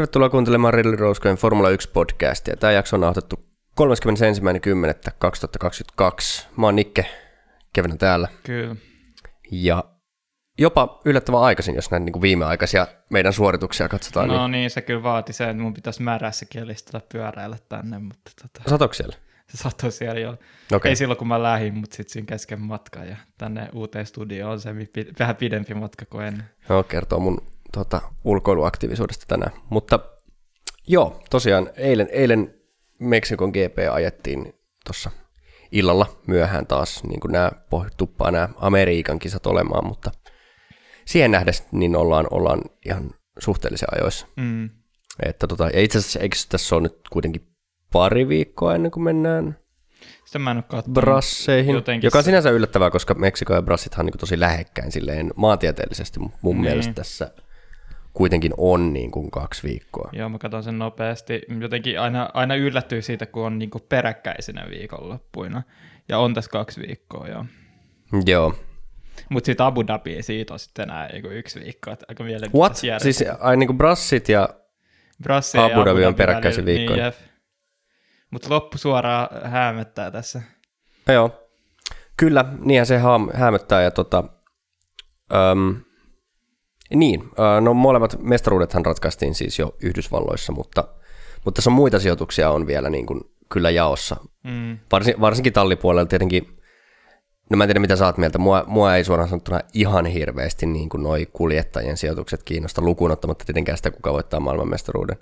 Tervetuloa kuuntelemaan Ridley Roskojen Formula 1-podcastia. Tämä jakso on nauhoitettu 31.10.2022. Mä oon Nikke, Kevin on täällä. Kyllä. Ja jopa yllättävän aikaisin, jos näitä niin viimeaikaisia meidän suorituksia katsotaan. No niin, niin se kyllä vaati sen, että mun pitäisi märässä kielistellä pyöräillä tänne, mutta tota, Satoiko siellä? se satoi siellä jo. Okei. Ei silloin, kun mä lähdin, mutta sitten siinä kesken matka ja tänne uuteen studioon on se vähän pidempi matka kuin ennen. No, kertoo mun tota, ulkoiluaktiivisuudesta tänään. Mutta joo, tosiaan eilen, eilen Meksikon GP ajettiin tuossa illalla myöhään taas, niin kuin nämä tuppaa nämä Amerikan kisat olemaan, mutta siihen nähden niin ollaan, ollaan ihan suhteellisen ajoissa. Mm. Että tota, ja itse asiassa eikö tässä ole nyt kuitenkin pari viikkoa ennen kuin mennään Sitä mä en ole katsonut. brasseihin, jotenkin joka on sinänsä yllättävää, koska Meksiko ja brassithan on niin tosi lähekkäin silleen maantieteellisesti. Mun Niin. mielestä tässä kuitenkin on niin kuin kaksi viikkoa. Joo, mä katson sen nopeasti. Jotenkin aina, aina yllättyy siitä, kun on niinku peräkkäisenä viikonloppuina. Ja on tässä kaksi viikkoa, joo. Joo. Mutta sitten Abu Dhabi, siitä on sitten enää yksi viikko. Että aika What? järjestää. Siis ai niin kuin brassit ja... Brassi ja Abu Dhabi on Dhabi peräkkäisin välillä, viikkoina. Niin, Mutta loppu suoraan häämöttää tässä. No joo. Kyllä, niinhän se haam- hämöttää ja tota... Öm, niin, no molemmat mestaruudethan ratkaistiin siis jo Yhdysvalloissa, mutta, mutta tässä on muita sijoituksia on vielä niin kuin kyllä jaossa. Mm. Varsin, varsinkin tallipuolella tietenkin, no mä en tiedä mitä sä oot mieltä, mua, mua ei suoraan sanottuna ihan hirveästi niin kuin noi kuljettajien sijoitukset kiinnosta lukuun ottamatta tietenkään sitä, kuka voittaa maailmanmestaruuden.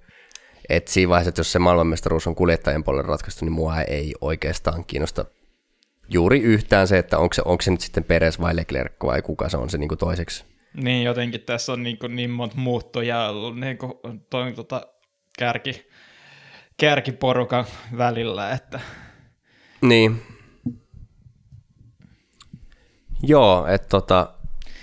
Et siinä vaiheessa, että jos se maailmanmestaruus on kuljettajien puolella ratkaistu, niin mua ei oikeastaan kiinnosta juuri yhtään se, että onko se, onko se nyt sitten Peres vai Leclerc vai kuka se on se niin kuin toiseksi. Niin jotenkin tässä on niin, niin monta muuttujaa ollut niin kuin tota, kärki, kärkiporukan välillä, että Niin. Joo, että tota,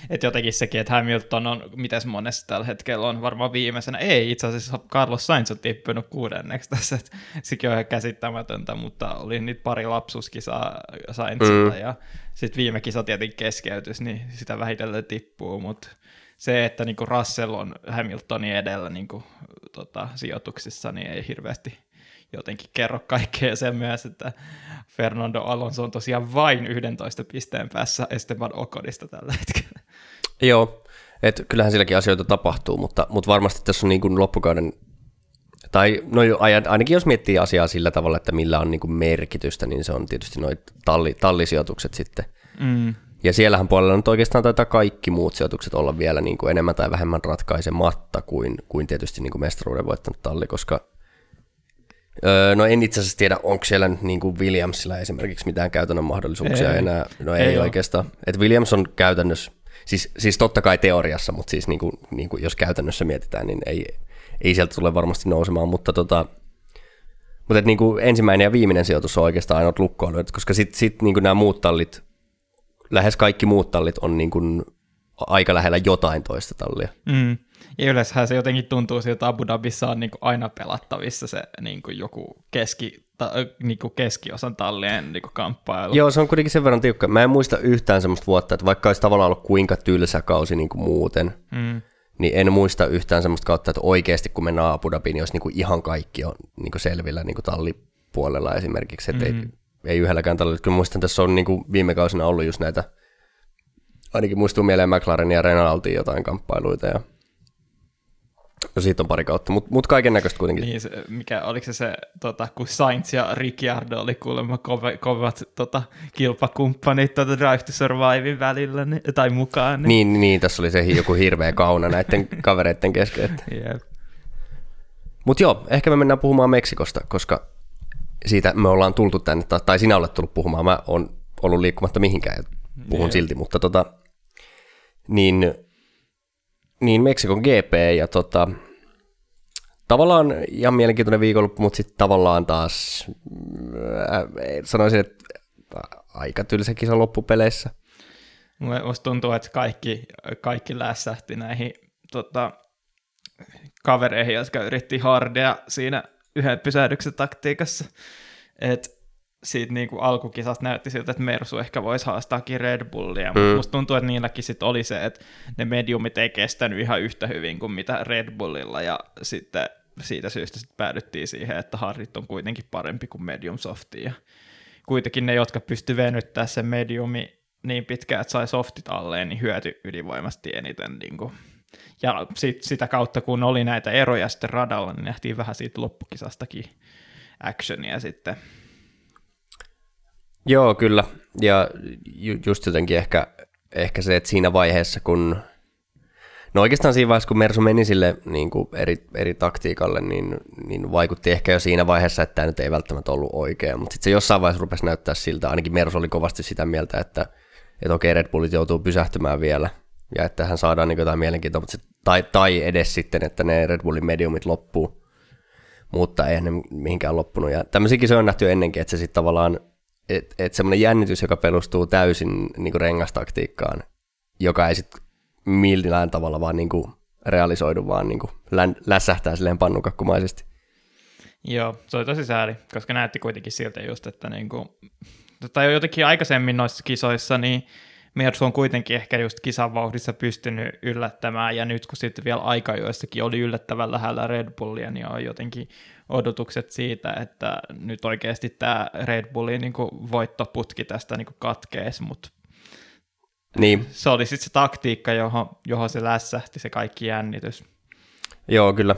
et jotenkin sekin, että Hamilton on, mitäs monessa tällä hetkellä on varmaan viimeisenä. Ei, itse asiassa Carlos Sainz on tippunut kuudenneksi tässä, että sekin on ihan käsittämätöntä, mutta oli nyt pari lapsuskisaa Sainzilla Mm. ja sitten viime kisa tietenkin keskeytys, niin sitä vähitellen tippuu, mutta se, että niinku Russell on Hamiltonin edellä niinku, tota, sijoituksissa, niin ei hirveästi jotenkin kerro kaikkea sen myös, että Fernando Alonso on tosiaan vain 11 pisteen päässä Esteban Oconista tällä hetkellä. Joo, että kyllähän silläkin asioita tapahtuu, mutta, mutta varmasti tässä on niin kuin loppukauden, tai no ainakin jos miettii asiaa sillä tavalla, että millä on niin kuin merkitystä, niin se on tietysti noin talli, tallisijoitukset sitten. Mm. Ja siellähän puolella nyt oikeastaan taitaa kaikki muut sijoitukset olla vielä niin kuin enemmän tai vähemmän ratkaisematta kuin, kuin tietysti niin kuin mestaruuden voittanut talli, koska öö, no en itse asiassa tiedä, onko siellä nyt niin kuin Williamsilla esimerkiksi mitään käytännön mahdollisuuksia Ei. enää. No ei, Ei oikeastaan. Et Williams on käytännössä, siis, siis totta kai teoriassa, mutta siis niin kuin, niin kuin jos käytännössä mietitään, niin ei, ei sieltä tule varmasti nousemaan, mutta tota, mutta et niin kuin ensimmäinen ja viimeinen sijoitus on oikeastaan ainoat lukkoon koska sitten sit niin kuin nämä muut tallit, lähes kaikki muut tallit on niin kuin aika lähellä jotain toista tallia. Mm. Ja yleensähän se jotenkin tuntuu siltä, että Abu Dhabissa on niinku aina pelattavissa se niinku joku keski, ta, niinku keskiosan tallien niinku kamppailu. Joo, se on kuitenkin sen verran tiukka. Mä en muista yhtään semmoista vuotta, että vaikka olisi tavallaan ollut kuinka tylsä kausi niin kuin muuten, Mm. niin en muista yhtään semmoista kautta, että oikeasti kun mennään Abu Dhabiin, niin olisi niin kuin ihan kaikki on niin kuin selvillä niin kuin tallipuolella esimerkiksi, Mhm. ei, ei yhdelläkään tallilla. Kyllä muistan, tässä on niin kuin viime kausina ollut just näitä, ainakin muistuu mieleen McLaren ja Renaultin jotain kamppailuita ja siitä on pari kautta, mutta mut kaiken näköistä kuitenkin. Niin, se, mikä, oliko se se, tota, kun Sainz ja Ricciardo oli kuulemma kove, kovat tota, kilpakumppanit tota Drive to Survivein välillä niin, tai mukaan. Niin. Niin, niin, tässä oli se joku hirveä kauna näiden kavereiden kesken. Jep. Mutta joo, ehkä me mennään puhumaan Meksikosta, koska siitä me ollaan tultu tänne, tai- sinä olet tullut puhumaan, mä oon ollut liikkumatta mihinkään, ja puhun Jep. silti, mutta tota, niin, niin Meksikon GP ja tota, tavallaan ihan mielenkiintoinen viikonloppu, mutta sitten tavallaan taas äh, sanoisin, että aika tylsä kisa loppupeleissä. Musta tuntuu, että kaikki, kaikki lässähti näihin tota, kavereihin, jotka yritti hardia siinä yhden pysähdyksen taktiikassa. Et siitä niin kuin alkukisasta näytti siltä, että Mersu ehkä voisi haastaakin Red Bullia, Mm. mutta musta tuntuu, että niilläkin sit oli se, että ne mediumit ei kestänyt ihan yhtä hyvin kuin mitä Red Bullilla, ja sitten siitä syystä sit päädyttiin siihen, että Harrit on kuitenkin parempi kuin Medium Softi, ja kuitenkin ne, jotka pysty venyttämään sen mediumi niin pitkään, että sai softit alleen, niin hyöty ylivoimasti eniten. Niin kuin. Ja sit, sitä kautta, kun oli näitä eroja sitten radalla, niin nähtiin vähän siitä loppukisastakin actionia sitten. Joo, kyllä. Ja ju- just jotenkin ehkä, ehkä se, että siinä vaiheessa, kun... No oikeastaan siinä vaiheessa, kun Mersu meni sille niin kuin eri, eri taktiikalle, niin, niin vaikutti ehkä jo siinä vaiheessa, että tämä nyt ei välttämättä ollut oikea. Mutta sitten se jossain vaiheessa rupesi näyttää siltä, ainakin Mersu oli kovasti sitä mieltä, että, että okei, Red Bullit joutuu pysähtymään vielä, ja että hän saadaan niin jotain mielenkiintoa, mutta se, tai, tai edes sitten, että ne Red Bullin mediumit loppuu, mutta ei ne mihinkään loppunut. Ja tämmöisiäkin se on nähty ennenkin, että se sitten tavallaan että et semmoinen jännitys, joka perustuu täysin niin rengastaktiikkaan, joka ei sitten millään tavalla vaan niin kuin realisoidu, vaan niin kuin län, lässähtää silleen pannukakkumaisesti. Joo, se oli tosi sääli, koska näytti kuitenkin siltä just, että niinku, tai jotenkin aikaisemmin noissa kisoissa, niin Mersu on kuitenkin ehkä just kisan vauhdissa pystynyt yllättämään, ja nyt kun sitten vielä aikajoissakin oli yllättävän lähellä Red Bullia, niin on jotenkin odotukset siitä, että nyt oikeasti tämä Red Bullin niin voittoputki tästä niin katkeesi, mutta Niin, se oli sitten se taktiikka, johon, johon se lässähti, se kaikki jännitys. joo, kyllä.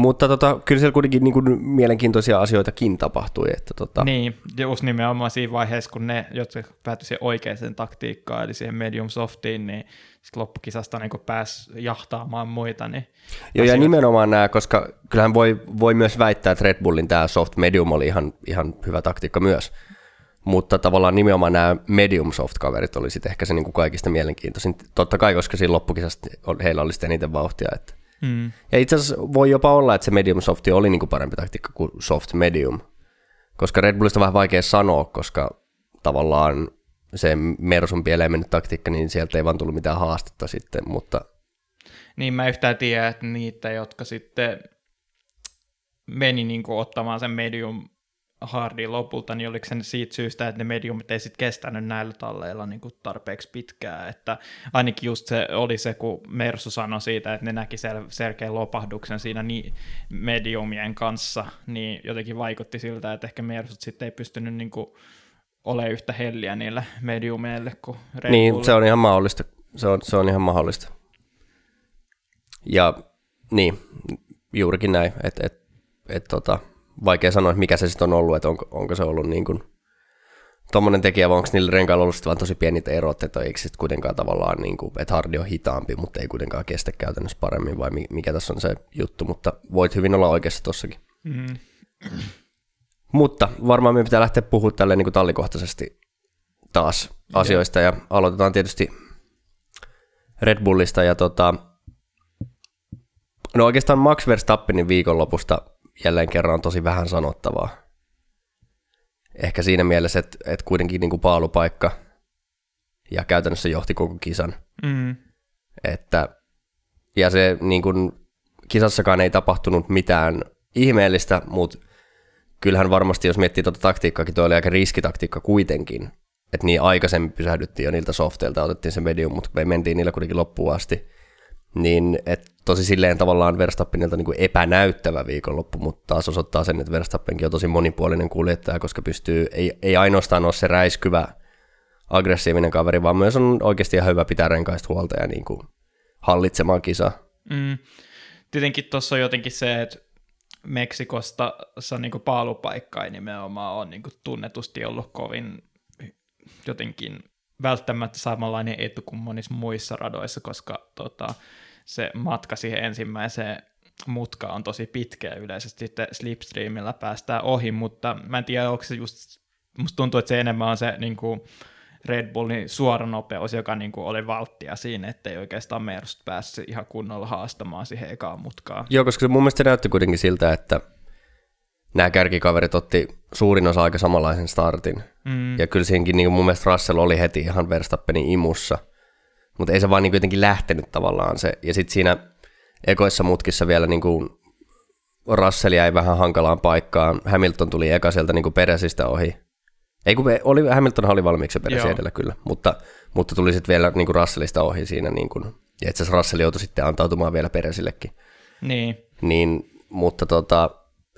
Mutta tota, kyllä siellä kuitenkin niin kuin mielenkiintoisia asioitakin tapahtui. Että tota, Niin, just nimenomaan siinä vaiheessa, kun ne, jotka päätyi siihen oikeaan taktiikkaan, eli siihen medium softiin, niin loppukisasta niin pääsi jahtaamaan muita. Niin Joo, ja nimenomaan nämä, koska kyllähän voi, voi myös väittää, että Red Bullin tämä soft medium oli ihan, ihan hyvä taktiikka myös. Mutta tavallaan nimenomaan nämä medium soft kaverit oli sitten ehkä se niin kuin kaikista mielenkiintoisin. Totta kai, koska siinä loppukisasta heillä oli sitten eniten vauhtia. Että. Mm. Ja itse asiassa voi jopa olla, että se medium softi oli niin kuin parempi taktiikka kuin soft medium. Koska Red Bullista on vähän vaikea sanoa, koska tavallaan se Mersun pieleen mennyt taktiikka, niin sieltä ei vaan tullut mitään haastetta sitten, mutta Niin mä yhtään tiedä, että niitä, jotka sitten meni niin kuin ottamaan sen medium hardin lopulta, niin oliko se siitä syystä, että ne mediumit ei sitten kestänyt näillä talleilla niin kuin tarpeeksi pitkään, että ainakin just se oli se, kun Mersu sanoi siitä, että ne näki sel- selkeän lopahduksen siinä ni- mediumien kanssa, niin jotenkin vaikutti siltä, että ehkä Mersut sitten ei pystynyt niin kuin ole yhtä helliä niille mediumeille kuin Red Niin, se on ihan mahdollista. Se on, se on ihan mahdollista. Ja niin, juurikin näin. Et, et, et, tota, vaikea sanoa, että mikä se sitten on ollut, että onko, onko se ollut niin kuin tuommoinen tekijä, vai onko niillä renkailla ollut vaan tosi pienet erot, että eikö sitten kuitenkaan tavallaan, niin kuin, että hardi on hitaampi, mutta ei kuitenkaan kestä käytännössä paremmin, vai mi- mikä tässä on se juttu, mutta voit hyvin olla oikeassa tossakin. Mm. Mutta varmaan meidän pitää lähteä puhumaan tälleen niin kuin tallikohtaisesti taas asioista ja aloitetaan tietysti Red Bullista ja tota, no oikeastaan Max Verstappenin viikonlopusta jälleen kerran on tosi vähän sanottavaa. Ehkä siinä mielessä, että, että kuitenkin niin kuin paalupaikka ja käytännössä johti koko kisan. Mm. Että, ja se niin kuin, kisassakaan ei tapahtunut mitään ihmeellistä, mutta kyllähän varmasti, jos miettii tuota taktiikkaakin, tuo oli aika riskitaktiikka kuitenkin. Että niin aikaisemmin pysähdyttiin jo niiltä softeilta, otettiin se medium, mutta me mentiin niillä kuitenkin loppuun asti. Niin, et tosi silleen tavallaan Verstappenilta niin kuin epänäyttävä viikonloppu, mutta taas osoittaa sen, että Verstappenkin on tosi monipuolinen kuljettaja, koska pystyy, ei, ei ainoastaan ole se räiskyvä aggressiivinen kaveri, vaan myös on oikeasti ihan hyvä pitää renkaista huolta ja niin kuin hallitsemaan kisaa. Mm. Tietenkin tuossa on jotenkin se, että Meksikosta se niin paalupaikka ei nimenomaan on niin tunnetusti ollut kovin jotenkin välttämättä samanlainen etu kuin monissa muissa radoissa, koska tota, se matka siihen ensimmäiseen mutka on tosi pitkä yleisesti sitten slipstreamilla päästään ohi, mutta mä en tiedä, onko se just, musta tuntuu, että se enemmän on se niin kuin Red Bullin suora nopeus, joka niin kuin oli valttia siinä, ettei oikeastaan Mersut päässyt ihan kunnolla haastamaan siihen ekaan mutkaan. Joo, koska se mun mielestä näytti kuitenkin siltä, että nämä kärkikaverit otti suurin osa aika samanlaisen startin. Mm. Ja kyllä siinäkin niin mun mielestä Russell oli heti ihan Verstappenin imussa. Mutta ei se vaan niin jotenkin lähtenyt tavallaan se. Ja sitten siinä ekoissa mutkissa vielä niin kuin Russell jäi vähän hankalaan paikkaan. Hamilton tuli eka sieltä niin Peresistä ohi. Ei kun oli, Hamilton oli valmiiksi Peres edellä kyllä, mutta, mutta tuli sitten vielä niin kuin Russellista ohi siinä. Niin kuin, ja itse asiassa Russell joutui sitten antautumaan vielä Peresillekin. Niin. Niin, mutta tota,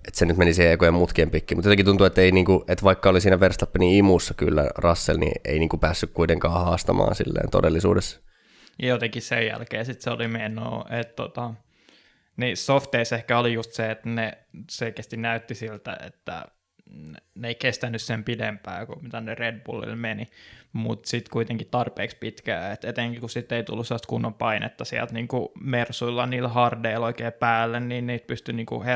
että se nyt meni siihen ekojen mutkien pikki. Mutta jotenkin tuntuu, että, ei, niinku, että vaikka oli siinä Verstappenin imussa kyllä Russell, niin ei niinku päässyt kuitenkaan haastamaan silleen todellisuudessa. Ja jotenkin sen jälkeen sitten se oli menoa, että tota, niin softeissa ehkä oli just se, että ne selkeästi näytti siltä, että ne ei kestänyt sen pidempään kuin mitä ne Red Bullille meni, mutta sitten kuitenkin tarpeeksi pitkään, että etenkin kun sitten ei tullut sellaista kunnon painetta sieltä niin kuin Mersuilla, niillä hardeilla oikein päälle, niin niitä pystyi niin kuin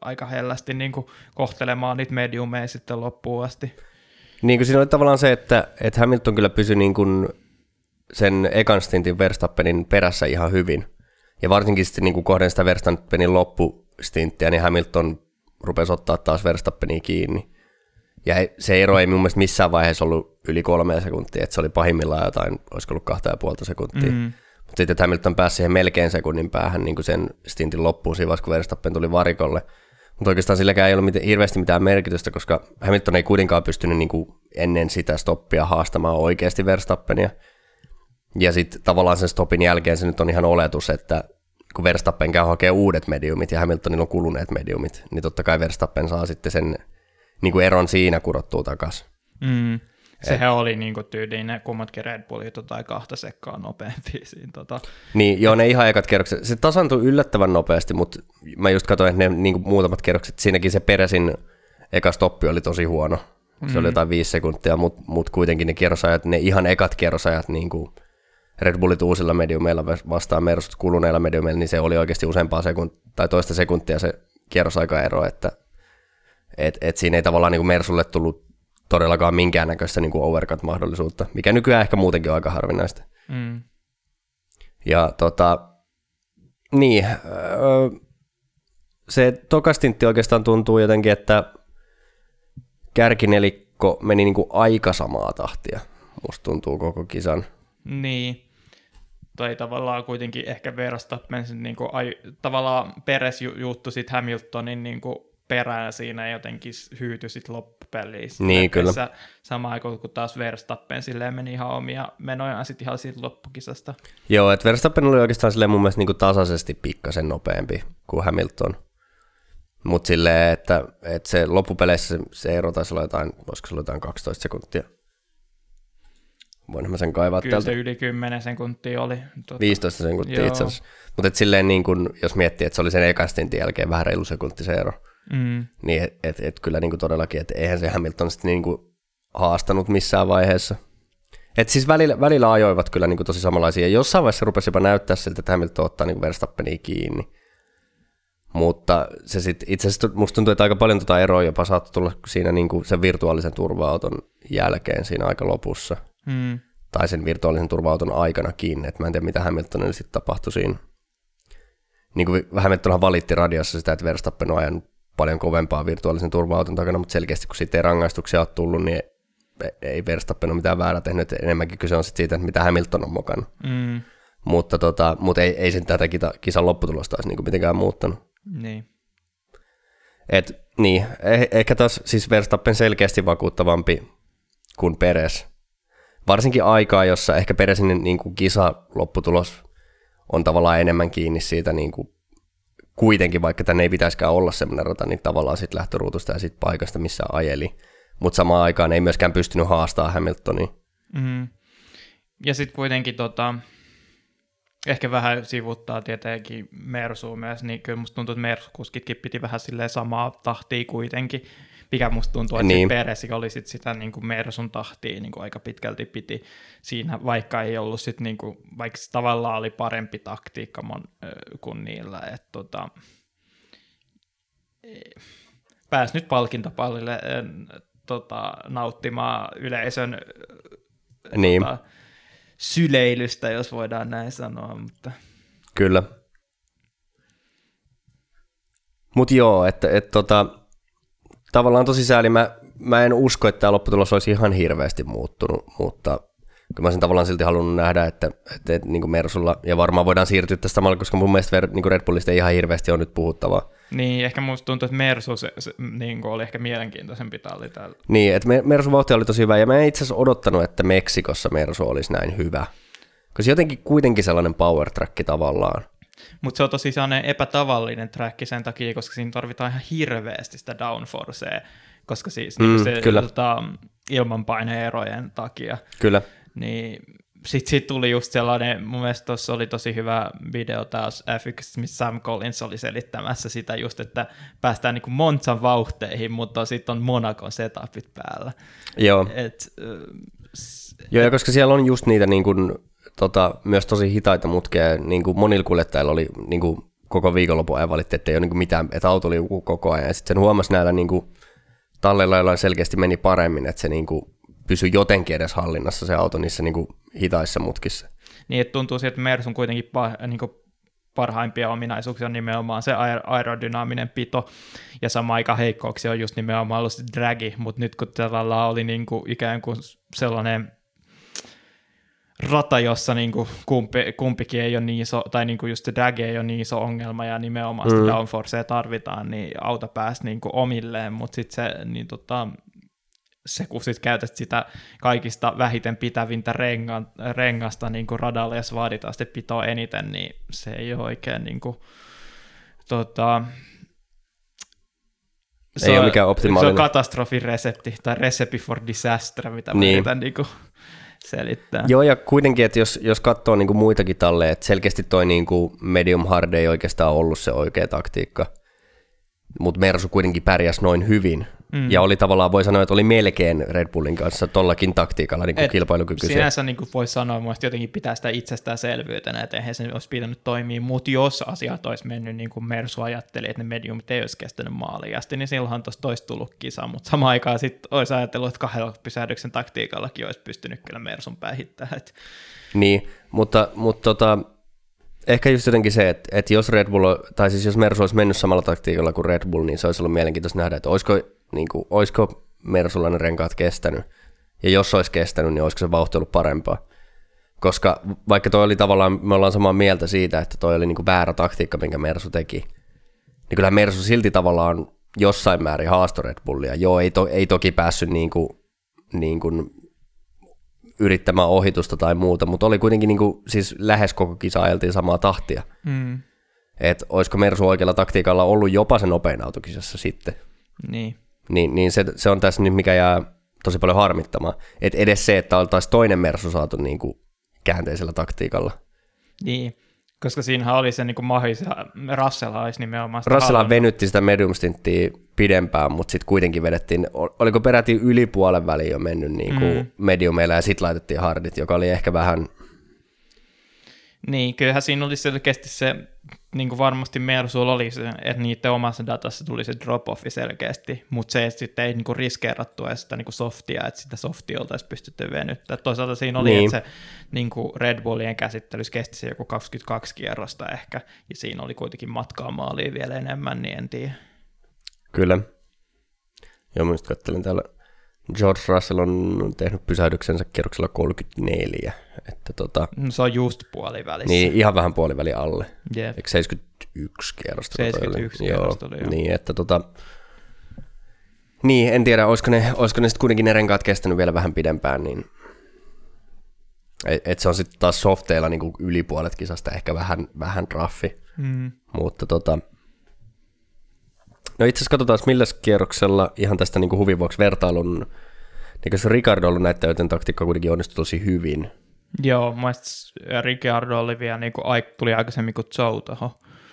aika hellästi niin kuin kohtelemaan niitä mediumeja sitten loppuun asti. Niin kuin siinä oli tavallaan se, että, että Hamilton kyllä pysyi niin kuin sen ekan stintin Verstappenin perässä ihan hyvin, ja varsinkin sitten niin kuin kohden sitä Verstappenin loppustinttiä, niin Hamilton rupesi ottaa taas Verstappenia kiinni. Ja se ero ei mun mielestä missään vaiheessa ollut yli kolme sekuntia, että se oli pahimmillaan jotain, olisiko ollut kahta ja puolta sekuntia. Mm-hmm. Mutta sitten Hamilton pääsi siihen melkein sekunnin päähän niin kuin sen stintin loppuun siinä kun Verstappen tuli varikolle. Mutta oikeastaan silläkään ei ollut mitään, hirveästi mitään merkitystä, koska Hamilton ei kuitenkaan pystynyt niin kuin ennen sitä stoppia haastamaan oikeasti Verstappenia. Ja sitten tavallaan sen stopin jälkeen se nyt on ihan oletus, että kun Verstappen käy hakee uudet mediumit ja Hamiltonilla on kuluneet mediumit, niin totta kai Verstappen saa sitten sen niin kuin eron siinä kurottua takaisin. Mm. Sehän Et, oli niin kuin tyyliin ne kummatkin Red Bullit tai kahta sekkaa nopeampi siinä. Tota. Niin, joo, ne ihan ekat kerrokset. Se tasantui yllättävän nopeasti, mutta mä just katsoin, että ne niin kuin muutamat kerrokset, siinäkin se Peresin eka stoppi oli tosi huono. Se mm. oli jotain viisi sekuntia, mutta mut kuitenkin ne kierrosajat, ne ihan ekat kierrosajat niin kuin Red Bullit uusilla mediumeilla vastaan Mersut kuluneilla mediumeilla, niin se oli oikeasti useampaa sekunt- tai toista sekuntia se kierrosaikaero, että et, et siinä ei tavallaan niin Mersulle tullut todellakaan minkäännäköistä niin kuin overcut-mahdollisuutta, mikä nykyään ehkä muutenkin on aika harvinaista. Mm. Ja tota, niin, se tokastintti oikeastaan tuntuu jotenkin, että kärkinelikko meni niin kuin aika samaa tahtia, musta tuntuu koko kisan. Niin, tai tavallaan kuitenkin ehkä Verstappen niin kuin, ai, tavallaan Peres juttu sitten Hamiltonin niin kuin, perään siinä jotenkin hyytyi sitten loppupelissä. Niin, kyllä. Sama aikaan kuin taas Verstappen silleen meni ihan omia menojaan sitten ihan siitä loppukisasta. Joo, että Verstappen oli oikeastaan silleen mun mielestä niin kuin tasaisesti pikkasen nopeampi kuin Hamilton. Mutta silleen, että, että se loppupeleissä se, ero taisi olla jotain, voisiko se olla jotain 12 sekuntia. Voin mä sen kaivaa Kyllä täältä. se yli 10 sekuntia oli. Tuota. 15 sekuntia Joo. itse asiassa. Mutta silleen niin kun, jos miettii, että se oli sen ekastintin jälkeen vähän reilu sekunti se ero, mm. niin et, et, et kyllä niin kuin todellakin, että eihän se Hamilton sitten niin kuin haastanut missään vaiheessa. Et siis välillä, välillä ajoivat kyllä niin kuin tosi samanlaisia. Jossain vaiheessa rupesi jopa näyttää siltä, että Hamilton ottaa niin Verstappenia kiinni. Mutta se sit, itse asiassa musta tuntuu, että aika paljon tuota eroa jopa saattoi tulla siinä niin kuin sen virtuaalisen turva-auton jälkeen siinä aika lopussa. Mm. Tai sen virtuaalisen turva-auton aikana kiinni. Et mä en tiedä, mitä Hamiltonille sitten tapahtui siinä. Niin kuin Hamiltonhan valitti radiossa sitä, että Verstappen on ajanut paljon kovempaa virtuaalisen turva-auton takana, mutta selkeästi kun siitä ei rangaistuksia ole tullut, niin ei Verstappen ole mitään väärää tehnyt, enemmänkin kyse on sit siitä, että mitä Hamilton on mokannut. Mm. Mutta, tota, mutta ei, ei sen tätä kisan lopputulosta olisi niinku mitenkään muuttanut. Niin. Et, niin, eh, ehkä taas siis Verstappen selkeästi vakuuttavampi kuin Peres. Varsinkin aikaa, jossa ehkä Peresin niin kuin kisa lopputulos on tavallaan enemmän kiinni siitä niin kuin kuitenkin, vaikka tänne ei pitäisikään olla semmoinen rata, niin tavallaan sitten lähtöruutusta ja sitten paikasta, missä ajeli. Mutta samaan aikaan ei myöskään pystynyt haastaa Hamiltonia. Mm. Ja sitten kuitenkin tota, ehkä vähän sivuttaa tietenkin Mersu myös, niin kyllä musta tuntuu, että Mersukuskitkin piti vähän silleen samaa tahtia kuitenkin, mikä musta tuntuu, että niin. Peresi oli sit sitä niin kuin Mersun tahtia niin kuin aika pitkälti piti siinä, vaikka ei ollut sit niin kuin, vaikka tavallaan oli parempi taktiikka mon, kuin niillä, että tota, e, pääs nyt palkintopallille tota, nauttimaan yleisön niin. tota, syleilystä, jos voidaan näin sanoa. Mutta... Kyllä. Mutta joo, että et, tota, tavallaan tosi sääli. Mä, mä en usko, että tämä lopputulos olisi ihan hirveästi muuttunut, mutta kyllä mä sen tavallaan silti halunnut nähdä, että, että, että niin Mersulla, ja varmaan voidaan siirtyä tästä samalla, koska mun mielestä niin Red Bullista ei ihan hirveästi ole nyt puhuttavaa. Niin, ehkä musta tuntuu, että Mersu se, se, niin oli ehkä mielenkiintoisempi talli täällä. Niin, että Mersu vauhti oli tosi hyvä, ja mä en itse asiassa odottanut, että Meksikossa Mersu olisi näin hyvä. Koska jotenkin kuitenkin sellainen power track tavallaan. Mutta se on tosi sellainen epätavallinen track sen takia, koska siinä tarvitaan ihan hirveästi sitä downforcea, koska siis mm, niin se kyllä. Tota, ilmanpaineerojen takia. Kyllä. Niin sitten sit tuli just sellainen, mun mielestä tuossa oli tosi hyvä video taas F1, missä Sam Collins oli selittämässä sitä just, että päästään niin Monzan vauhteihin, mutta sitten on Monacon setupit päällä. Joo. Et, äh, Joo, ja koska siellä on just niitä niin kuin, tota, myös tosi hitaita mutkeja, niin kuin monilla kuljettajilla oli niin kuin koko viikonlopun ajan valitti, että ei ole niin mitään, että auto liukuu koko ajan, ja sitten sen huomasi näillä niin kuin, talleilla, joilla selkeästi meni paremmin, että se niin kuin, pysy jotenkin edes hallinnassa se auto niissä niin kuin hitaissa mutkissa. Niin, että tuntuu siltä, että Mersun kuitenkin pa, niin kuin parhaimpia ominaisuuksia on nimenomaan se aerodynaaminen pito, ja sama aika heikkouksia on just nimenomaan ollut dragi, mutta nyt kun tällä oli niin kuin ikään kuin sellainen rata, jossa niin kuin kumpi, kumpikin ei ole niin iso, tai niin kuin just drag ei ole niin iso ongelma, ja nimenomaan sitä mm. downforcea tarvitaan, niin auto pääsi niin kuin omilleen, mutta sitten se, niin tota, se, kun sit käytät sitä kaikista vähiten pitävintä renga, rengasta niin kuin radalle, jos vaaditaan sitten pitoa eniten, niin se ei ole oikein niin kuin, tota, se ei on, ole mikään optimaalinen. Se on katastrofiresepti tai recipe for disaster, mitä niin. yritän niin kuin selittää. Joo, ja kuitenkin, että jos, jos katsoo niin kuin muitakin talleja, että selkeästi toi niin kuin medium hard ei oikeastaan ollut se oikea taktiikka, mutta Mersu kuitenkin pärjäsi noin hyvin, Mm. Ja oli tavallaan, voi sanoa, että oli melkein Red Bullin kanssa tollakin taktiikalla niin kilpailukykyisiä. Sinänsä niin voi sanoa, että jotenkin pitää sitä itsestäänselvyytenä, että eihän se olisi pitänyt toimia, mutta jos asiat olisi mennyt niin kuin Mersu ajatteli, että ne mediumit ei olisi kestänyt maaliin asti, niin silloinhan tuosta olisi tullut kisa, mutta samaan aikaan sitten olisi ajatellut, että kahdella pysähdyksen taktiikallakin olisi pystynyt kyllä Mersun päihittämään. Niin, mutta, mutta tota, Ehkä just jotenkin se, että, että jos Red Bull, tai siis jos Mersu olisi mennyt samalla taktiikalla kuin Red Bull, niin se olisi ollut mielenkiintoista nähdä, että olisiko, niin kuin, olisiko Mersulla ne renkaat kestänyt. Ja jos olisi kestänyt, niin olisiko se vauhti ollut parempaa. Koska vaikka toi oli tavallaan, me ollaan samaa mieltä siitä, että toi oli niin kuin väärä taktiikka, minkä Mersu teki, niin kyllähän Mersu silti tavallaan jossain määrin haasto Red Bullia. Joo, ei, to, ei toki päässyt niin kuin, niin kuin yrittämään ohitusta tai muuta, mutta oli kuitenkin niin kuin, siis lähes koko kisa ajeltiin samaa tahtia. Mm. Että olisiko Mersu oikealla taktiikalla ollut jopa se nopein autokisassa sitten. Niin. Niin, niin se, se, on tässä nyt, mikä jää tosi paljon harmittamaan. Että edes se, että oltaisiin toinen Mersu saatu niin kuin käänteisellä taktiikalla. Niin. Koska siinähän oli se niin mahis, Russell olisi nimenomaan Russell venytti sitä medium stinttiä pidempään, mutta sitten kuitenkin vedettiin, oliko peräti yli puolen väliin jo mennyt niin kuin mm. mediumilla ja sitten laitettiin hardit, joka oli ehkä vähän... Niin, kyllähän siinä oli selkeästi se niin kuin varmasti Mersulla oli se, että niiden omassa datassa tuli se drop-offi selkeästi, mutta se, että sitten ei niin kuin riskeerattu edes sitä niin kuin softia, että sitä softia oltaisiin pystytty venyttämään. Toisaalta siinä oli, niin. että se niin kuin Red Bullien käsittelyssä kesti se joku 22 kierrosta ehkä, ja siinä oli kuitenkin matkaa maaliin vielä enemmän, niin en tiedä. Kyllä. Joo, mä katselin täällä George Russell on tehnyt pysähdyksensä kierroksella 34. Että tota, no, se on just puolivälissä. Niin, ihan vähän puoliväli alle. Yep. Eikö 71 kierrosta? 71 kierrosta oli, joo. Niin, että tota, niin, en tiedä, olisiko ne, olisiko ne sitten kuitenkin ne renkaat kestänyt vielä vähän pidempään, niin et, et se on sitten taas softeilla niin yli puolet kisasta ehkä vähän, vähän raffi. Mm. Mutta tota, No itse asiassa katsotaan, millä kierroksella ihan tästä niin huvin vuoksi vertailun, niin se Ricardo ollut näyttää, joten taktiikka kuitenkin onnistui tosi hyvin. Joo, mun Ricardo oli vielä, niin kuin, tuli aikaisemmin kuin Joe.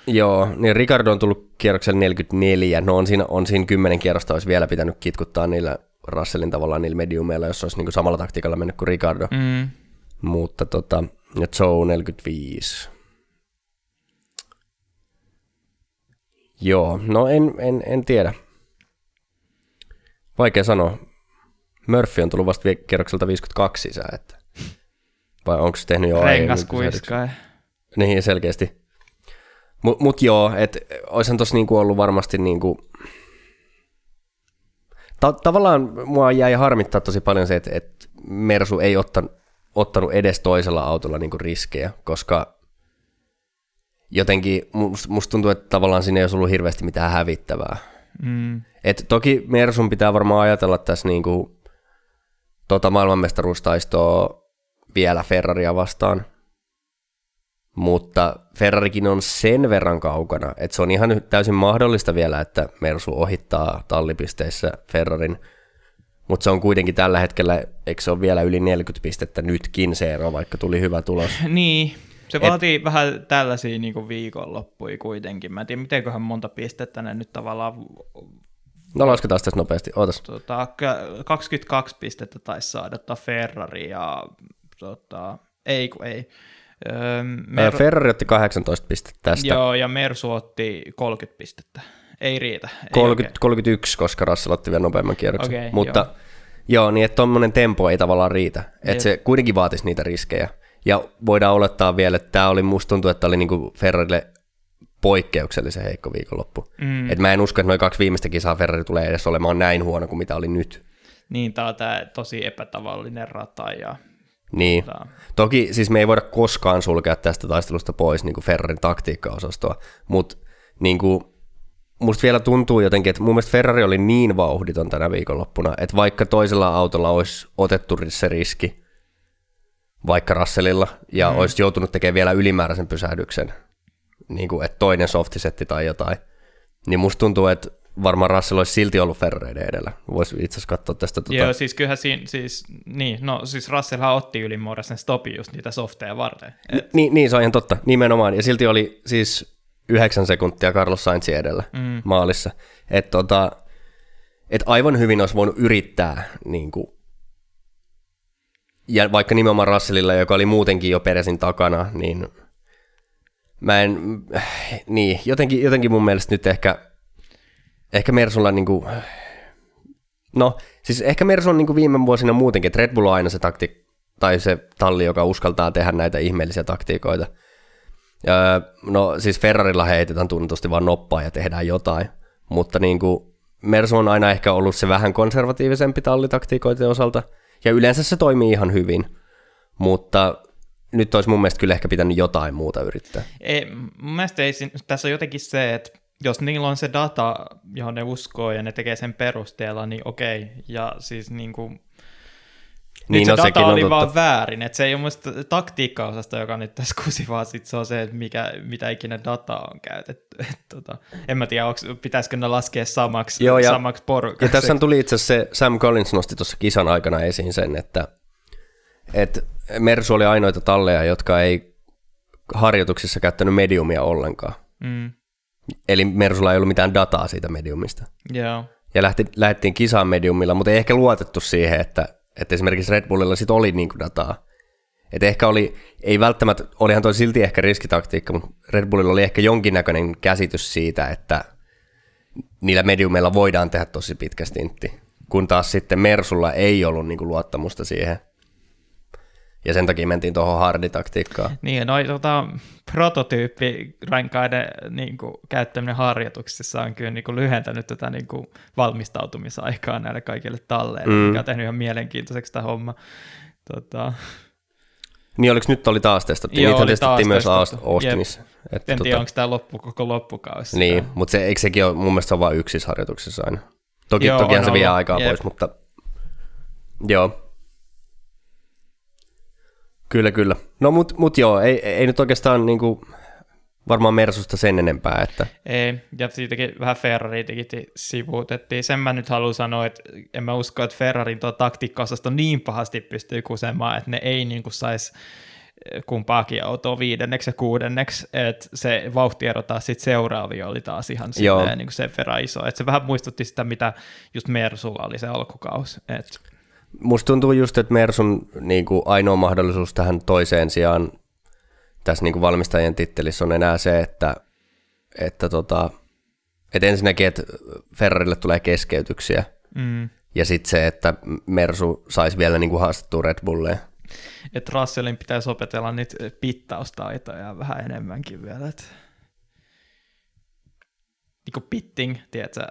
Joo, niin Ricardo on tullut kierroksella 44, no on siinä, on siinä 10 kierrosta olisi vielä pitänyt kitkuttaa niillä Russellin tavallaan niillä mediumeilla, jos olisi niin kuin samalla taktiikalla mennyt kuin Ricardo. Mm. Mutta tota, ja Joe 45. Joo, no en, en, en tiedä. Vaikea sanoa. Murphy on tullut vasta kierrokselta 52 sisään, että vai onko se tehnyt jo Rengas kuiskaa. Niin, selkeästi. Mut, mut joo, että olisihan tossa niinku ollut varmasti niinku... Ta- tavallaan mua jäi harmittaa tosi paljon se, että, että Mersu ei ottanut, ottanut edes toisella autolla niinku riskejä, koska jotenkin musta must tuntuu, että tavallaan siinä ei olisi ollut hirveästi mitään hävittävää. Mm. Et toki Mersun pitää varmaan ajatella tässä niinku, tota maailmanmestaruustaistoa vielä Ferraria vastaan, mutta Ferrarikin on sen verran kaukana, että se on ihan täysin mahdollista vielä, että Mersu ohittaa tallipisteissä Ferrarin, mutta se on kuitenkin tällä hetkellä, eikö se ole vielä yli 40 pistettä nytkin se ero, vaikka tuli hyvä tulos. Niin, se vaatii Et... vähän tällaisia niin viikonloppuja kuitenkin. Mä en tiedä, mitenköhän monta pistettä ne nyt tavallaan... No lasketaan tässä nopeasti, ootas. Tota, 22 pistettä taisi saada Ferrari ja tota, ei kun ei. Öö, Mer... Ferrari otti 18 pistettä tästä. Joo, ja Mersu otti 30 pistettä. Ei riitä. Ei 30, 31, koska Russell otti vielä nopeamman kierroksen. Okay, Mutta joo. joo, niin että tuommoinen tempo ei tavallaan riitä. Että se kuitenkin vaatisi niitä riskejä. Ja voidaan olettaa vielä, että tämä oli, musta tuntuu, että tämä oli niinku Ferrarille poikkeuksellisen heikko viikonloppu. Mm. Et mä en usko, että noin kaksi viimeistä kisaa Ferrari tulee edes olemaan näin huono kuin mitä oli nyt. Niin, tämä on tämä tosi epätavallinen rata ja niin. Tota... Toki siis me ei voida koskaan sulkea tästä taistelusta pois niin kuin Ferrarin taktiikkaosastoa, mutta niin kuin, musta vielä tuntuu jotenkin, että mun mielestä Ferrari oli niin vauhditon tänä viikonloppuna, että vaikka toisella autolla olisi otettu se riski, vaikka Russellilla, ja mm. olisi joutunut tekemään vielä ylimääräisen pysähdyksen, niin kuin, että toinen softisetti tai jotain, niin musta tuntuu, että varmaan Russell olisi silti ollut Ferrereiden edellä. Voisi itse asiassa katsoa tästä. Tuota... Joo, siis kyllähän siinä, siis, niin, no siis Russellhan otti ylimuodollisen stopin just niitä softeja varten. Et... Ni, niin, se on ihan totta, nimenomaan. Ja silti oli siis yhdeksän sekuntia Carlos Sainzin edellä mm. maalissa. Että tota, et aivan hyvin olisi voinut yrittää niin kuin, ja vaikka nimenomaan Russellilla, joka oli muutenkin jo peresin takana, niin mä en, niin, jotenkin, jotenkin mun mielestä nyt ehkä ehkä Mersulla niin kuin, no siis ehkä Mersu on niin kuin viime vuosina muutenkin, että Red Bull on aina se takti, tai se talli, joka uskaltaa tehdä näitä ihmeellisiä taktiikoita. Öö, no siis Ferrarilla heitetään tunnetusti vaan noppaa ja tehdään jotain, mutta niin kuin Mersu on aina ehkä ollut se vähän konservatiivisempi tallitaktiikoiden osalta, ja yleensä se toimii ihan hyvin, mutta nyt olisi mun mielestä kyllä ehkä pitänyt jotain muuta yrittää. Ei, mun mielestä ei, tässä on jotenkin se, että jos niillä on se data, johon ne uskoo ja ne tekee sen perusteella, niin okei. Ja siis niin kuin, niin, nyt no, se data oli totta. vaan väärin, että se ei ole muista taktiikkaosasta, joka nyt tässä kusi, vaan sit se on se, että mikä, mitä ikinä data on käytetty. Et, tota, en mä tiedä, onks, pitäisikö ne laskea samaksi, Joo, ja, samaksi porukaksi. Ja tässä tuli itse asiassa se, Sam Collins nosti tuossa kisan aikana esiin sen, että, että Mersu oli ainoita talleja, jotka ei harjoituksissa käyttänyt mediumia ollenkaan. Mm. Eli Mersulla ei ollut mitään dataa siitä mediumista. Joo. Ja lähti, lähdettiin kisaan mediumilla, mutta ei ehkä luotettu siihen, että, että esimerkiksi Red Bullilla sit oli niinku dataa. Että ehkä oli, ei välttämättä, olihan toi silti ehkä riskitaktiikka, mutta Red Bullilla oli ehkä jonkinnäköinen käsitys siitä, että niillä mediumilla voidaan tehdä tosi pitkä stintti, kun taas sitten Mersulla ei ollut niinku luottamusta siihen. Ja sen takia mentiin tuohon harditaktiikkaan. Niin, noin tota, prototyyppirankaiden niin kuin, käyttäminen harjoituksissa on kyllä niin kuin, lyhentänyt tätä niin kuin, valmistautumisaikaa näille kaikille talleille, mm. mikä on tehnyt ihan mielenkiintoiseksi tämä homma. Tota... Niin oliko nyt oli taas testattu? Joo, Niitä testattiin myös Austinissa. Että, en tota... tiedä, onko tämä loppu, koko loppukausi. Niin, mutta se, eikö sekin ole, mun mielestä se on vain yksissä harjoituksissa aina. Toki, joo, tokihan se vie aikaa jep. pois, mutta joo. Kyllä, kyllä. No mut, mut joo, ei, ei nyt oikeastaan niinku, varmaan Mersusta sen enempää. Että... Ei, ja siitäkin vähän Ferrari sivuutettiin. Sen mä nyt haluan sanoa, että en mä usko, että Ferrarin tuo taktiikkaosasto niin pahasti pystyy kusemaan, että ne ei niinku saisi kumpaakin autoa viidenneksi ja kuudenneksi, että se vauhtiero taas sitten seuraavia oli taas ihan silleen, niin kuin sen verran iso. Että se vähän muistutti sitä, mitä just Mersulla oli se alkukaus. Että Musta tuntuu just, että Mersun niin kuin ainoa mahdollisuus tähän toiseen sijaan tässä niin kuin valmistajien tittelissä on enää se, että, että, tota, että ensinnäkin, että Ferrarille tulee keskeytyksiä, mm. ja sitten se, että Mersu saisi vielä niin kuin haastettua Red Bulleen. Että Russellin pitäisi opetella nyt pittaustaitoja vähän enemmänkin vielä. Että niin kuin pitting, tiedätkö,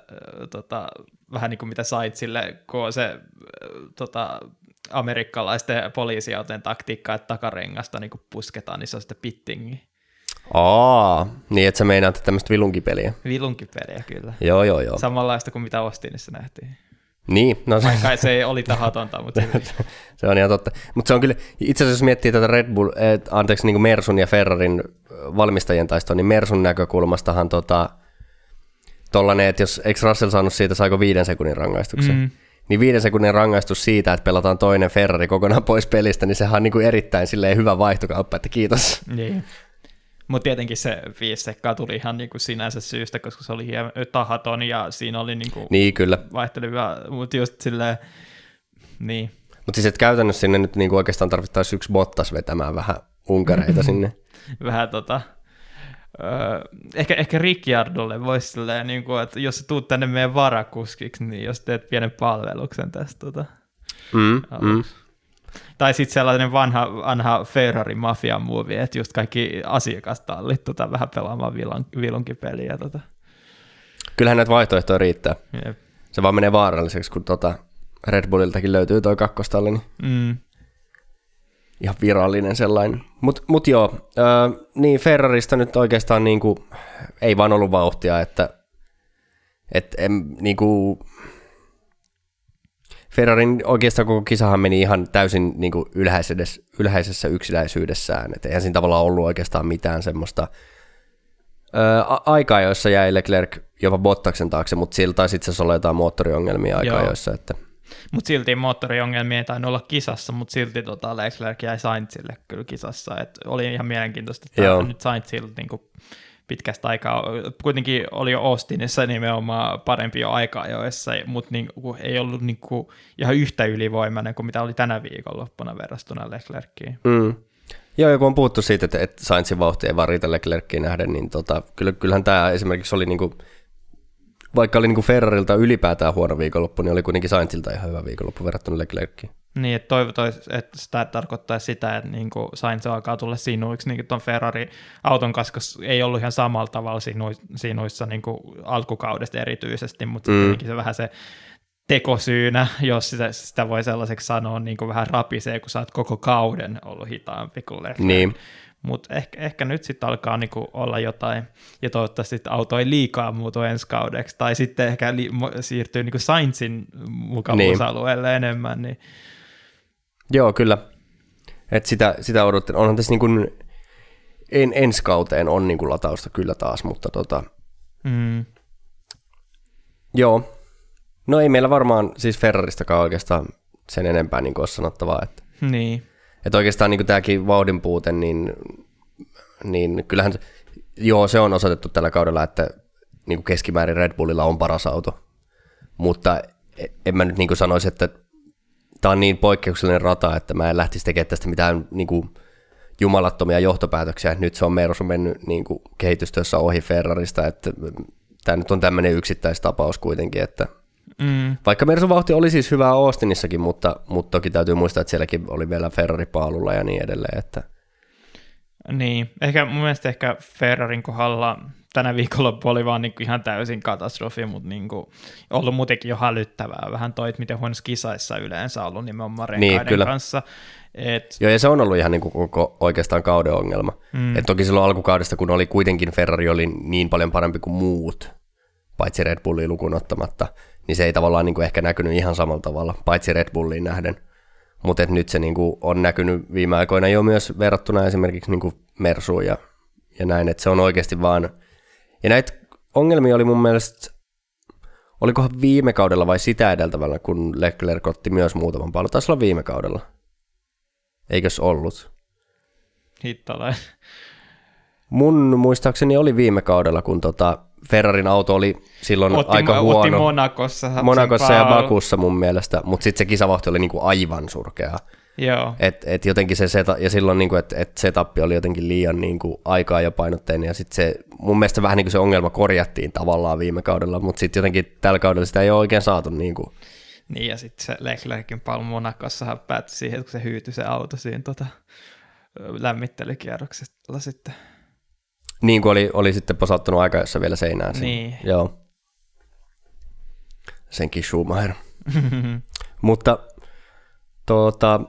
tota, vähän niin kuin mitä sait sille, kun se tota, amerikkalaisten poliisiautojen taktiikka, että takarengasta niin kuin pusketaan, niin se on sitten pittingi. Aa, niin että sä meinaat tämmöistä vilunkipeliä. Vilunkipeliä kyllä. Joo, joo, joo. Samanlaista kuin mitä Austinissa nähtiin. Niin, no se, Kai se oli tahatonta, mutta se on ihan totta. Mutta se on kyllä, itse asiassa jos miettii tätä Red Bull, et, anteeksi, niin kuin Mersun ja Ferrarin valmistajien taistoa, niin Mersun näkökulmastahan tota, tollanen, että jos, eikö Russell saanut siitä, saiko viiden sekunnin rangaistuksen? Mm. Niin viiden sekunnin rangaistus siitä, että pelataan toinen Ferrari kokonaan pois pelistä, niin sehän on niin kuin erittäin silleen hyvä vaihtokauppa, että kiitos. Niin. Mutta tietenkin se viisi sekkaa tuli ihan niinku sinänsä syystä, koska se oli hieman tahaton ja siinä oli niinku Niin, kyllä. vaihtelevia, mutta just silleen, niin. Mutta siis että käytännössä sinne nyt niin kuin oikeastaan tarvittaisiin yksi Bottas vetämään vähän unkareita sinne. vähän tota, öö, ehkä, ehkä Ricciardolle voisi silleen, niin kuin, että jos tuut tänne meidän varakuskiksi, niin jos teet pienen palveluksen tästä tota, Mm, mm. Tai sitten sellainen vanha, vanha Ferrari mafia movie, että just kaikki asiakastallit tota, vähän pelaamaan vilon, vilunkipeliä. Tota. Kyllähän näitä vaihtoehtoja riittää. Jep. Se vaan menee vaaralliseksi, kun tota Red Bulliltakin löytyy toi kakkostalli, niin Mm. Ihan virallinen sellainen. Mutta mut joo, ää, niin Ferrarista nyt oikeastaan niinku, ei vaan ollut vauhtia, että et, em, niinku, Ferrarin oikeastaan koko kisahan meni ihan täysin niinku ylhäisessä, ylhäisessä yksinäisyydessään, että eihän siinä tavallaan ollut oikeastaan mitään semmoista a- aikaa, joissa jäi Leclerc jopa Bottaksen taakse, mutta siltä taisi itse asiassa olla jotain moottoriongelmia aikaa, joissa, että Mutta silti moottoriongelmia ei tainnut olla kisassa, mutta silti tota Leclerc jäi Sainzille kyllä kisassa. Et oli ihan mielenkiintoista, että Joo. nyt Sainzilla niinku pitkästä aikaa, kuitenkin oli jo Austinissa nimenomaan parempi jo aika-ajoissa, mutta niinku, ei ollut niinku ihan yhtä ylivoimainen kuin mitä oli tänä viikonloppuna verrattuna Leclerciin. Mm. Joo, ja kun on puhuttu siitä, että, että Sainzin vauhti ei vaan riitä Leclerckiin nähden, niin tota, kyllä, kyllähän tämä esimerkiksi oli niinku, vaikka oli niinku Ferrarilta ylipäätään huono viikonloppu, niin oli kuitenkin Sainzilta ihan hyvä viikonloppu verrattuna Leclerckiin. Niin, että toivotaan, että sitä tarkoittaa sitä, että niin kuin Sainz alkaa tulla sinuiksi niin tuon Ferrari-auton kanssa, ei ollut ihan samalla tavalla sinu, sinuissa niin kuin alkukaudesta erityisesti, mutta mm. se vähän se tekosyynä, jos sitä, sitä voi sellaiseksi sanoa, niin kuin vähän rapisee, kun sä oot koko kauden ollut hitaampi kuin Leclerc. Niin. Mutta ehkä, ehkä nyt sitten alkaa niinku olla jotain, ja toivottavasti sit auto ei liikaa muutu ensi kaudeksi, tai sitten ehkä li- siirtyy niinku Sainzin mukavuusalueelle niin. enemmän, niin Joo, kyllä. Et sitä, sitä odotin. Onhan tässä niinku, en, ensi kauteen on niinku latausta kyllä taas, mutta tota, mm, joo. No ei meillä varmaan siis Ferraristakaan oikeastaan sen enempää niin ole sanottavaa, että niin. Että oikeastaan niin tämäkin vauhdin puute, niin, niin kyllähän, joo se on osoitettu tällä kaudella, että niin keskimäärin Red Bullilla on paras auto, mutta en mä nyt niin sanoisi, että tämä on niin poikkeuksellinen rata, että mä en lähtisi tekemään tästä mitään niin kuin jumalattomia johtopäätöksiä, nyt se on Mersu mennyt niin kuin kehitystyössä ohi Ferrarista, että tämä nyt on tämmöinen yksittäistapaus kuitenkin, että Mm, vaikka Mersun vauhti oli siis hyvää Austinissakin, mutta, mutta toki täytyy muistaa, että sielläkin oli vielä Ferrari-paalulla ja niin edelleen. Että... niin. Ehkä mun mielestä ehkä Ferrarin kohdalla tänä viikonloppu oli vaan niinku ihan täysin katastrofi, mutta niinku ollut muutenkin jo hälyttävää. Vähän toi, että miten huonossa kisaissa yleensä ollut nimenomaan renkaiden kyllä. kanssa. Et, Joo, ja se on ollut ihan niin kuin koko oikeastaan kauden ongelma. Mm. Et toki silloin alkukaudesta, kun oli kuitenkin Ferrari oli niin paljon parempi kuin muut, paitsi Red Bullia lukuun ottamatta, niin se ei tavallaan niin kuin ehkä näkynyt ihan samalla tavalla, paitsi Red Bulliin nähden. Mutta nyt se niin kuin on näkynyt viime aikoina jo myös verrattuna esimerkiksi niin kuin Mersuun ja, ja näin, että se on oikeasti vaan... Ja näitä ongelmia oli mun mielestä, olikohan viime kaudella vai sitä edeltävällä, kun Leclerc otti myös muutaman pallon. Taisi olla viime kaudella. Eikös ollut? hittale. Mun muistaakseni oli viime kaudella, kun tota Ferrarin auto oli silloin Otti, aika otti huono. Monakossa. sen Monakossa ja. Bakussa mun mielestä, mutta sitten se kisavauhti oli niinku aivan surkea. Joo. Et, et jotenkin se seta, ja silloin niinku, että et setup oli jotenkin liian niinku aikaa jo painotteinen, ja sitten se, mun mielestä vähän niinku se ongelma korjattiin tavallaan viime kaudella, mutta sitten jotenkin tällä kaudella sitä ei ole oikein saatu niinku. Niin, ja sitten se Leclercin pallo Monakossahan päättyi siihen, kun se hyytyi se auto siinä tota, lämmittelykierroksella sitten. Niin kuin oli, oli sitten posauttanut aika, jossa vielä seinään. sen. Niin. Joo. Senkin Schumacher. Mutta tuota,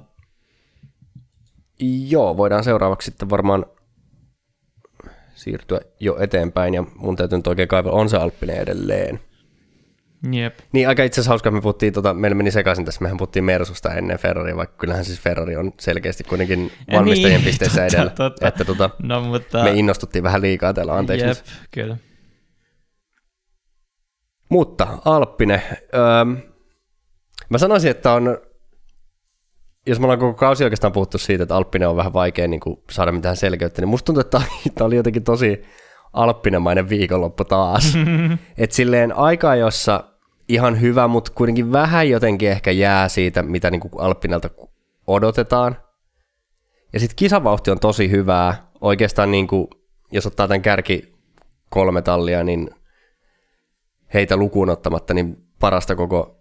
joo, voidaan seuraavaksi sitten varmaan siirtyä jo eteenpäin, ja mun täytyy nyt oikein kaivaa, on se Alppinen edelleen. Jep. Niin aika itse asiassa hauska, me puhuttiin, tota, meillä meni sekaisin tässä, mehän puhuttiin Mersusta ennen Ferraria, vaikka kyllähän siis Ferrari on selkeästi kuitenkin valmistajien niin, pisteissä totta, edellä. totta. Että tota, No mutta... me innostuttiin vähän liikaa täällä, anteeksi. Jep, Mutta, kyllä. mutta Alppinen, öö, mä sanoisin, että on, jos me ollaan koko kausi oikeastaan puhuttu siitä, että Alppinen on vähän vaikea niin kuin saada mitään selkeyttä, niin musta tuntuu, että tämä oli jotenkin tosi alppinemainen viikonloppu taas. että silleen aikaa, jossa ihan hyvä, mutta kuitenkin vähän jotenkin ehkä jää siitä, mitä niin kuin Alppinelta odotetaan. Ja sitten kisavauhti on tosi hyvää. Oikeastaan niin kuin, jos ottaa tämän kärki kolme tallia, niin heitä lukuun ottamatta, niin parasta koko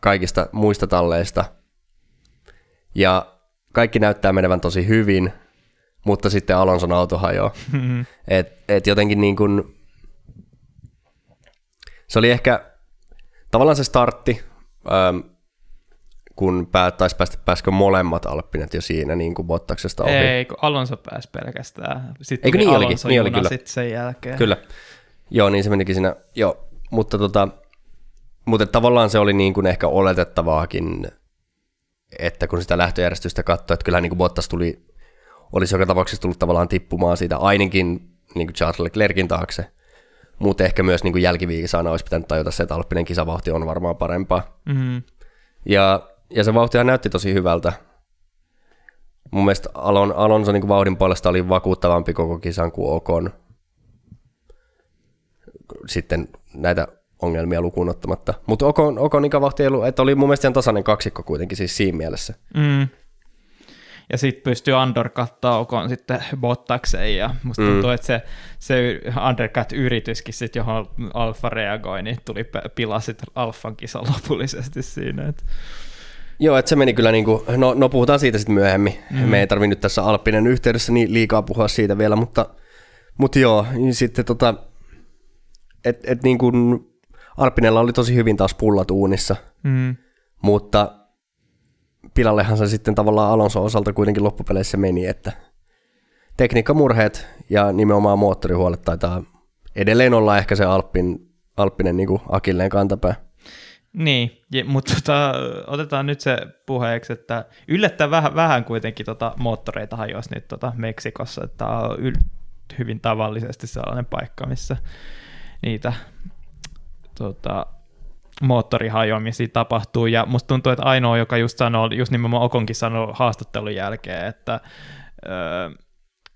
kaikista muista talleista. Ja kaikki näyttää menevän tosi hyvin, mutta sitten Alonson auto hajoaa. et, et jotenkin niin kuin, se oli ehkä tavallaan se startti, ähm, kun päättäisi päästä, pääskö molemmat Alppinet jo siinä niin kuin Bottaksesta ohi. Ei, kun Alonso pääsi pelkästään. Sitten Eikö niin olikin? Niin oli kyllä. Sitten sen jälkeen. Kyllä. Joo, niin se menikin siinä. Joo, mutta tota, mutta tavallaan se oli niin kuin ehkä oletettavaakin, että kun sitä lähtöjärjestystä katsoi, että kyllähän niin kuin Bottas tuli, olisi joka tapauksessa tullut tavallaan tippumaan siitä ainakin niin kuin Charles Leclerkin taakse, mutta ehkä myös niin kuin jälkiviisaana olisi pitänyt tajuta se, että Alppinen kisavauhti on varmaan parempaa. Mm-hmm. Ja, ja se vauhtihan näytti tosi hyvältä. Mun mielestä Alon, Alonso niin vauhdin puolesta oli vakuuttavampi koko kisan kuin Okon. Sitten näitä ongelmia lukuun ottamatta. Mutta Okon, Okon ikävauhti ei ollut, että oli mun mielestä ihan tasainen kaksikko kuitenkin siis siinä mielessä. Mm. Ja sitten pystyy undercuttaa Okon sitten Bottakseen, ja musta Mm. tuntuu, että se, se undercut-yrityskin sit, johon Alfa reagoi, niin tuli pe- pilasit Alfan kisan lopullisesti siinä. Et. Joo, että se meni kyllä niin kuin, no, no puhutaan siitä sitten myöhemmin. Mm. Me ei tarvi nyt tässä Alppinen yhteydessä niin liikaa puhua siitä vielä, mutta, mutta joo, niin sitten tota, että et niin kuin Alppinella oli tosi hyvin taas pullat uunissa, Mm. mutta pilallehan se sitten tavallaan Alonso osalta kuitenkin loppupeleissä meni, että tekniikkamurheet ja nimenomaan moottorihuolet taitaa edelleen olla ehkä se Alppin, Alppinen niin akilleen kantapää. Niin, mutta tota, otetaan nyt se puheeksi, että yllättäen vähän, vähän kuitenkin tota, moottoreita hajosi nyt tota, Meksikossa, että on yl- hyvin tavallisesti sellainen paikka, missä niitä tota, moottorihajoamisia tapahtuu, ja musta tuntuu, että ainoa, joka just sanoo, just nimenomaan Okonkin sanoi haastattelun jälkeen, että öö,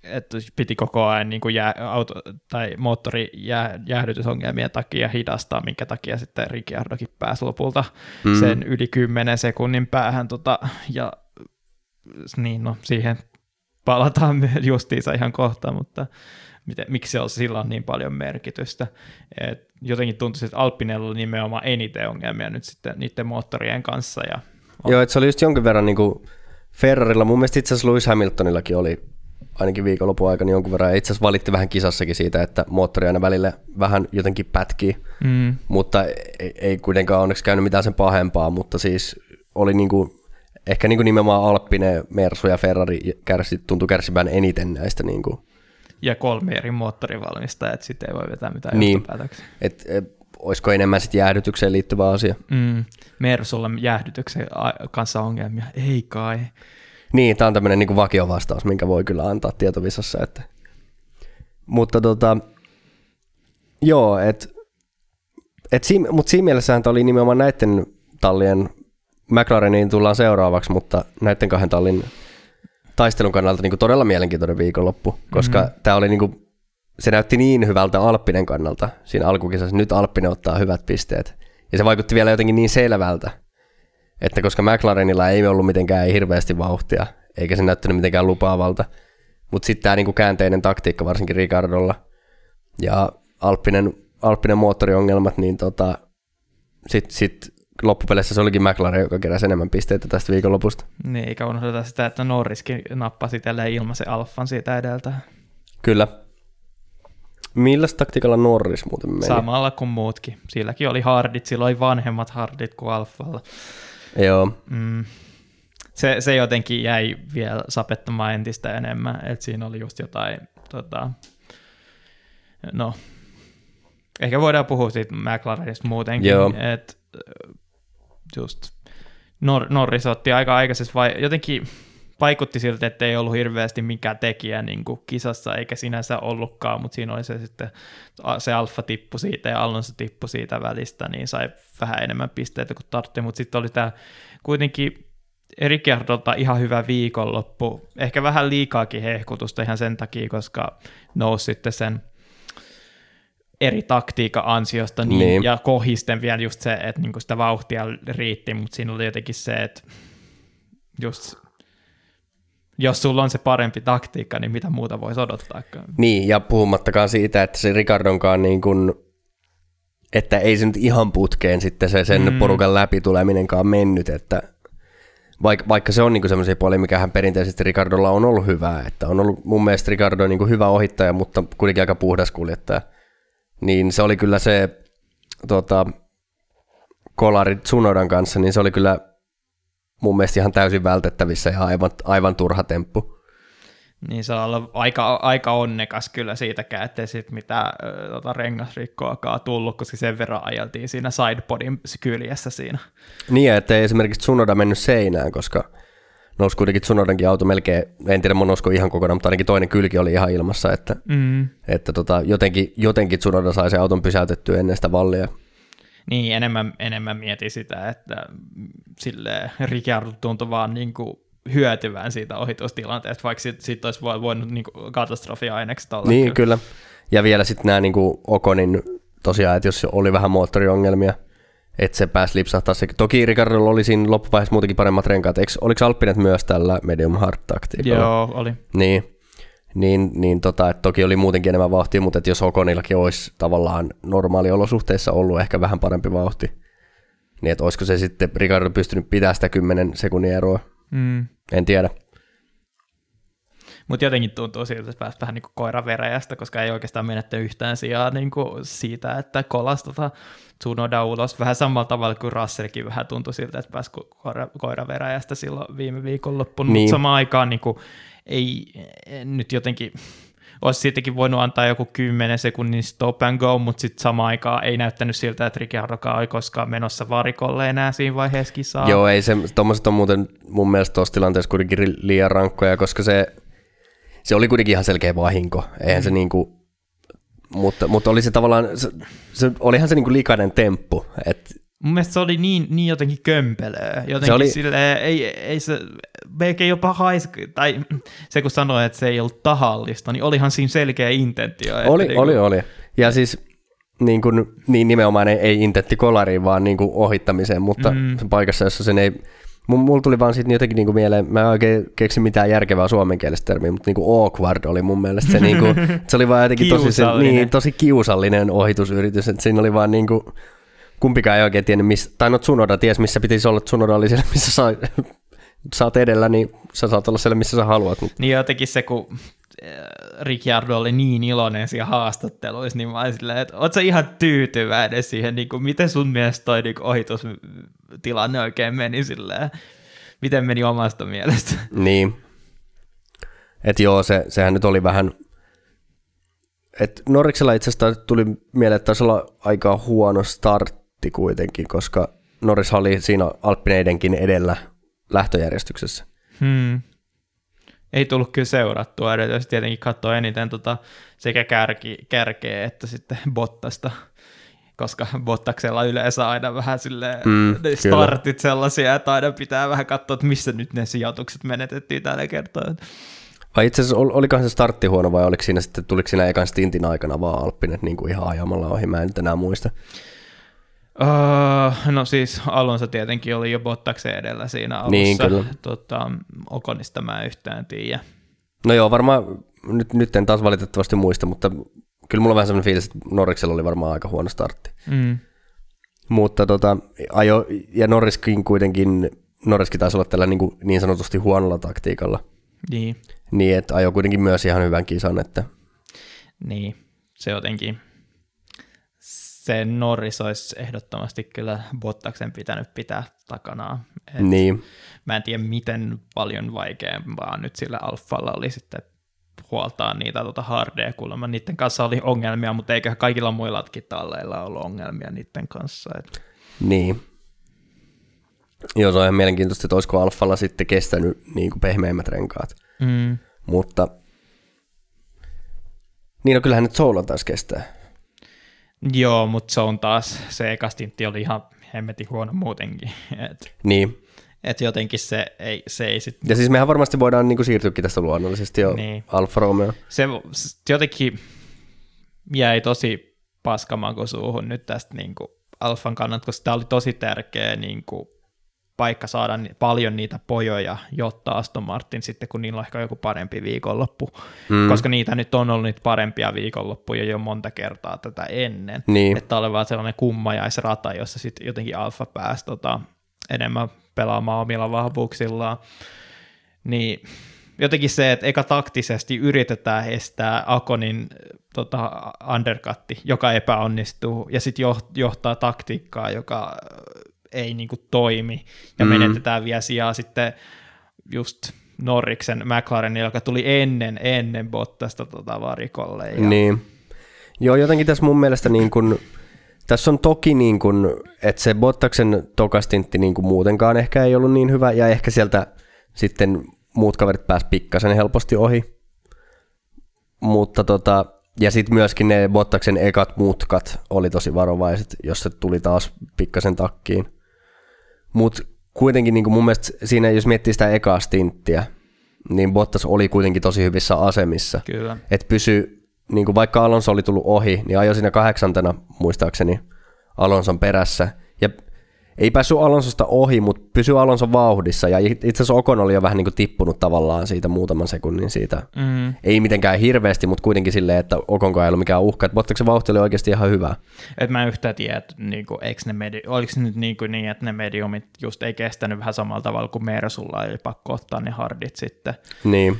että piti koko ajan niin kuin jää, auto, tai moottori jää, jäähdytysongelmien takia hidastaa, minkä takia sitten Ricciardokin pääsi lopulta Mm. sen yli 10 sekunnin päähän, tota, ja niin no, siihen palataan justiinsa ihan kohta, mutta miten, miksi on, sillä on niin paljon merkitystä. Et jotenkin tuntuu, että Alpinella oli nimenomaan eniten ongelmia nyt sitten niiden moottorien kanssa, ja Joo, että se oli just jonkin verran niin kuin Ferrarilla, mun mielestä itse asiassa Lewis Hamiltonillakin oli ainakin viikonlopun aikana jonkun verran, itse asiassa valitti vähän kisassakin siitä, että moottori aina välillä vähän jotenkin pätkii, mm, mutta ei, ei kuitenkaan onneksi käynyt mitään sen pahempaa, mutta siis oli niin kuin, ehkä niin kuin nimenomaan Alppinen, Mersu ja Ferrari kärsi, tuntui kärsivän eniten näistä niin kuin, ja kolme eri moottorivalmistajaa, että sitten ei voi vetää mitään Niin. johtopäätöksiä. et, olisiko enemmän sitten jäähdytykseen liittyvä asia. Mm. Mersulla jäähdytyksen kanssa ongelmia. Ei kai. Niin, tämä on tämmöinen niin vakiovastaus, minkä voi kyllä antaa tietovisassa. Että. Mutta tota, joo, et, et siinä, mutta siinä mielessähän tämä oli nimenomaan näiden tallien, McLareniin tullaan seuraavaksi, mutta näiden kahden tallin taistelun kannalta niin todella mielenkiintoinen viikonloppu, koska Mhm. mm-hmm. tämä oli niin kuin, se näytti niin hyvältä Alppinen kannalta siinä alkukisassa. Nyt Alppinen ottaa hyvät pisteet. Ja se vaikutti vielä jotenkin niin selvältä, että koska McLarenilla ei ollut mitenkään hirveästi vauhtia, eikä se näyttänyt mitenkään lupaavalta, mutta sitten tämä niinku käänteinen taktiikka varsinkin Ricardolla ja Alppinen, Alppinen moottoriongelmat, niin tota, sitten sit loppupeleissä se olikin McLaren, joka keräsi enemmän pisteitä tästä viikonlopusta. Niin, eikä unohdeta sitä, että Norriskin nappasi tälleen ilmaisen alfan siitä edeltä. Kyllä. Millä taktiikalla Norris muuten meni? Samalla kuin muutkin. Silläkin oli hardit, sillä oli vanhemmat hardit kuin alfalla. Joo, Mm. Se, se jotenkin jäi vielä sapettamaan entistä enemmän, että siinä oli just jotain tota, no, ehkä voidaan puhua siitä McLarenista muutenkin, että just Nor- Norris otti aika aikaisessa vai jotenkin vaikutti siltä, että ei ollut hirveästi mikään tekijä niin kuin kisassa, eikä sinänsä ollutkaan, mutta siinä oli se sitten, se Alfa tippu siitä ja Alonso tippu siitä välistä, niin sai vähän enemmän pisteitä kuin tartti, mutta sitten oli tämä kuitenkin Ricciardolta ihan hyvä viikonloppu, ehkä vähän liikaakin hehkutusta ihan sen takia, koska nousi sitten sen eri taktiikan ansiosta niin, Niin. ja kohisten vielä just se, että niinku sitä vauhtia riitti, mutta siinä oli jotenkin se, että just jos sulla on se parempi taktiikka, niin mitä muuta voisi odottaakaan. Niin, ja puhumattakaan siitä, että se Ricardonkaan niin kuin, että ei se nyt ihan putkeen sitten se sen mm. porukan läpi tuleminenkaan mennyt, että vaikka, vaikka se on niin semmoisia puolia, mikä hän perinteisesti Ricardolla on ollut hyvää, että on ollut mun mielestä Ricardo niin kuin hyvä ohittaja, mutta kuitenkin aika puhdas kuljettaja, niin se oli kyllä se tota, kolari Tsunodan kanssa, niin se oli kyllä mun mielestä ihan täysin vältettävissä ja aivan, aivan turha temppu. Niin se on ollut aika, aika onnekas kyllä siitäkään, ettei sit mitään tota, rengasrikkoakaan tullut, koska sen verran ajeltiin siinä sidepodin kyljessä siinä. Niin, että ei esimerkiksi Tsunoda mennyt seinään, koska nousi kuitenkin Tsunodankin auto melkein, en tiedä nousko ihan kokonaan, mutta ainakin toinen kylki oli ihan ilmassa, että, Mm. että tota, jotenkin, jotenkin Tsunoda sai sen auton pysäytettyä ennen sitä vallia. Niin, enemmän, enemmän mietin sitä, että sille Ricciardo tuntui vaan niin kuin hyötyvän siitä ohitustilanteesta, vaikka siitä, siitä olisi voi- voinut niin kuin katastrofiaineksi olla. Niin, kyllä. Ja vielä sitten nämä niin Okonin tosiaan, että jos oli vähän moottoriongelmia, että se pääsi lipsahtaa. Se, toki Ricardolla oli siinä loppuvaiheessa muutenkin paremmat renkaat. Eikö, oliko Alppinet myös tällä medium hard taktiikalla? Joo, oli. Niin, niin, niin tota, että toki oli muutenkin enemmän vauhtia, mutta että jos Okonillakin olisi tavallaan normaaliolosuhteissa ollut ehkä vähän parempi vauhti, niin että olisiko se sitten Ricardo pystynyt pitämään sitä 10 sekunnin eroa, Mm. en tiedä. Mutta jotenkin tuntuu siltä, että pääsi vähän niin kuin koira veräjästä, koska ei oikeastaan menetty yhtään sijaa niin kuin siitä, että kolas tota Tsunoda ulos. Vähän samalla tavalla kuin Russellkin vähän tuntui siltä, että pääsi ko- koira, koira veräjästä silloin viime viikonloppuun. Niin. Mutta samaan aikaan niin kuin, ei nyt jotenkin, olisi siitäkin voinut antaa joku 10 sekunnin stop and go, mutta sitten samaan aikaan ei näyttänyt siltä, että Ricciardokaan oli koskaan menossa varikolle enää siinä vaiheessa kisaa. Joo, ei se, tommoset on muuten mun mielestä tuossa tilanteessa kuitenkin liian rankkoja, koska se, se oli kuitenkin ihan selkeä vahinko. Eihän se niinku, mutta, mutta oli se tavallaan, se, se olihan se niinku likainen temppu, että Mun mielestä se oli niin, niin jotenkin kömpelöä. Jotenkin Se oli- silleen, ei, ei se, melkein jopa haiski, tai se kun sanoi, että se ei ollut tahallista, niin olihan siinä selkeä intentio. Oli, niinku- oli, oli. Ja siis niin, kuin, niin nimenomaan ei, ei intentti kolariin, vaan niin kuin ohittamiseen, mutta Mm. mm. paikassa, jossa sen ei... Mun- Mulla tuli vaan sitten jotenkin niinku mieleen, mä en oikein keksi mitään järkevää suomenkielistä termiä, mutta niinku awkward oli mun mielestä se, niinku, se oli vaan jotenkin tosi, se, niin, tosi kiusallinen ohitusyritys, että siinä oli vaan niinku, kumpikaan ei oikein tiennyt, missä, tai no Tsunoda ties missä pitäisi olla, Tsunoda oli siellä, missä saa, saat edellä, niin sä saat olla siellä, missä sä haluat. Mutta Niin jotenkin se, kun äh, Ricciardo oli niin iloinen siellä haastatteluissa, niin mä olin silleen, että oot sä ihan tyytyväinen siihen, niin kuin, miten sun mielestä toi niin ohitustilanne oikein meni silleen, miten meni omasta mielestä? Niin. Et joo, se, sehän nyt oli vähän... Et Norriksella itse asiassa tuli mieleen, että taisi olla aika huono startti kuitenkin, koska Norris oli siinä Alppineidenkin edellä lähtöjärjestyksessä. Hmm. Ei tullut kyllä seurattua, edes tietenkin katsoi eniten tota sekä kärki, kärkeä että sitten Bottasta, koska Bottaksella yleensä aina vähän silleen Mm, kyllä. startit sellaisia, että aina pitää vähän katsoa, että missä nyt ne sijoitukset menetettiin tällä kertaa. Vai itse asiassa ol- olikohan se startti huono vai oliko siinä sitten, tuliko siinä ekan stintin aikana vaan Alppinet niin kuin ihan ajamalla ohi, mä en nyt enää muista. Uh, no siis Alonso tietenkin oli jo Bottaksen edellä siinä alussa. Niin, kyllä. Tota, Okonista mä en yhtään tiedä. No joo, varmaan, nyt, nyt en taas valitettavasti muista, mutta kyllä mulla on vähän sellainen fiilis, että Norriksella oli varmaan aika huono startti. Mm. Mutta tota, ajo, ja Norriskin kuitenkin, Norriskin taisi olla tällä niin, kuin niin sanotusti huonolla taktiikalla, Niin. niin että ajo kuitenkin myös ihan hyvän kisan, että Niin, se jotenkin, se Norris olisi ehdottomasti kyllä Bottaksen pitänyt pitää takanaan. Et niin, Mä en tiedä, miten paljon vaikeampaa nyt sillä Alfalla oli sitten huoltaa niitä tota hardeja kuulemma. Niiden kanssa oli ongelmia, mutta eikä kaikilla muillakin talleilla ollut ongelmia niiden kanssa. Et. Niin. Joo, se on ihan mielenkiintoista, että olisiko Alfalla sitten kestänyt niin kuin pehmeimmät renkaat. Mm. Mutta niin no kyllähän nyt Soulan taas kestää. Joo, mutta se on taas, se eka stintti oli ihan hemmetin huono muutenkin. Et, Niin. et jotenkin se ei, se ei sit, Ja siis mehän varmasti voidaan niin kuin siirtyäkin tästä luonnollisesti jo Niin. Alfa Romeo. se jotenkin jäi tosi paskamaku suuhun nyt tästä niin kuin Alfan kannalta, koska tämä oli tosi tärkeä niin kuin paikka saada paljon niitä pojoja, jotta Aston Martin sitten, kun niillä on ehkä joku parempi viikonloppu, mm. koska niitä nyt on ollut niitä parempia viikonloppuja jo monta kertaa tätä ennen, Niin. että oli vaan sellainen kummajaisrata, jossa sitten jotenkin Alfa pääsi tota, enemmän pelaamaan omilla vahvuuksillaan, niin jotenkin se, että eka taktisesti yritetään estää Akonin tota, undercutti, joka epäonnistuu, ja sitten johtaa taktiikkaa, joka ei niinku toimi, ja Mm. menetetään vielä sijaa sitten just Norriksen McLaren, joka tuli ennen, ennen Bottasta tota varikolle. Ja, Niin. Joo, jotenkin tässä mun mielestä niin kun, tässä on toki niin kun, että se Bottaksen tokastintti niin kun muutenkaan ehkä ei ollut niin hyvä, ja ehkä sieltä sitten muut kaverit pääs pikkasen helposti ohi. Mutta tota, ja sitten myöskin ne Bottaksen ekat mutkat oli tosi varovaiset, jos se tuli taas pikkasen takkiin. Mutta kuitenkin niin mun mielestä siinä, jos miettii sitä ekaa stinttiä, niin Bottas oli kuitenkin tosi hyvissä asemissa Kyllä. että pysy, niin kuin vaikka Alonso oli tullut ohi, niin ajoi siinä kahdeksantena muistaakseni Alonson perässä. Ei päässyt Alonsosta ohi, mutta pysyi Alonson vauhdissa. Ja itse asiassa Okon oli jo vähän niin kuin tippunut tavallaan siitä muutaman sekunnin siitä. Mm. Ei mitenkään hirveästi, mutta kuitenkin silleen, että Okonkaan ei ollut mikään uhka. Että Bottaksen vauhti oli oikeasti ihan hyvä. Et mä en yhtään tiedä, että niinku, ne medi- oliko se nyt niinku niin, että ne mediumit just ei kestänyt vähän samalla tavalla kuin Mersulla, eli pakko ottaa ne hardit sitten. Niin.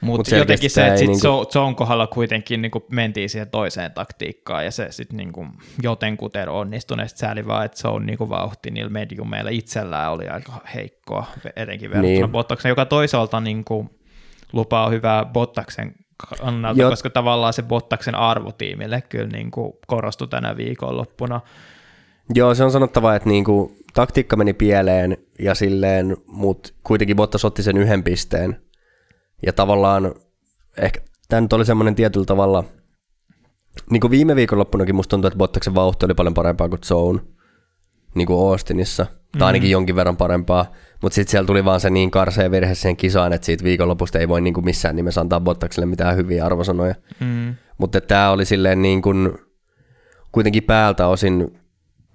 Mut Mutta selkeästi jotenkin se, että sit niinku... Zon kohdalla kuitenkin niinku mentiin siihen toiseen taktiikkaan, ja se sitten niinku jotenkuten onnistui, ja sit sääli vaan, että se on niinku vauhti niillä mediumeilla itsellään oli aika heikkoa, etenkin verrattuna Niin. niin. Bottaksen, joka toisaalta niinku lupaa hyvää Bottaksen kannalta, Jot- koska tavallaan se Bottaksen arvotiimille kyllä niinku korostui tänä viikonloppuna. Joo, se on sanottava, että niinku, taktiikka meni pieleen ja silleen, mutta kuitenkin Bottas otti sen yhden pisteen. Ja tavallaan ehkä tämä nyt oli semmoinen tietyllä tavalla, niin kuin viime viikonloppunakin musta tuntuu, että Bottaksen vauhti oli paljon parempaa kuin Zone, niin kuin Austinissa, tai ainakin jonkin verran parempaa, mutta sitten siellä tuli vaan se niin karsea virhe siihen kisaan, että siitä viikonlopusta ei voi niin kuin missään nimessä antaa Bottakselle mitään hyviä arvosanoja. Mm. Mutta tämä oli silleen niin kuin, kuitenkin päältä osin,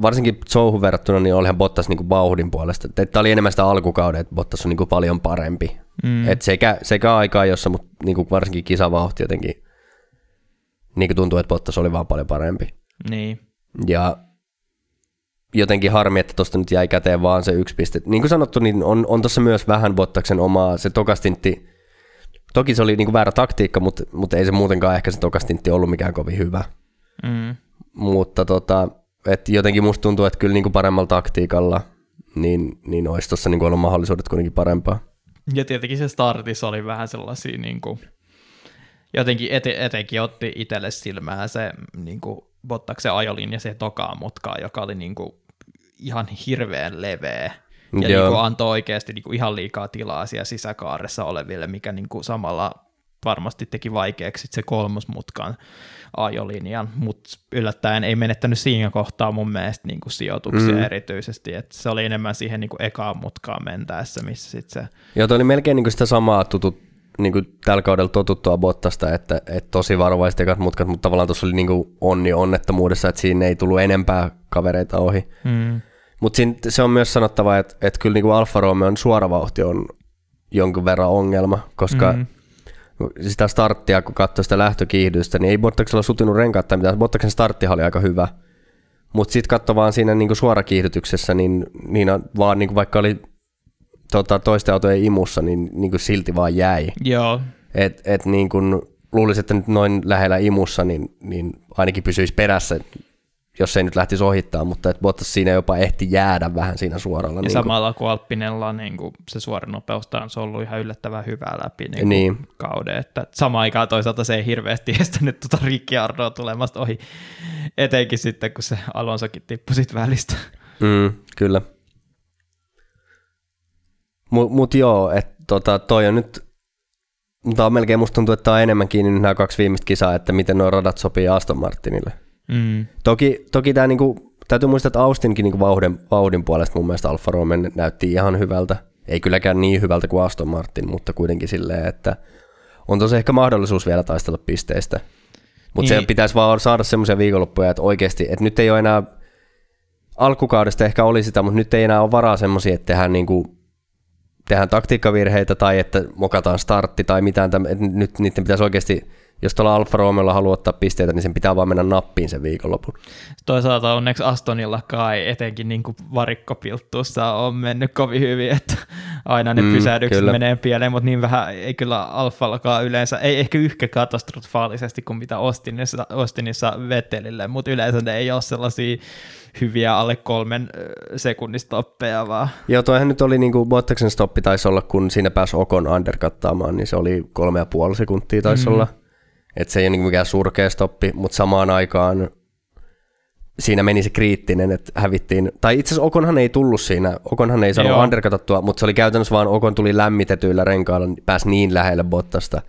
varsinkin Zouhun verrattuna, niin olihan Bottas niin kuin vauhdin puolesta. Tämä oli enemmän sitä alkukauden, että Bottas on niin kuin paljon parempi. Mm. Et sekä, sekä aikaa jossa, mutta niin kuin varsinkin kisavauhti jotenkin niin kuin tuntuu, että Bottas oli vaan paljon parempi. Niin. Ja jotenkin harmi, että tuosta nyt jäi käteen vaan se yksi piste. Niin kuin sanottu, niin on, on tuossa myös vähän Bottaksen omaa, se tokastintti, toki se oli niin kuin väärä taktiikka, mutta, mutta ei se muutenkaan ehkä se tokastintti ollut mikään kovin hyvä. Mm. Mutta tota, et jotenkin musta tuntuu, että kyllä niin kuin paremmalla taktiikalla, niin, niin olisi tuossa niin kuin ollut mahdollisuudet kuitenkin parempaa. Ja tietenkin se startissa oli vähän sellaisia, niin kuin, jotenkin ete, etenkin otti itselle silmään se niin kuin Bottaksen ajolinja se tokaan mutkaan, joka oli niin kuin, ihan hirveän leveä. Ja Joo. niin kuin, antoi oikeasti niin kuin, ihan liikaa tilaa siellä sisäkaaressa oleville, mikä niin kuin, samalla varmasti teki vaikeaksi se kolmosmutkan ajolinjan, mutta yllättäen ei menettänyt siinä kohtaa mun mielestä niin kuin sijoituksia Mm. erityisesti, että se oli enemmän siihen niin kuin ekaan mutkaan mentäessä, missä sitten se Joo, toi oli melkein niin kuin sitä samaa tutut, niin kuin tällä kaudella totuttua Bottasta, että, että tosi varovaiset ekat mutkat, mutta tavallaan tuossa oli niin kuin onni onnettomuudessa, että siinä ei tullut enempää kavereita ohi. Mm. Mutta se on myös sanottava, että, että kyllä niin kuin Alfa Romeon suoravauhti on jonkun verran ongelma, koska mm. Sitä starttia, kun katsoi sitä lähtökiihdystä, niin ei Bottaksella sutinut renkaat tai mitään. Bottaksen starttihan oli aika hyvä. Mutta sitten katso vaan siinä niin kuin suorakiihdytyksessä, niin, niin vaan niin kuin vaikka oli tota, toisten autojen imussa, niin, niin kuin silti vaan jäi. Joo, Et, et niin kuin luulisin, että nyt noin lähellä imussa, niin, niin ainakin pysyisi perässä jos ei nyt lähtisi ohittaa, mutta että Bottas siinä jopa ehti jäädä vähän siinä suoralla. Ja niin samalla kuin Alppinella niin kuin se suora nopeus on ollut ihan yllättävän hyvää läpi niin niin. kauden. Että sama aikaan toisaalta se ei hirveästi estänyt tuota Ricciardoa tulemasta ohi, etenkin sitten kun se Alonsokin tippui sit välistä. Mm, kyllä. Mutta mut joo, että tota, toi on nyt, mutta on melkein musta tuntuu, että tämä on enemmän kiinni nämä kaksi viimeistä kisaa, että miten nuo radat sopii Aston Martinille. Mm. Toki, toki tämä niinku, täytyy muistaa, että Austinkin niinku vauhdin, vauhdin puolesta mun mielestä Alfa Romeo näytti ihan hyvältä. Ei kylläkään niin hyvältä kuin Aston Martin, mutta kuitenkin silleen, että on tosi ehkä mahdollisuus vielä taistella pisteistä. Mutta niin. se pitäisi vaan saada semmoisia viikonloppuja, että oikeasti, että nyt ei ole enää, alkukaudesta ehkä oli sitä, mutta nyt ei enää ole varaa semmoisia, että tehdään niinku tehdään taktiikkavirheitä tai että mokataan startti tai mitään, että nyt niiden pitäisi oikeasti jos tuolla Alfa Romeolla haluaa ottaa pisteitä, niin sen pitää vaan mennä nappiin sen viikonlopun. Toisaalta onneksi Astonilla kai etenkin niin kuin varikkopilttuussa on mennyt kovin hyvin, että aina ne mm, pysähdykset kyllä. menee pieleen, mutta niin vähän ei kyllä Alfallakaan yleensä, ei ehkä yhkä katastrofaalisesti kuin mitä Ostinissa, Ostinissa Vettelille, mutta yleensä ne ei ole sellaisia hyviä alle kolmen sekunnistoppeja vaan. Joo, toihan nyt oli niin kuin Bottaksen stoppi taisi olla, kun siinä pääsi Okon undercuttaamaan, niin se oli kolme ja puoli sekuntia taisi mm. olla että se ei ole niin mikään surkea stoppi, mutta samaan aikaan siinä meni se kriittinen, että hävittiin, tai itse asiassa Okonhan ei tullut siinä, Okonhan ei saanut underkatattua, mutta se oli käytännössä vaan Okon tuli lämmitetyillä renkailla, pääsi niin lähelle Bottasta,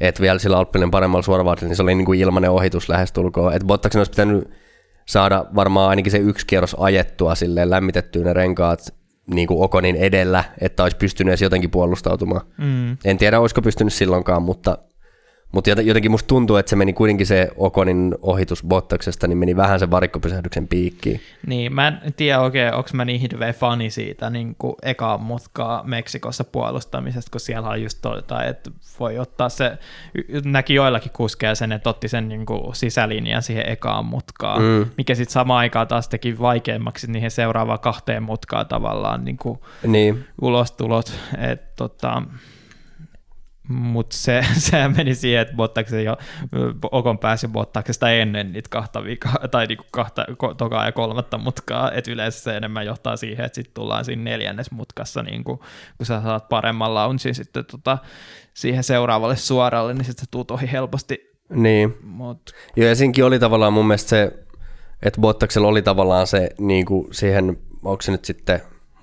että vielä sillä Alppinen paremmalla suoravaatilla, niin se oli niin kuin ilmanen ohitus lähestulkoon, että Bottaksen olisi pitänyt saada varmaan ainakin se yksi kierros ajettua silleen lämmitettyä ne renkaat niin kuin Okonin edellä, että olisi pystynyt edes jotenkin puolustautumaan. Mm. En tiedä, olisiko pystynyt silloinkaan, mutta mutta jotenkin musta tuntuu, että se meni kuitenkin se Okonin ohitus Bottaksesta, niin meni vähän sen varikkopysähdyksen piikkiin. Niin, mä en tiedä oikein, onko mä niin hirveä fani siitä niin kuin ekaa mutkaa Meksikossa puolustamisesta, kun siellä on just todetaan, että voi ottaa se, näki joillakin kuskeja sen, että otti sen niin kuin sisälinjan siihen ekaan mutkaan, mm. mikä sitten samaan aikaan taas teki vaikeammaksi niihin seuraavaan kahteen mutkaan tavallaan niin kuin niin. ulostulot. Että tota, mutta se, se meni siihen, että Bottaksen jo Okon pääsi Bottaksesta ennen niitä kahta vika, tai niinku kahta, tokaa ja kolmatta mutkaa, että yleensä se enemmän johtaa siihen, että sitten tullaan siinä neljännes mutkassa, niin kun, sä saat paremman launchin sitten tota, siihen seuraavalle suoralle, niin sitten se tuut ohi helposti. Niin, Mut. joo ja siinkin oli tavallaan mun mielestä se, että Bottaksella oli tavallaan se niin kuin siihen, onko se nyt sitten,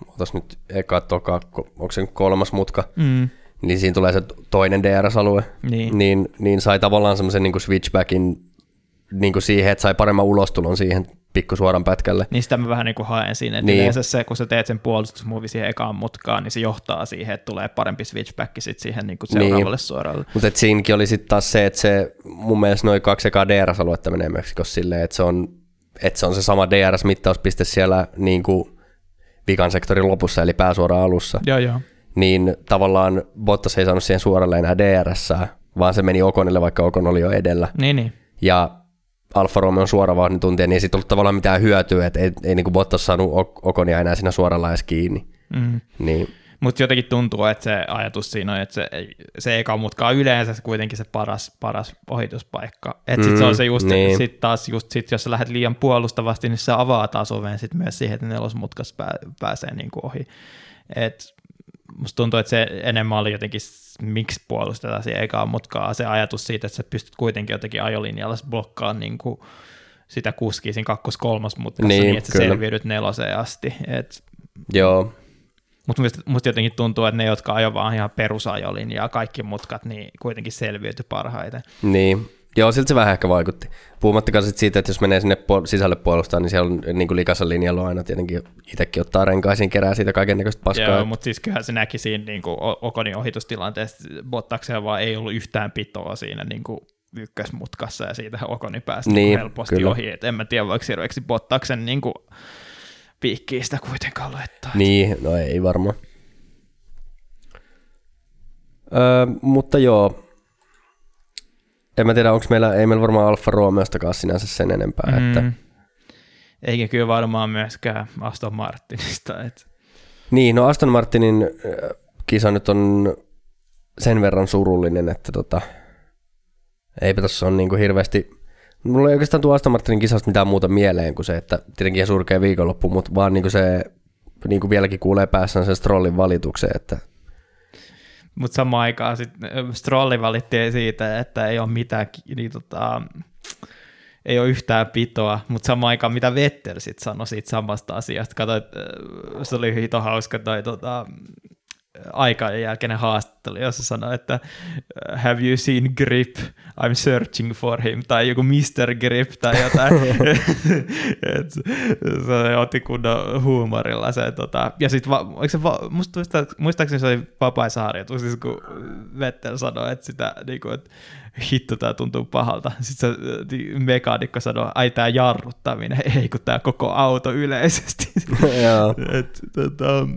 otas nyt eka, toka, onko se nyt kolmas mutka, mm niin siinä tulee se toinen DRS-alue, niin, niin, niin sai tavallaan semmoisen niin switchbackin niin kuin siihen, että sai paremman ulostulon siihen pikkusuoran pätkälle. Niin sitä mä vähän niin kuin haen siinä, että niin. yleensä se, kun sä teet sen puolustusmuovi siihen ekaan mutkaan, niin se johtaa siihen, että tulee parempi switchback sit siihen niin kuin seuraavalle niin. suoralle. Mutta siinäkin oli sitten taas se, että se mun mielestä noin kaksi ekaa DRS-aluetta menee Meksikossa silleen, että se on, että se on se sama DRS-mittauspiste siellä niin kuin vikan sektorin lopussa, eli pääsuora alussa. Joo, joo niin tavallaan Bottas ei saanut siihen suoralle enää DRS, vaan se meni Okonille, vaikka Okon oli jo edellä. Niin, niin. Ja Alfa Romeo on suora tuntia, niin ei siitä ollut tavallaan mitään hyötyä, että ei, ei niin Bottas saanut Okonia enää siinä suoralla edes kiinni. Mm. Niin. Mutta jotenkin tuntuu, että se ajatus siinä on, että se, se eka mutka on yleensä kuitenkin se paras, paras ohituspaikka. Että sit mm, se on se just, niin. sit taas just sit, jos sä lähdet liian puolustavasti, niin se avaa taas oven sit myös siihen, että nelosmutkas pää, pääsee niinku ohi. Et musta tuntuu, että se enemmän oli jotenkin, miksi puolustetaan siihen ekaan mutkaa, se ajatus siitä, että sä pystyt kuitenkin jotenkin ajolinjalla blokkaamaan niin kuin sitä kuskii siinä kakkos-kolmas mutkassa niin, niin, että sä selviydyt neloseen asti. Et, Joo. Mutta musta, musta jotenkin tuntuu, että ne, jotka ajoivat vaan ihan perusajolinjaa, kaikki mutkat, niin kuitenkin selviytyi parhaiten. Niin, Joo, siltä se vähän ehkä vaikutti. Puhumattakaan sit siitä, että jos menee sinne puol- sisälle puolustaan, niin siellä on niin kuin likassa linjalla aina tietenkin itsekin ottaa renkaisin, kerää siitä kaiken näköistä paskaa. Joo, mutta siis kyllähän se näki siinä niin kuin Okonin ohitustilanteessa, Bottaksella vaan ei ollut yhtään pitoa siinä niin kuin ykkösmutkassa ja siitä Okoni pääsi niin, niin helposti kyllä. ohi. Et en mä tiedä, voiko hirveäksi Bottaksen niin kuin piikkiä sitä kuitenkaan laittaa. Niin, no ei varmaan. Öö, mutta joo, en mä tiedä, onko meillä, ei meillä varmaan Alfa Romeostakaan sinänsä sen enempää. Mm. Että... Eikä kyllä varmaan myöskään Aston Martinista. Että... Niin, no Aston Martinin kisa nyt on sen verran surullinen, että tota, eipä tässä ole niin kuin hirveästi Mulla ei oikeastaan tuo Aston Martinin kisasta mitään muuta mieleen kuin se, että tietenkin surkea viikonloppu, mutta vaan niin kuin se niin kuin vieläkin kuulee päässään sen Strollin valituksen, että Mutta samaan aikaan sitten Strolli valittiin siitä, että ei ole mitään, niin tota, ei ole yhtään pitoa, mutta samaan aikaan mitä Vettel sitten sanoi siitä samasta asiasta. Katsoit, se oli hito hauska toi tota, aikaan jälkeinen haastattelu, jossa sanoi, että have you seen Grip? I'm searching for him, tai joku Mr. Grip tai jotain. Et, se otti kunnon huumorilla se. Tota. Ja sitten, se, musta muista, muistaakseni se oli vapaisaharjoitus, siis kun Vettel sanoi, että sitä, niin kuin, että hitto, tämä tuntuu pahalta. Sitten se mekaanikko sanoi, ai tämä jarruttaminen, ei kun tämä koko auto yleisesti. Et, tota,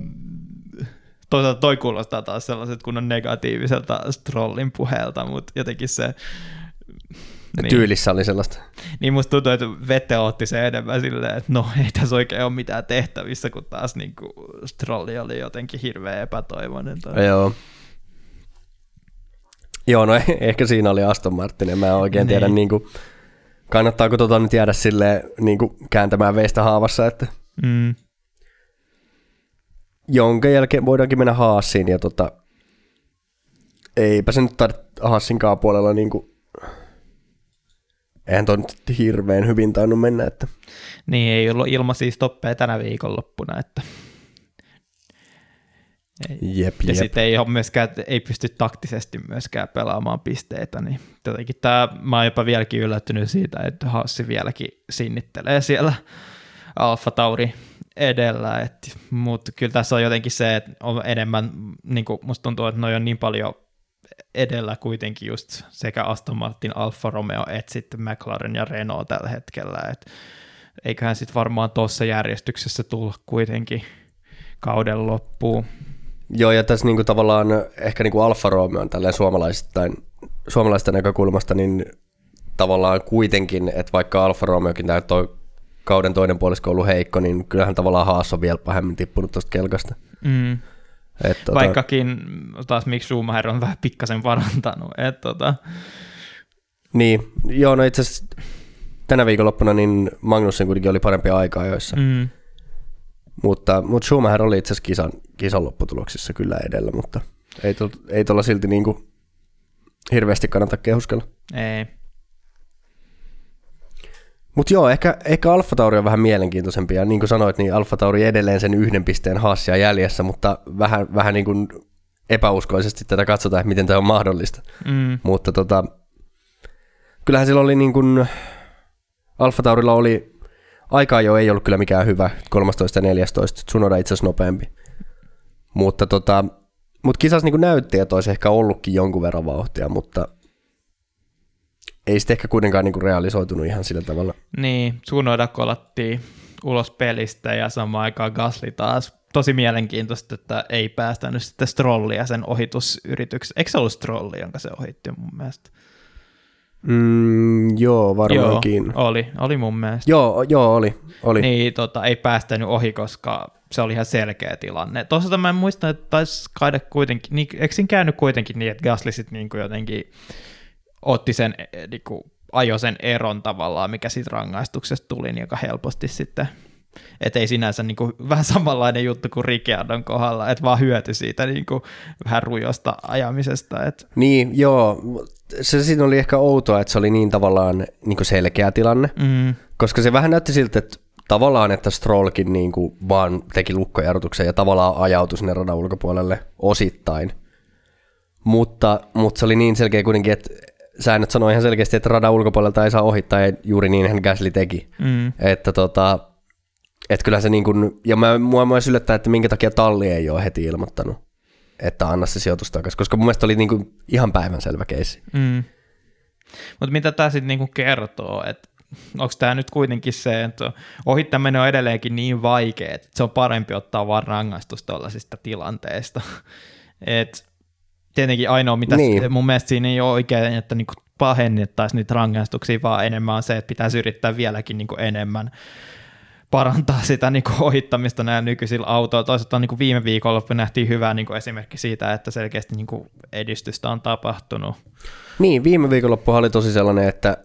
toisaalta toi kuulostaa taas sellaiset kunnon negatiiviselta Strollin puheelta, mutta jotenkin se... Niin. Tyylissä oli sellaista. Niin musta tuntuu, että Vette otti se enemmän silleen, että no ei tässä oikein ole mitään tehtävissä, kun taas niin kuin Strolli oli jotenkin hirveän epätoivoinen. Tai... Joo. Joo, no ehkä siinä oli Aston Martin, en mä oikein niin. tiedä, niin kuin, kannattaako tota nyt jäädä silleen niin kuin kääntämään veistä haavassa, että mm jonka jälkeen voidaankin mennä Haasiin ja tota, eipä se nyt tarvitse Haasinkaan puolella niin kuin, eihän toi nyt hirveän hyvin tainnut mennä. Että. Niin, ei ollut ilma siis toppeja tänä viikonloppuna, että Jep, ja sitten ei, ole myöskään, ei pysty taktisesti myöskään pelaamaan pisteitä, niin jotenkin tämä, mä oon jopa vieläkin yllättynyt siitä, että Haassi vieläkin sinnittelee siellä Alfa Tauri edellä, mutta kyllä tässä on jotenkin se, että on enemmän, niin kuin musta tuntuu, että noi on niin paljon edellä kuitenkin just sekä Aston Martin, Alfa Romeo että sitten McLaren ja Renault tällä hetkellä, että eiköhän sitten varmaan tuossa järjestyksessä tulla kuitenkin kauden loppuun. Joo, ja tässä niinku tavallaan ehkä niinku Alfa Romeo on tälleen suomalaisista, suomalaisesta näkökulmasta, niin tavallaan kuitenkin, että vaikka Alfa Romeokin toi kauden toinen puolisko ollut heikko, niin kyllähän tavallaan Haas on vielä pahemmin tippunut tuosta kelkasta. Mm. Et, tota... Vaikkakin taas miksi Schumacher on vähän pikkasen parantanut. Et, tota... Niin, joo, no itse asiassa tänä viikonloppuna niin Magnussen kuitenkin oli parempi aikaa joissa. Mm. Mutta, mutta Schumacher oli itse asiassa kisan, kisan lopputuloksissa kyllä edellä, mutta ei, tuolla, ei tuolla silti niin kuin hirveästi kannata kehuskella. Ei. Mutta joo, ehkä, ehkä Alfa Tauri on vähän mielenkiintoisempi, ja niin kuin sanoit, niin Alfa Tauri edelleen sen yhden pisteen haassia jäljessä, mutta vähän, vähän niin kuin epäuskoisesti tätä katsotaan, että miten tämä on mahdollista. Mm. Mutta tota, kyllähän sillä oli niin kuin, Alfa Taurilla oli, aikaa jo ei ollut kyllä mikään hyvä, 13 ja 14, Tsunoda itse asiassa nopeampi. Mutta tota, mut kisas niin kuin näytti, että olisi ehkä ollutkin jonkun verran vauhtia, mutta ei sitten ehkä kuitenkaan niinku realisoitunut ihan sillä tavalla. Niin, Tsunoda kolattiin ulos pelistä ja samaan aikaan Gasly taas. Tosi mielenkiintoista, että ei päästänyt sitten Strollia sen ohitusyrityksessä. Eikö se ollut Strolli, jonka se ohitti mun mielestä? Mm, joo, varmaankin. Joo, oli, oli mun mielestä. Joo, joo oli, oli. Niin, tota, ei päästänyt ohi, koska se oli ihan selkeä tilanne. Toisaalta mä en muista, että taisi kaida kuitenkin, niin, eikö siinä käynyt kuitenkin niin, että Gasly sitten niin jotenkin otti sen, eh, niin kuin, ajo sen eron tavallaan, mikä siitä rangaistuksesta tuli, niin joka helposti sitten että ei sinänsä niin kuin, vähän samanlainen juttu kuin Ricciardon kohdalla, että vaan hyöty siitä niin kuin, vähän rujosta ajamisesta. Että. Niin, joo. Se siinä oli ehkä outoa, että se oli niin tavallaan niin kuin selkeä tilanne, mm. koska se vähän näytti siltä, että tavallaan, että Strollkin niin kuin vaan teki lukkojarrutuksen ja tavallaan ajautui sinne radan ulkopuolelle osittain. Mutta, mutta se oli niin selkeä kuitenkin, että säännöt sanoo ihan selkeästi, että radan ulkopuolelta ei saa ohittaa, ja juuri niin hän Gasly teki. Mm. Että tota, et kyllä se niin kuin, ja mä, mua myös yllättää, että minkä takia talli ei ole heti ilmoittanut, että anna se sijoitus takaisin, koska mun mielestä oli niin kuin ihan päivänselvä keissi. Mm. Mutta mitä tämä sitten niinku kertoo, että onko tämä nyt kuitenkin se, että ohittaminen on edelleenkin niin vaikea, että se on parempi ottaa vaan rangaistus tuollaisista tilanteista. että tietenkin ainoa, mitä niin. mun mielestä siinä ei ole oikein, että niin pahennettaisiin niitä rangaistuksia, vaan enemmän on se, että pitäisi yrittää vieläkin niin enemmän parantaa sitä niin kuin ohittamista näillä nykyisillä autoilla. Toisaalta niin kuin viime viikolla nähtiin hyvä niin kuin esimerkki siitä, että selkeästi niin kuin edistystä on tapahtunut. Niin, viime viikonloppu oli tosi sellainen, että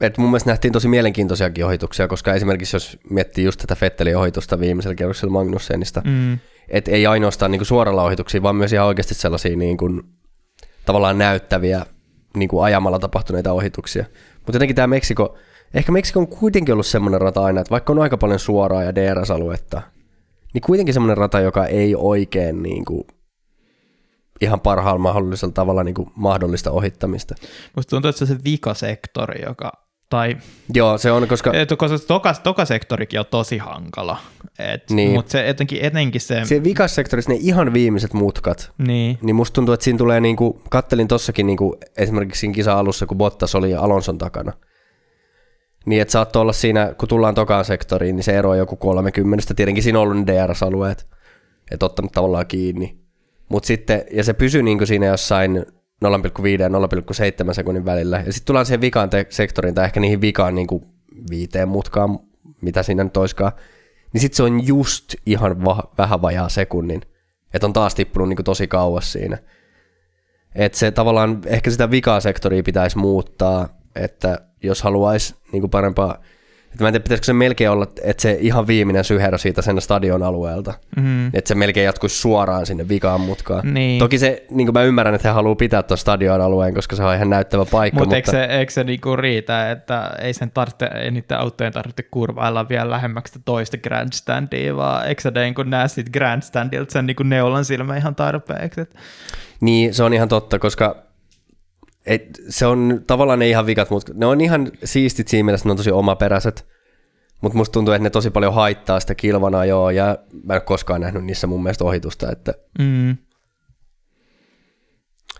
et mun mielestä nähtiin tosi mielenkiintoisiakin ohituksia, koska esimerkiksi jos miettii just tätä Fettelin ohitusta viimeisellä kierroksella Magnussenista, Mm. Että ei ainoastaan niinku suoralla ohituksia, vaan myös ihan oikeasti sellaisia niinku, tavallaan näyttäviä niinku ajamalla tapahtuneita ohituksia. Mutta jotenkin tämä Meksiko, ehkä Meksiko on kuitenkin ollut semmoinen rata aina, että vaikka on aika paljon suoraa ja DRS-aluetta, niin kuitenkin semmoinen rata, joka ei oikein niinku, ihan parhaalla mahdollisella tavalla niinku, mahdollista ohittamista. Musta tuntuu, että se on se vikasektori, joka, tai Joo, se on, koska Et, koska toka, toka sektorikin on tosi hankala. Et, Niin. Mutta se etenkin, etenkin se, se vikassektorissa ne ihan viimeiset mutkat, niin, niin musta tuntuu, että siinä tulee niinku, kattelin tossakin niinku, esimerkiksi siinä kisa alussa, kun Bottas oli Alonson takana. Niin, että saattoi olla siinä, kun tullaan tokaan sektoriin, niin se ero on joku 30. Tietenkin siinä on ollut ne DRS-alueet, että ottanut tavallaan kiinni. Mutta sitten, ja se pysyi niinku siinä jossain 0,5 ja 0,7 sekunnin välillä. Ja sitten tullaan siihen vikaan te- sektoriin, tai ehkä niihin vikaan niinku viiteen mutkaan, mitä siinä nyt olisikaan. Niin sitten se on just ihan va- vähän vajaa sekunnin. Että on taas tippunut niinku tosi kauas siinä. Että se tavallaan, ehkä sitä vikaa sektoria pitäisi muuttaa, että jos haluaisi niinku parempaa, että mä en tiedä, pitäisikö se melkein olla, että se ihan viimeinen syherö siitä sen stadion alueelta, mm, että se melkein jatkuisi suoraan sinne vikaan mutkaan. Niin. Toki se, niin kuin mä ymmärrän, että he haluaa pitää tuon stadion alueen, koska se on ihan näyttävä paikka, Mut mutta, eikö se, eikö se niinku riitä, että ei, sen tarvitse, ei niiden autojen tarvitse kurvailla vielä lähemmäksi toista grandstandia, vaan eikö sä niin näe siitä grandstandilta sen niinku neulan silmä ihan tarpeeksi? Niin se on ihan totta, koska et, se on tavallaan ne ihan vikat, mutta ne on ihan siistit siinä mielessä, ne on tosi omaperäiset, mutta musta tuntuu, että ne tosi paljon haittaa sitä kilvana joo, ja mä en ole koskaan nähnyt niissä mun mielestä ohitusta, että mm,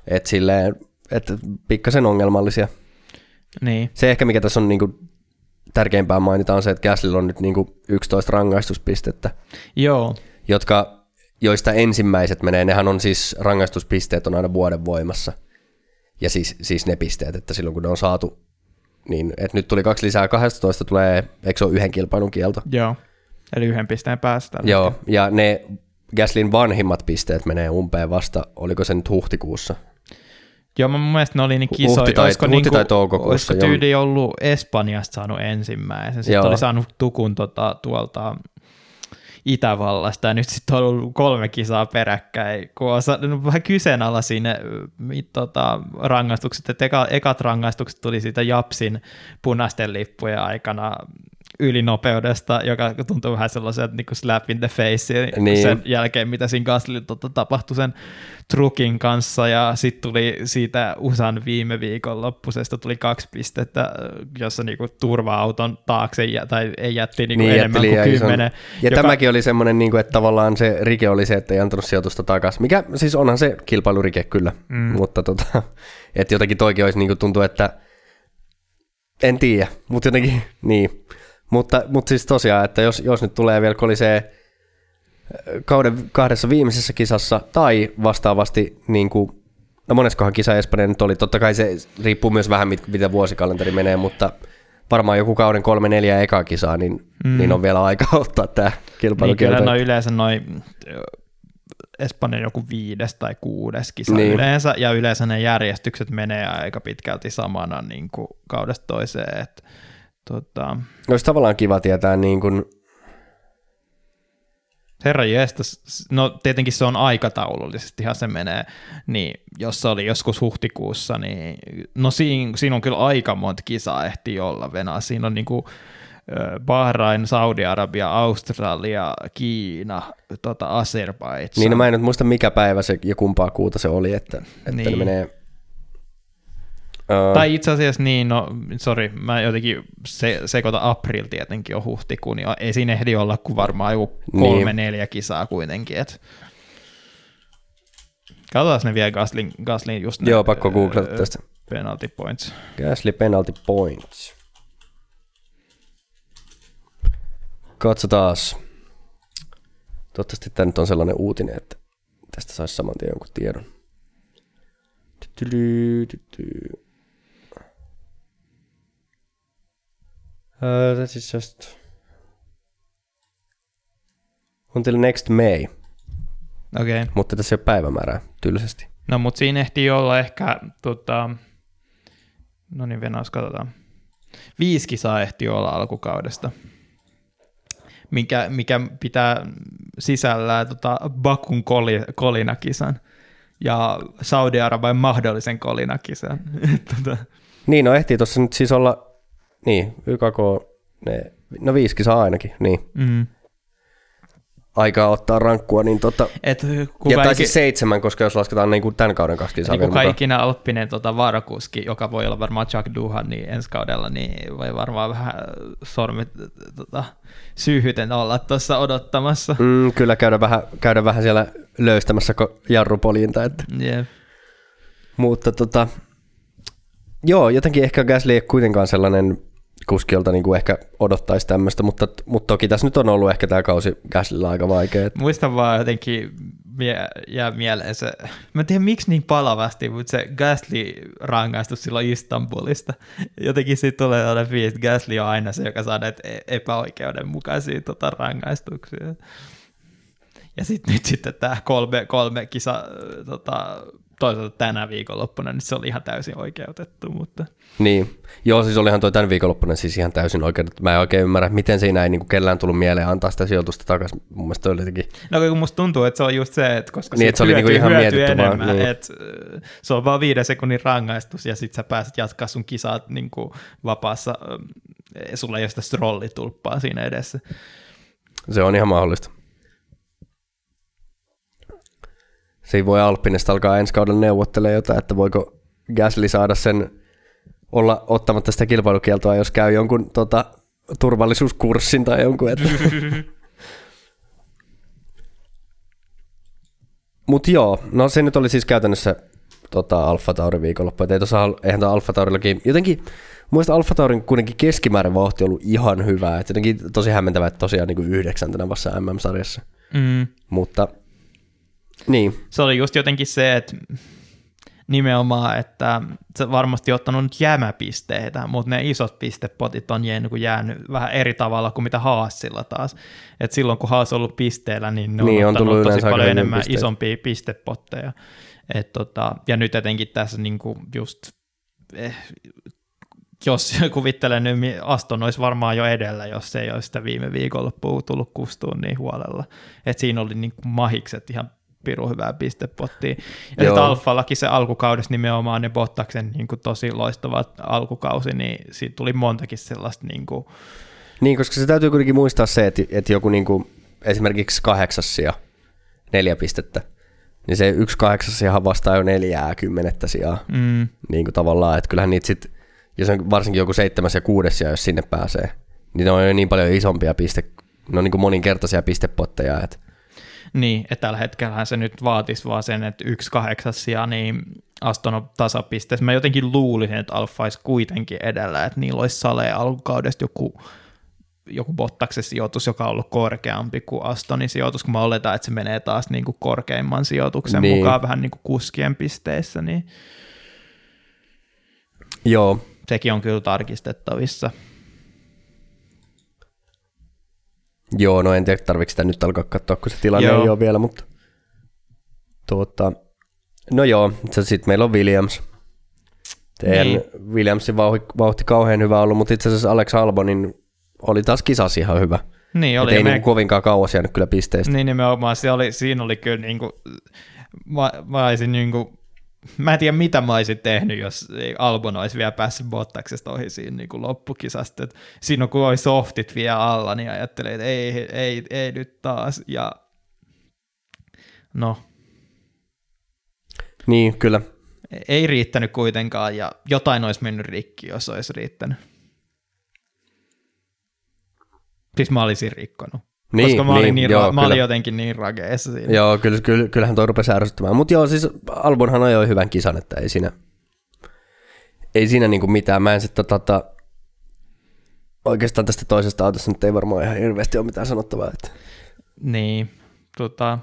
et silleen, että pikkasen ongelmallisia. niin, Se ehkä mikä tässä on niinku tärkeimpää mainita on se, että Gaslylla on nyt niinku 11 rangaistuspistettä, joo, jotka, joista ensimmäiset menee, nehän on siis, rangaistuspisteet on aina vuoden voimassa. Ja siis, siis ne pisteet, että silloin kun ne on saatu, niin että nyt tuli kaksi lisää, 12 tulee, eikö se ole yhden kilpailun kielto? joo. Eli yhden pisteen päästä. Joo, ja ne Gaslin vanhimmat pisteet menee umpeen vasta, oliko se nyt huhtikuussa? Joo, mä mun mielestä ne oli niin Huhti kisoja. tai- olisiko, huhti niinku, tai toukokuussa, olisiko tyyli ollut Espanjasta saanut ensimmäisen. Sitten oli saanut tukun tota, tuolta Itävallasta. Ja nyt sitten on ollut kolme kisaa peräkkäin, kun on saanut vähän kyseenalaisia ne mit, tota, rangaistukset, että eka, ekat rangaistukset tuli siitä Japsin punaisten lippujen aikana ylinopeudesta, joka tuntuu vähän sellaiselta niin slap in the face Niin. sen jälkeen, mitä siinä Gaslilla tota, tapahtui sen trukin kanssa, ja sitten tuli siitä USAn viime viikon loppusesta tuli kaksi pistettä, jossa niinku turva-auton taakse jä, tai ei jätti niinku Niin, enemmän jätti kuin kymmenen. Ja joka- tämäkin oli semmoinen, niin kuin, että tavallaan se rike oli se, että ei antanut sijoitusta takaisin. Mikä siis onhan se kilpailurike kyllä, mm. mutta tota, että jotenkin toikin olisi niin kuin tuntuu, että en tiedä, mutta jotenkin niin. Mutta, mutta siis tosiaan, että jos, jos nyt tulee vielä kolisee kauden kahdessa viimeisessä kisassa tai vastaavasti niin kuin, no moneskohan kisa Espanja nyt oli, totta kai se riippuu myös vähän mit, miten vuosikalenteri menee, mutta varmaan joku kauden kolme neljä eka kisaa, niin, mm. niin on vielä aika ottaa tämä niin kyllä kilpailukielto. no yleensä noin Espanjan joku viides tai kuudes kisa Niin. yleensä, ja yleensä ne järjestykset menee aika pitkälti samana niin kuin kaudesta toiseen. Et, tota, Olisi tavallaan kiva tietää, niin kuin, Herra jestas, no tietenkin se on aikataulullisestihan se menee, niin jos se oli joskus huhtikuussa, niin no siinä, siinä on kyllä aika monta kisaa ehti olla Venäjä. Siinä on niinku ö, Bahrain, Saudi-Arabia, Australia, Kiina, tota Azerbaidžan. niin no mä en nyt muista mikä päivä se ja kumpaa kuuta se oli, että, että niin. ne Niin. menee... Öö, Tai itse asiassa niin, no sorry, mä jotenkin se, sekoitan April tietenkin on huhtikuun, niin ei siinä ehdi olla kuin varmaan joku kolme, Niin. neljä kisaa kuitenkin, et Katsotaan ne vielä Gaslin, Gaslin just ne, Joo, pakko googlata tästä. penalty points. Gasly penalty points. Katsotaan. Toivottavasti tämä nyt on sellainen uutinen, että tästä saisi saman tien jonkun tiedon. Tytyly, tyty. Uh, that is just until next May, Okei. Okay. mutta tässä ei ole päivämäärää tylsästi. No mutta siinä ehtii olla ehkä, tota, no niin Venäjässä katsotaan. Viisi kisaa ehti olla alkukaudesta, mikä, mikä pitää sisällään tota Bakun koli, kolinakisan ja Saudi-Arabian mahdollisen kolinakisan. tota. Niin, no ehtii tuossa nyt siis olla, niin, YKK, ne, no viisi kisaa ainakin, niin. Mm. Aikaa ottaa rankkua, niin tota, Et ja kuka, tai siis seitsemän, koska jos lasketaan niin kuin tämän kauden kaksi kisaa niin kuka mukaan. ikinä alppinen tota varakuski, joka voi olla varmaan Chuck Duhan, niin ensi kaudella, niin voi varmaan vähän sormit tota, syyhyten olla tuossa odottamassa. Mm, kyllä käydä vähän, käydä vähän siellä löystämässä jarrupoljinta, että Jep. Mutta tota, joo, jotenkin ehkä Gasly ei ole kuitenkaan sellainen kuski, jolta niinku ehkä odottaisi tämmöistä, mutta, mutta toki tässä nyt on ollut ehkä tämä kausi Gaslylla aika vaikea. että- Muistan vaan jotenkin mie- jää mieleen se, mä en tiedä miksi niin palavasti, mutta se Gasly-rangaistus silloin Istanbulista. Jotenkin siitä tulee sellainen fiilis, että Gasly on aina se, joka saa näitä e- epäoikeudenmukaisia tota, rangaistuksia. Ja sitten nyt sitten tämä kolme, kolme kisa tota, toisaalta tänä viikonloppuna, niin se oli ihan täysin oikeutettu, mutta Niin, joo, siis olihan toi tämän viikonloppuna siis ihan täysin oikein. Mä en oikein ymmärrä, miten siinä ei niinku kellään tullut mieleen antaa sitä sijoitusta takaisin. Mun mielestä oli jotenkin, No kun musta tuntuu, että se on just se, että koska Niin, että se oli hyötyy, niinku ihan hyötyy mietitty vaan, enemmän, niin. että se on vaan viiden sekunnin rangaistus ja sit sä pääset jatkaa sun kisaat niinku vapaassa, sulla ei ole sitä strollitulppaa siinä edessä. se on ihan mahdollista. Ei voi Alppinesta alkaa ensi kaudella neuvottelemaan jotain, että voiko Gasly saada sen olla ottamatta sitä kilpailukieltoa, jos käy jonkun tota, turvallisuuskurssin tai jonkun. Että. Mutta joo, no se nyt oli siis käytännössä tota, Alfa Tauri viikonloppu. Et Ei tossa, eihän tuo Alfa Taurillakin, jotenkin Muista Alfa Taurin kuitenkin keskimäärin vauhti on ollut ihan hyvää. Et jotenkin tosi hämmentävää, että tosiaan niin kuin yhdeksäntenä vasta MM-sarjassa. Mm. Mutta niin, Se oli just jotenkin se, että nimenomaan, että se varmasti ottanut nyt jämäpisteitä, mutta ne isot pistepotit on jäänyt, jäänyt vähän eri tavalla kuin mitä Haasilla taas. Et silloin kun Haas on ollut pisteellä, niin ne on, Niin, on ottanut tullut tosi paljon enemmän pisteitä. isompia pistepotteja. Et tota, ja nyt etenkin tässä niinku just, eh, jos kuvittelen nyt, mi- Aston olisi varmaan jo edellä, jos ei olisi sitä viime viikonloppua tullut kustuun niin huolella. Et siinä oli niinku mahikset ihan piru hyvää pistepottia. Ja sitten Alfallakin se alkukaudessa nimenomaan ne Bottaksen niin kuin tosi loistava alkukausi, niin siitä tuli montakin sellaista niin kuin, Niin, koska se täytyy kuitenkin muistaa se, että, että joku niin kuin, esimerkiksi kahdeksas sija, neljä pistettä, niin se yksi kahdeksas sijahan vastaa jo neljää kymmenettä sijaa. mm, Niin kuin tavallaan, että kyllähän niitä sit, jos on varsinkin joku seitsemäs ja kuudes sija, jos sinne pääsee, niin ne on jo niin paljon isompia piste, ne on niin kuin moninkertaisia pistepotteja, että niin, että tällä hetkellä se nyt vaatisi vaan sen, että yksi kahdeksas sija, niin Aston on tasapisteessä. Mä jotenkin luulisin, että Alfa olisi kuitenkin edellä, että niillä olisi Sale alkukaudesta joku joku Bottaksen sijoitus, joka on ollut korkeampi kuin Astonin sijoitus, kun mä oletan, että se menee taas niin kuin korkeimman sijoituksen niin. mukaan vähän niin kuin kuskien pisteissä, niin joo, sekin on kyllä tarkistettavissa. Joo, no en tiedä, tarvitse sitä nyt alkaa katsoa, kun se tilanne Joo. ei ole vielä, mutta tuota, no joo, sitten meillä on Williams. Teidän Niin. Williamsin vauhti, vauhti kauhean hyvä ollut, mutta itse asiassa Alex Albonin oli taas kisas ihan hyvä. Niin, Et oli ei me- niinku kovinkaan kauas jäänyt kyllä pisteistä. Niin nimenomaan, se oli, siinä oli kyllä niin kuin, mä, mä olisin niin kuin, mä en tiedä mitä mä olisin tehnyt, jos ei Albon olisi vielä päässyt Bottaksesta ohi siinä niin kuin loppukisasta. Et siinä kun oli softit vielä alla, niin ajattelin, että ei, ei, ei nyt taas. Ja no, Niin, kyllä. ei riittänyt kuitenkaan ja jotain olisi mennyt rikki, jos olisi riittänyt. Siis mä olisin rikkonut. Niin, koska mä olin, niin, niin, joo, ra- mä olin jotenkin niin rakeessa siinä. Joo, kyllä, kyllä, kyllähän toi rupesi ärsyttämään. Mutta joo, siis Albonhan ajoi hyvän kisan, että ei siinä, ei siinä niinku mitään. Mä en sitten tota, oikeastaan tästä toisesta autosta nyt ei varmaan ihan hirveästi ole mitään sanottavaa. Että Niin, tota,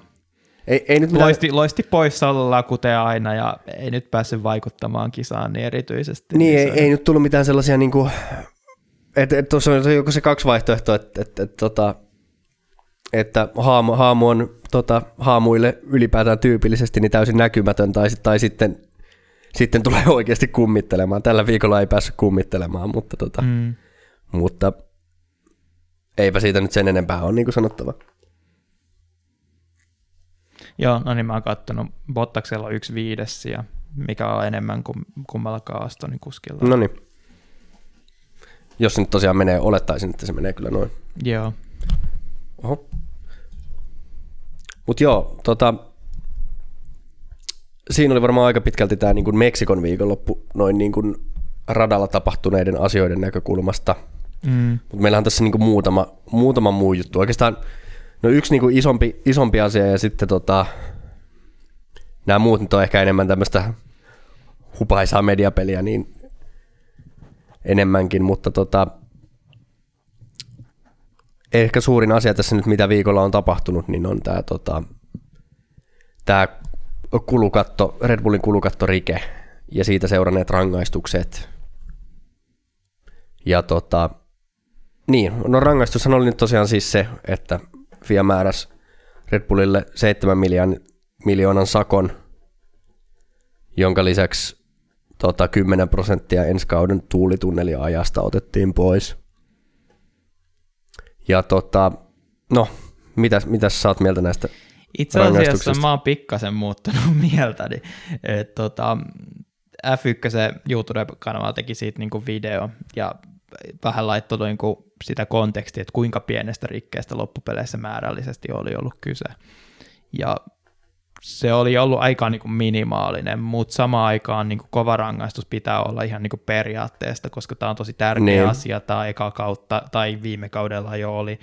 ei, ei nyt mitään, loisti, loisti poissaololla kuten aina ja ei nyt päässyt vaikuttamaan kisaan niin erityisesti. Niin, ei, se- ei nyt tullut mitään sellaisia, niinku, että et tuossa on joku se kaksi vaihtoehtoa, että et, et, tota, että haamu, haamu on tota, haamuille ylipäätään tyypillisesti niin täysin näkymätön, tai, tai sitten sitten tulee oikeasti kummittelemaan. Tällä viikolla ei päässyt kummittelemaan, mutta, tota, mm. mutta eipä siitä nyt sen enempää ole niin kuin sanottava. Joo, no niin mä oon kattonut, Bottaksella on yksi viides ja mikä on enemmän kuin kummallakaan Astonin kuskilla. No niin. Jos se nyt tosiaan menee, olettaisin, että se menee kyllä noin. Joo. Oho. Mut joo, tota, siinä oli varmaan aika pitkälti tämä niin Meksikon viikonloppu noin niin kuin radalla tapahtuneiden asioiden näkökulmasta. Mm. Mutta meillä on tässä niin kuin muutama, muutama muu juttu. Oikeastaan no yksi niin kuin isompi, isompi asia ja sitten tota, nämä muut nyt on ehkä enemmän tämmöistä hupaisaa mediapeliä niin enemmänkin, mutta tota, ehkä suurin asia tässä nyt, mitä viikolla on tapahtunut, niin on tämä tota, tää kulukatto, Red Bullin kulukattorike ja siitä seuranneet rangaistukset. Ja tota, niin, no rangaistushan oli nyt tosiaan siis se, että FIA määräsi Red Bullille 7 miljoonan, miljoonan sakon, jonka lisäksi tota, 10 prosenttia ensi kauden tuulitunneliajasta otettiin pois. Ja tota, no, mitäs, mitäs sä oot mieltä näistä Itse asiassa mä oon pikkasen muuttanut mieltäni. Et, tota, F1 YouTube-kanavalla teki siitä niinku video ja vähän laittoi niinku sitä kontekstia, että kuinka pienestä rikkeestä loppupeleissä määrällisesti oli ollut kyse. Ja se oli ollut aika niin kuin minimaalinen, mutta samaan aikaan niin kuin kova rangaistus pitää olla ihan niin kuin periaatteesta, koska tämä on tosi tärkeä niin. asia, tämä eka kautta tai viime kaudella jo oli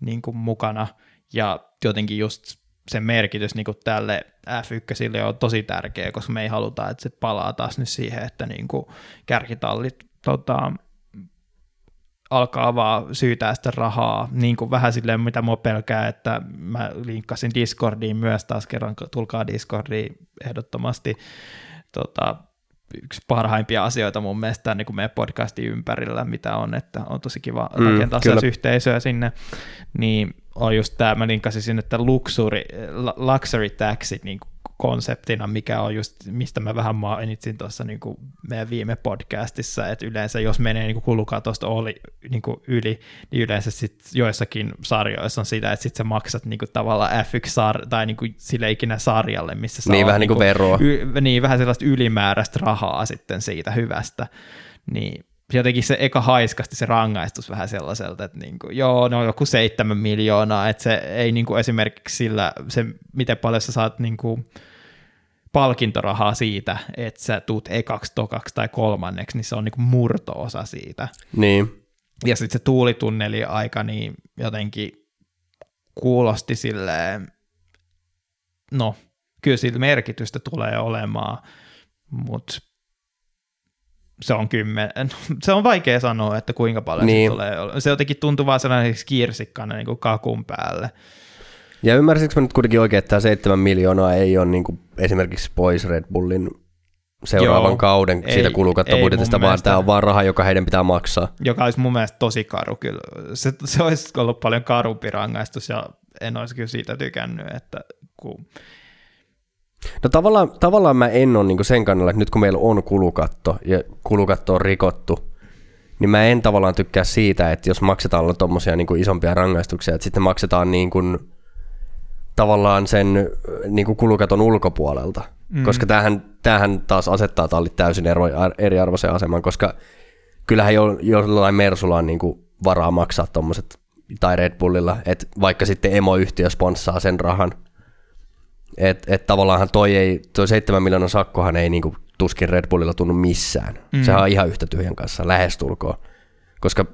niin kuin mukana, ja jotenkin just sen merkitys niin kuin tälle F1 on tosi tärkeä, koska me ei haluta, että se palaa taas nyt siihen, että niin kuin kärkitallit tota, alkaa vaan syytää sitä rahaa, niin kuin vähän silleen, mitä mua pelkää, että mä linkkasin Discordiin myös taas kerran, tulkaa Discordiin ehdottomasti, tota, yksi parhaimpia asioita mun mielestä niin kuin meidän podcastin ympärillä, mitä on, että on tosi kiva mm, rakentaa mm, yhteisöä sinne, niin on just tämä, mä linkkasin sinne, että luxury, luxury taxit niin kuin konseptina, mikä on just, mistä mä vähän mainitsin tuossa niin kuin meidän viime podcastissa, että yleensä jos menee niin kulukatosta oli, niin kuin yli, niin yleensä sit joissakin sarjoissa on sitä, että sit sä maksat niin kuin tavallaan F1 tai niin kuin sille ikinä sarjalle, missä saa niin, vähän niin kuin veroa. Y, niin, vähän sellaista ylimääräistä rahaa sitten siitä hyvästä, niin jotenkin se eka haiskasti se rangaistus vähän sellaiselta, että niin kuin, joo, no joku seitsemän miljoonaa, että se ei niin kuin esimerkiksi sillä, se miten paljon sä saat niin kuin, palkintorahaa siitä, että sä tuut ekaksi, tokaksi tai kolmanneksi, niin se on niin kuin murto-osa siitä. Niin. Ja sitten se tuulitunneli aika niin jotenkin kuulosti silleen, no kyllä sillä merkitystä tulee olemaan, mutta se on kymmen, se on vaikea sanoa, että kuinka paljon niin. se tulee. Se jotenkin tuntuu vaan sellainen kirsikkana niin kuin kakun päälle. Ja ymmärsinkö mä nyt kuitenkin oikein, että tämä 7 miljoonaa ei ole niin kuin esimerkiksi pois Red Bullin seuraavan Joo, kauden ei, siitä kulukattobudjetista, vaan tämä on vaan raha, joka heidän pitää maksaa. Joka olisi mun mielestä tosi karu kyllä. Se, se olisi ollut paljon karumpi rangaistus ja en olisi kyllä siitä tykännyt, että kun No tavallaan, tavallaan mä en ole niin sen kannalla, että nyt kun meillä on kulukatto ja kulukatto on rikottu, niin mä en tavallaan tykkää siitä, että jos maksetaan tuommoisia niin isompia rangaistuksia, että sitten maksetaan niin kuin, tavallaan sen niin kuin kulukaton ulkopuolelta. Mm. Koska tämähän, tämähän taas asettaa tallit täysin ero, eriarvoisen aseman, koska kyllähän jo, jollain Mersulla on niin kuin varaa maksaa tuommoiset, tai Red Bullilla, että vaikka sitten emoyhtiö sponssaa sen rahan, että et tavallaan toi, ei, toi 7 miljoonan sakkohan ei niinku tuskin Red Bullilla tunnu missään. Mm. Sehän on ihan yhtä tyhjän kanssa, lähestulkoon. Koska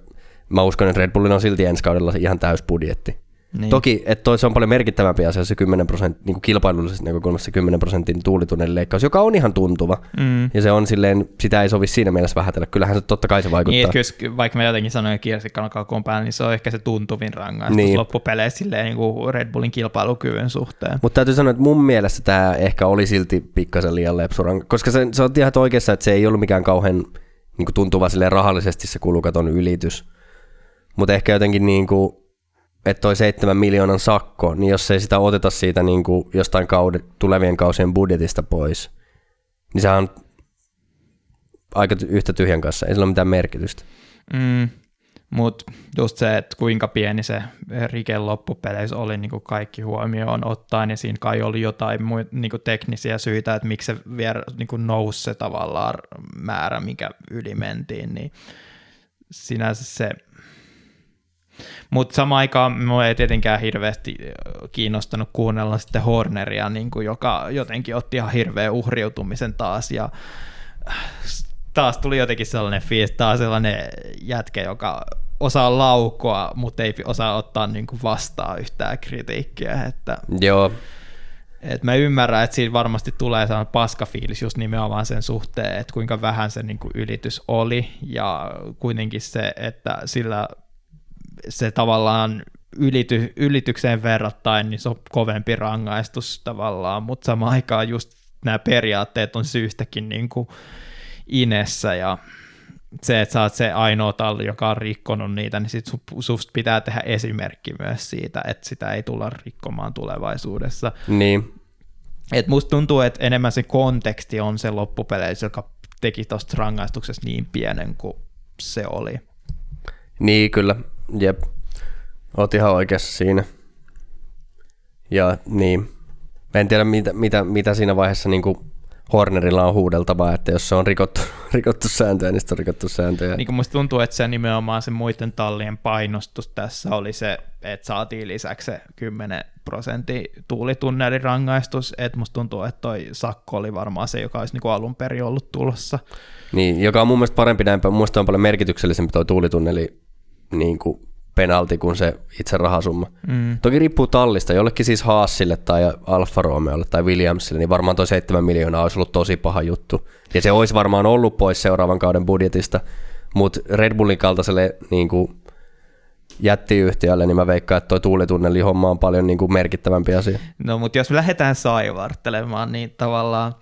mä uskon, että Red Bullilla on silti ensi kaudella ihan täys budjetti. Niin. Toki, että toi se on paljon merkittävämpi asia se 10 prosentin, niin kilpailullisesta näkökulmasta 10 prosentin tuulitunnelin leikkaus, joka on ihan tuntuva. Mm. Ja se on silleen, sitä ei sovi siinä mielessä vähätellä. Kyllähän se totta kai se vaikuttaa. Niin, kyllä, vaikka mä jotenkin sanoin kirsikkaan kakun päällä, niin se on ehkä se tuntuvin rangaistus niin. loppupeleissä silleen niin kuin Red Bullin kilpailukyvyn suhteen. Mutta täytyy sanoa, että mun mielestä tämä ehkä oli silti pikkasen liian lepsuran, koska se, se on ihan oikeassa, että se ei ollut mikään kauhean niin kuin tuntuva silleen rahallisesti se kulukaton ylitys. Mutta ehkä jotenkin niin kuin, että toi 7 miljoonan sakko, niin jos ei sitä oteta siitä niin kuin jostain kaude, tulevien kausien budjetista pois, niin sehän on aika yhtä tyhjän kanssa, ei sillä ole mitään merkitystä. Mm, mutta just se, että kuinka pieni se rike loppupeleissä oli niin kuin kaikki huomioon ottaen, ja siinä kai oli jotain muita niin kuin teknisiä syitä, että miksi se vielä niin kuin nousi se tavallaan määrä, mikä yli mentiin, niin sinänsä se mutta samaan aikaan minua ei tietenkään hirveästi kiinnostanut kuunnella sitten Horneria, niin kuin joka jotenkin otti ihan hirveän uhriutumisen taas ja taas tuli jotenkin sellainen fiilis, taas sellainen jätkä, joka osaa laukoa, mutta ei osaa ottaa niin kuin vastaan yhtään kritiikkiä. Että, Joo. Et mä ymmärrän, että siinä varmasti tulee sellainen paskafiilis just nimenomaan sen suhteen, että kuinka vähän se niin kuin ylitys oli ja kuitenkin se, että sillä se tavallaan ylity, ylitykseen verrattain, niin se on kovempi rangaistus tavallaan, mutta samaan aikaan just nämä periaatteet on syystäkin niin kuin inessä ja se, että sä oot se ainoa talli, joka on rikkonut niitä, niin sit susta pitää tehdä esimerkki myös siitä, että sitä ei tulla rikkomaan tulevaisuudessa. Niin. Et musta tuntuu, että enemmän se konteksti on se loppupeleissä, joka teki tuosta rangaistuksesta niin pienen kuin se oli. Niin, kyllä. Jep. Oot ihan oikeassa siinä. Ja niin. En tiedä, mitä, mitä, mitä siinä vaiheessa niin kuin Hornerilla on huudeltavaa, että jos se on rikottu, rikottu sääntöjä, niin sitten on rikottu sääntöjä. Niin kuin musta tuntuu, että se nimenomaan se muiden tallien painostus tässä oli se, että saatiin lisäksi se 10 prosentin tuulitunnelin rangaistus, että musta tuntuu, että toi sakko oli varmaan se, joka olisi niin kuin alun perin ollut tulossa. Niin, joka on mun mielestä parempi näin, mun mielestä on paljon merkityksellisempi tuo tuulitunneli niin kuin penalti kuin se itse rahasumma. Mm. Toki riippuu tallista. Jollekin siis Haasille tai Alfa Romeolle tai Williamsille, niin varmaan tuo 7 miljoonaa olisi ollut tosi paha juttu. Ja se olisi varmaan ollut pois seuraavan kauden budjetista, mutta Red Bullin kaltaiselle niin kuin, jättiyhtiölle, niin mä veikkaan, että tuo tuulitunneli homma on paljon niin kuin merkittävämpi asia. No, mutta jos me lähdetään saivartelemaan, niin tavallaan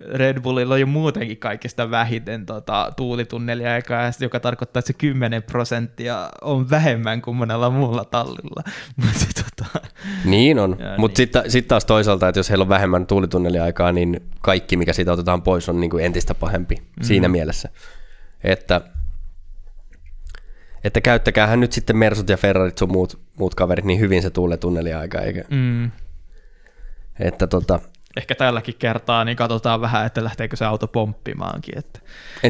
Red Bullilla on jo muutenkin kaikista vähiten tota, tuulitunneliaikaa, joka tarkoittaa, että se 10 prosenttia on vähemmän kuin monella muulla tallilla. tota, niin on, mutta niin. sitten sit taas toisaalta, että jos heillä on vähemmän tuulitunneliaikaa, niin kaikki, mikä siitä otetaan pois, on niin kuin entistä pahempi mm. siinä mielessä. Että, että käyttäkäähän nyt sitten Mersut ja Ferrarit sun muut, muut kaverit niin hyvin se tuuletunneliaika, eikä... Mm. Että tota, ehkä tälläkin kertaa, niin katsotaan vähän, että lähteekö se auto pomppimaankin. Että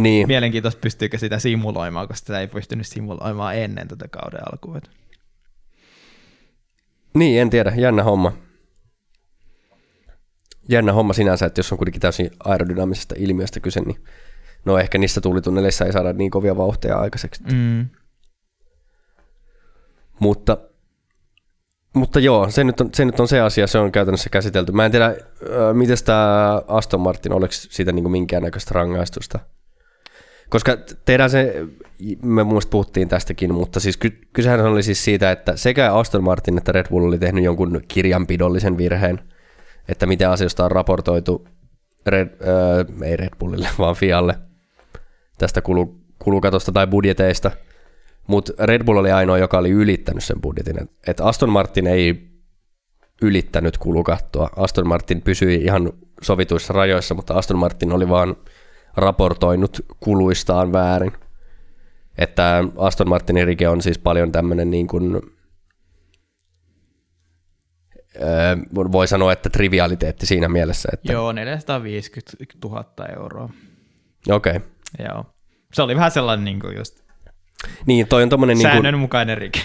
niin. Mielenkiintoista pystyykö sitä simuloimaan, koska sitä ei pystynyt simuloimaan ennen tätä kauden alkua. Niin, en tiedä. Jännä homma. Jännä homma sinänsä, että jos on kuitenkin täysin aerodynaamisesta ilmiöstä kyse, niin no ehkä niissä tuulitunneleissa ei saada niin kovia vauhteja aikaiseksi. Mm. Mutta mutta joo, se nyt, on, se nyt on se asia, se on käytännössä käsitelty. Mä en tiedä, miten tämä Aston Martin, oliko siitä niin minkäännäköistä rangaistusta? Koska tehdään se, me muista puhuttiin tästäkin, mutta siis ky- kysehän oli siis siitä, että sekä Aston Martin että Red Bull oli tehnyt jonkun kirjanpidollisen virheen, että miten asioista on raportoitu Red, äh, ei Red Bullille, vaan Fialle tästä kulu, kulukatosta tai budjeteista – mutta Red Bull oli ainoa, joka oli ylittänyt sen budjetin. Et Aston Martin ei ylittänyt kulukattoa. Aston Martin pysyi ihan sovituissa rajoissa, mutta Aston Martin oli vaan raportoinut kuluistaan väärin. Että Aston Martinin rike on siis paljon tämmöinen niin kuin, voi sanoa, että trivialiteetti siinä mielessä. Että... Joo, 450 000 euroa. Okei. Okay. Joo. Se oli vähän sellainen niin kuin just niin, toi on tommonen... Niinku- Säännönmukainen rike.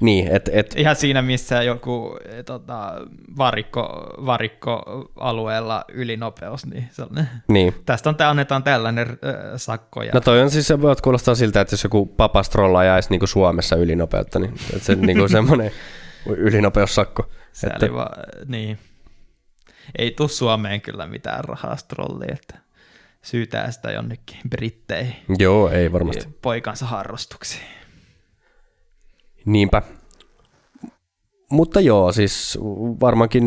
Niin, et, et... Ihan siinä, missä joku e, tota, varikko, varikkoalueella ylinopeus, niin, sellainen. niin. Tästä on, annetaan tällainen äh, sakko. Ja... No toi on siis, voit kuulostaa siltä, että jos joku papastrolla jäisi niin Suomessa ylinopeutta, niin että se niin semmoinen ylinopeussakko. Se että... va- niin. Ei tuu Suomeen kyllä mitään rahaa strollia, että syytää sitä jonnekin Britteihin. Joo, ei varmasti. Poikansa harrastuksiin. Niinpä. Mutta joo, siis varmaankin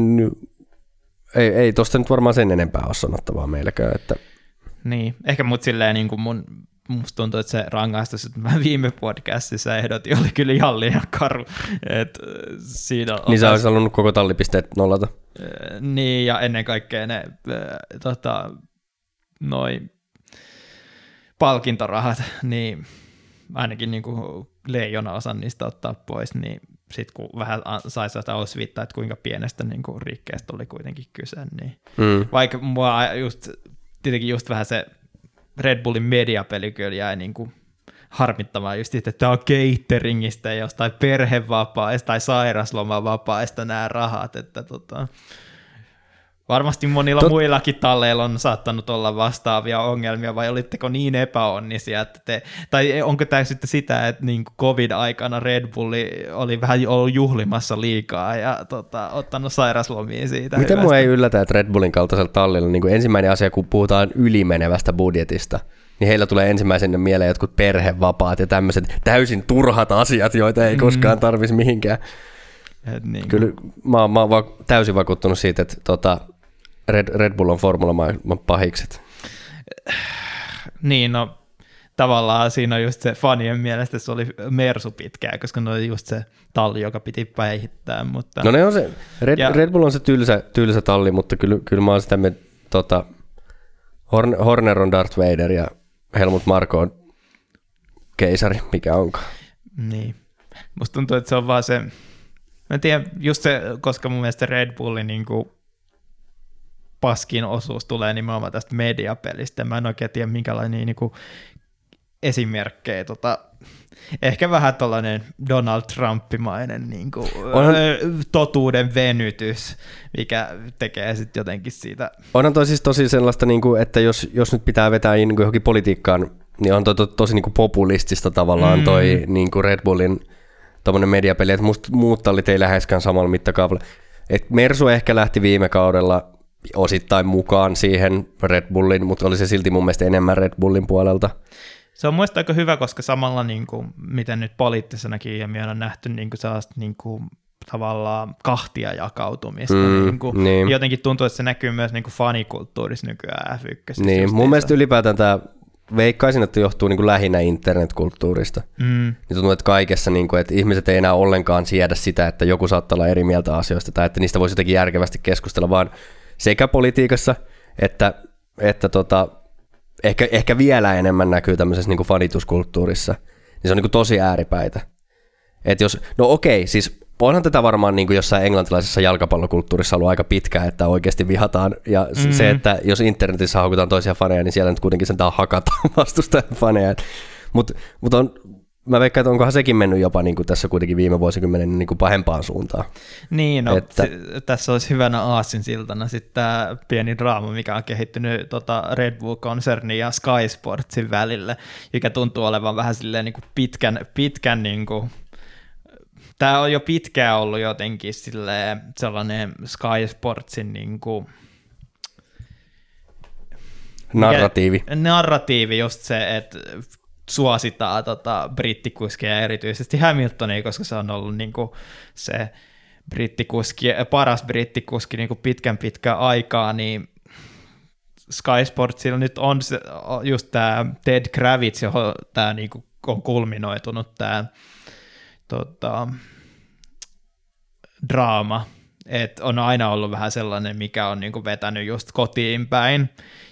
ei, ei tosta nyt varmaan sen enempää ole sanottavaa meilläkään. Että... Niin, ehkä mut silleen niin kuin mun, musta tuntuu, että se rangaistus, että mä viime podcastissa ehdotin, oli kyllä ihan liian karu. Et siinä niin sä olisi halunnut koko tallipisteet nollata. Niin, ja ennen kaikkea ne tota, noin palkintorahat, niin ainakin niin kuin leijona osan niistä ottaa pois, niin sitten kun vähän sai sitä osviittaa, että kuinka pienestä niin kuin rikkeestä oli kuitenkin kyse, niin mm. vaikka mua just, tietenkin just vähän se Red Bullin mediapeli kyllä jäi niin kuin harmittamaan just, että tämä on cateringista ja jostain perhevapaista tai sairaslomavapaista nämä rahat, että tota, Varmasti monilla Tot... muillakin talleilla on saattanut olla vastaavia ongelmia, vai olitteko niin epäonnisia, että te, tai onko tämä sitten sitä, että niin covid-aikana Red Bulli oli vähän ollut juhlimassa liikaa ja tota, ottanut sairaslomia siitä? Miten mua ei yllätä, että Red Bullin kaltaisella tallilla niin kuin ensimmäinen asia, kun puhutaan ylimenevästä budjetista, niin heillä tulee ensimmäisenä mieleen jotkut perhevapaat ja tämmöiset täysin turhat asiat, joita ei mm. koskaan tarvitsisi mihinkään. Et niin. Kyllä mä, mä oon va- täysin vakuuttunut siitä, että tota, Red, Red Bull on formula pahikset. Niin, no tavallaan siinä on just se fanien mielestä se oli Mersu pitkään, koska ne oli just se talli, joka piti päihittää. Mutta... No ne on se, Red, ja... Red Bull on se tylsä, tylsä talli, mutta kyllä, kyllä mä oon sitä, me, tota, Horner on Darth Vader ja Helmut Marko on keisari, mikä onkaan. Niin. Musta tuntuu, että se on vaan se, mä en tiedä, just se, koska mun mielestä Red Bullin niin kuin paskin osuus tulee nimenomaan tästä mediapelistä. Mä en oikein tiedä, minkälainen niin kuin esimerkkejä. Tota, ehkä vähän tällainen Donald Trumpimainen niin kuin, Onhan... totuuden venytys, mikä tekee sitten jotenkin siitä. Onhan toi siis tosi sellaista, niin kuin, että jos, jos nyt pitää vetää niin kuin johonkin politiikkaan, niin on to, to, tosi niin kuin populistista tavallaan mm. toi niin kuin Red Bullin tuommoinen mediapeli, että musta muut tallit ei läheskään samalla mittakaavalla. Et Mersu ehkä lähti viime kaudella osittain mukaan siihen Red Bullin, mutta oli se silti mun mielestä enemmän Red Bullin puolelta. Se on mielestäni aika hyvä, koska samalla, niin kuin, miten nyt poliittisenakin ja on nähty niin kuin sellaista niin kuin, tavallaan kahtia jakautumista. Mm, niin kuin, niin. Jotenkin tuntuu, että se näkyy myös niin kuin fanikulttuurissa nykyään F1. Niin, mun mielestä ylipäätään tämä veikkaisin, että johtuu niin kuin lähinnä internetkulttuurista. Mm. Niin tuntuu, että kaikessa, niin kuin, että ihmiset ei enää ollenkaan siedä sitä, että joku saattaa olla eri mieltä asioista tai että niistä voisi jotenkin järkevästi keskustella, vaan sekä politiikassa että, että tota, ehkä, ehkä vielä enemmän näkyy tämmöisessä niin kuin fanituskulttuurissa. Niin se on niin kuin tosi ääripäitä. Et jos, no okei, siis onhan tätä varmaan niin kuin jossain englantilaisessa jalkapallokulttuurissa ollut aika pitkään, että oikeasti vihataan. Ja mm-hmm. se, että jos internetissä haukutaan toisia faneja, niin siellä nyt kuitenkin sen hakata vastustajan faneja. Mutta mut on mä veikkaan, että onkohan sekin mennyt jopa niin kuin tässä kuitenkin viime vuosikymmenen niin kuin pahempaan suuntaan. Niin, no, että... se, tässä olisi hyvänä aasin siltana sitten tämä pieni draama, mikä on kehittynyt tota Red Bull-konsernin ja Sky Sportsin välille, joka tuntuu olevan vähän silleen niin kuin pitkän, pitkän niin kuin, tämä on jo pitkään ollut jotenkin sellainen Sky Sportsin niin kuin, Narratiivi. narratiivi, just se, että suositaan tota, brittikuskia erityisesti Hamiltonia, koska se on ollut niin kuin, se brittikuski, paras brittikuski niin kuin pitkän pitkän aikaa, niin Sky Sportsilla nyt on se, just tämä Ted Kravitz, johon tämä niin on kulminoitunut tämä tota, draama, että on aina ollut vähän sellainen, mikä on niin kuin vetänyt just kotiin päin,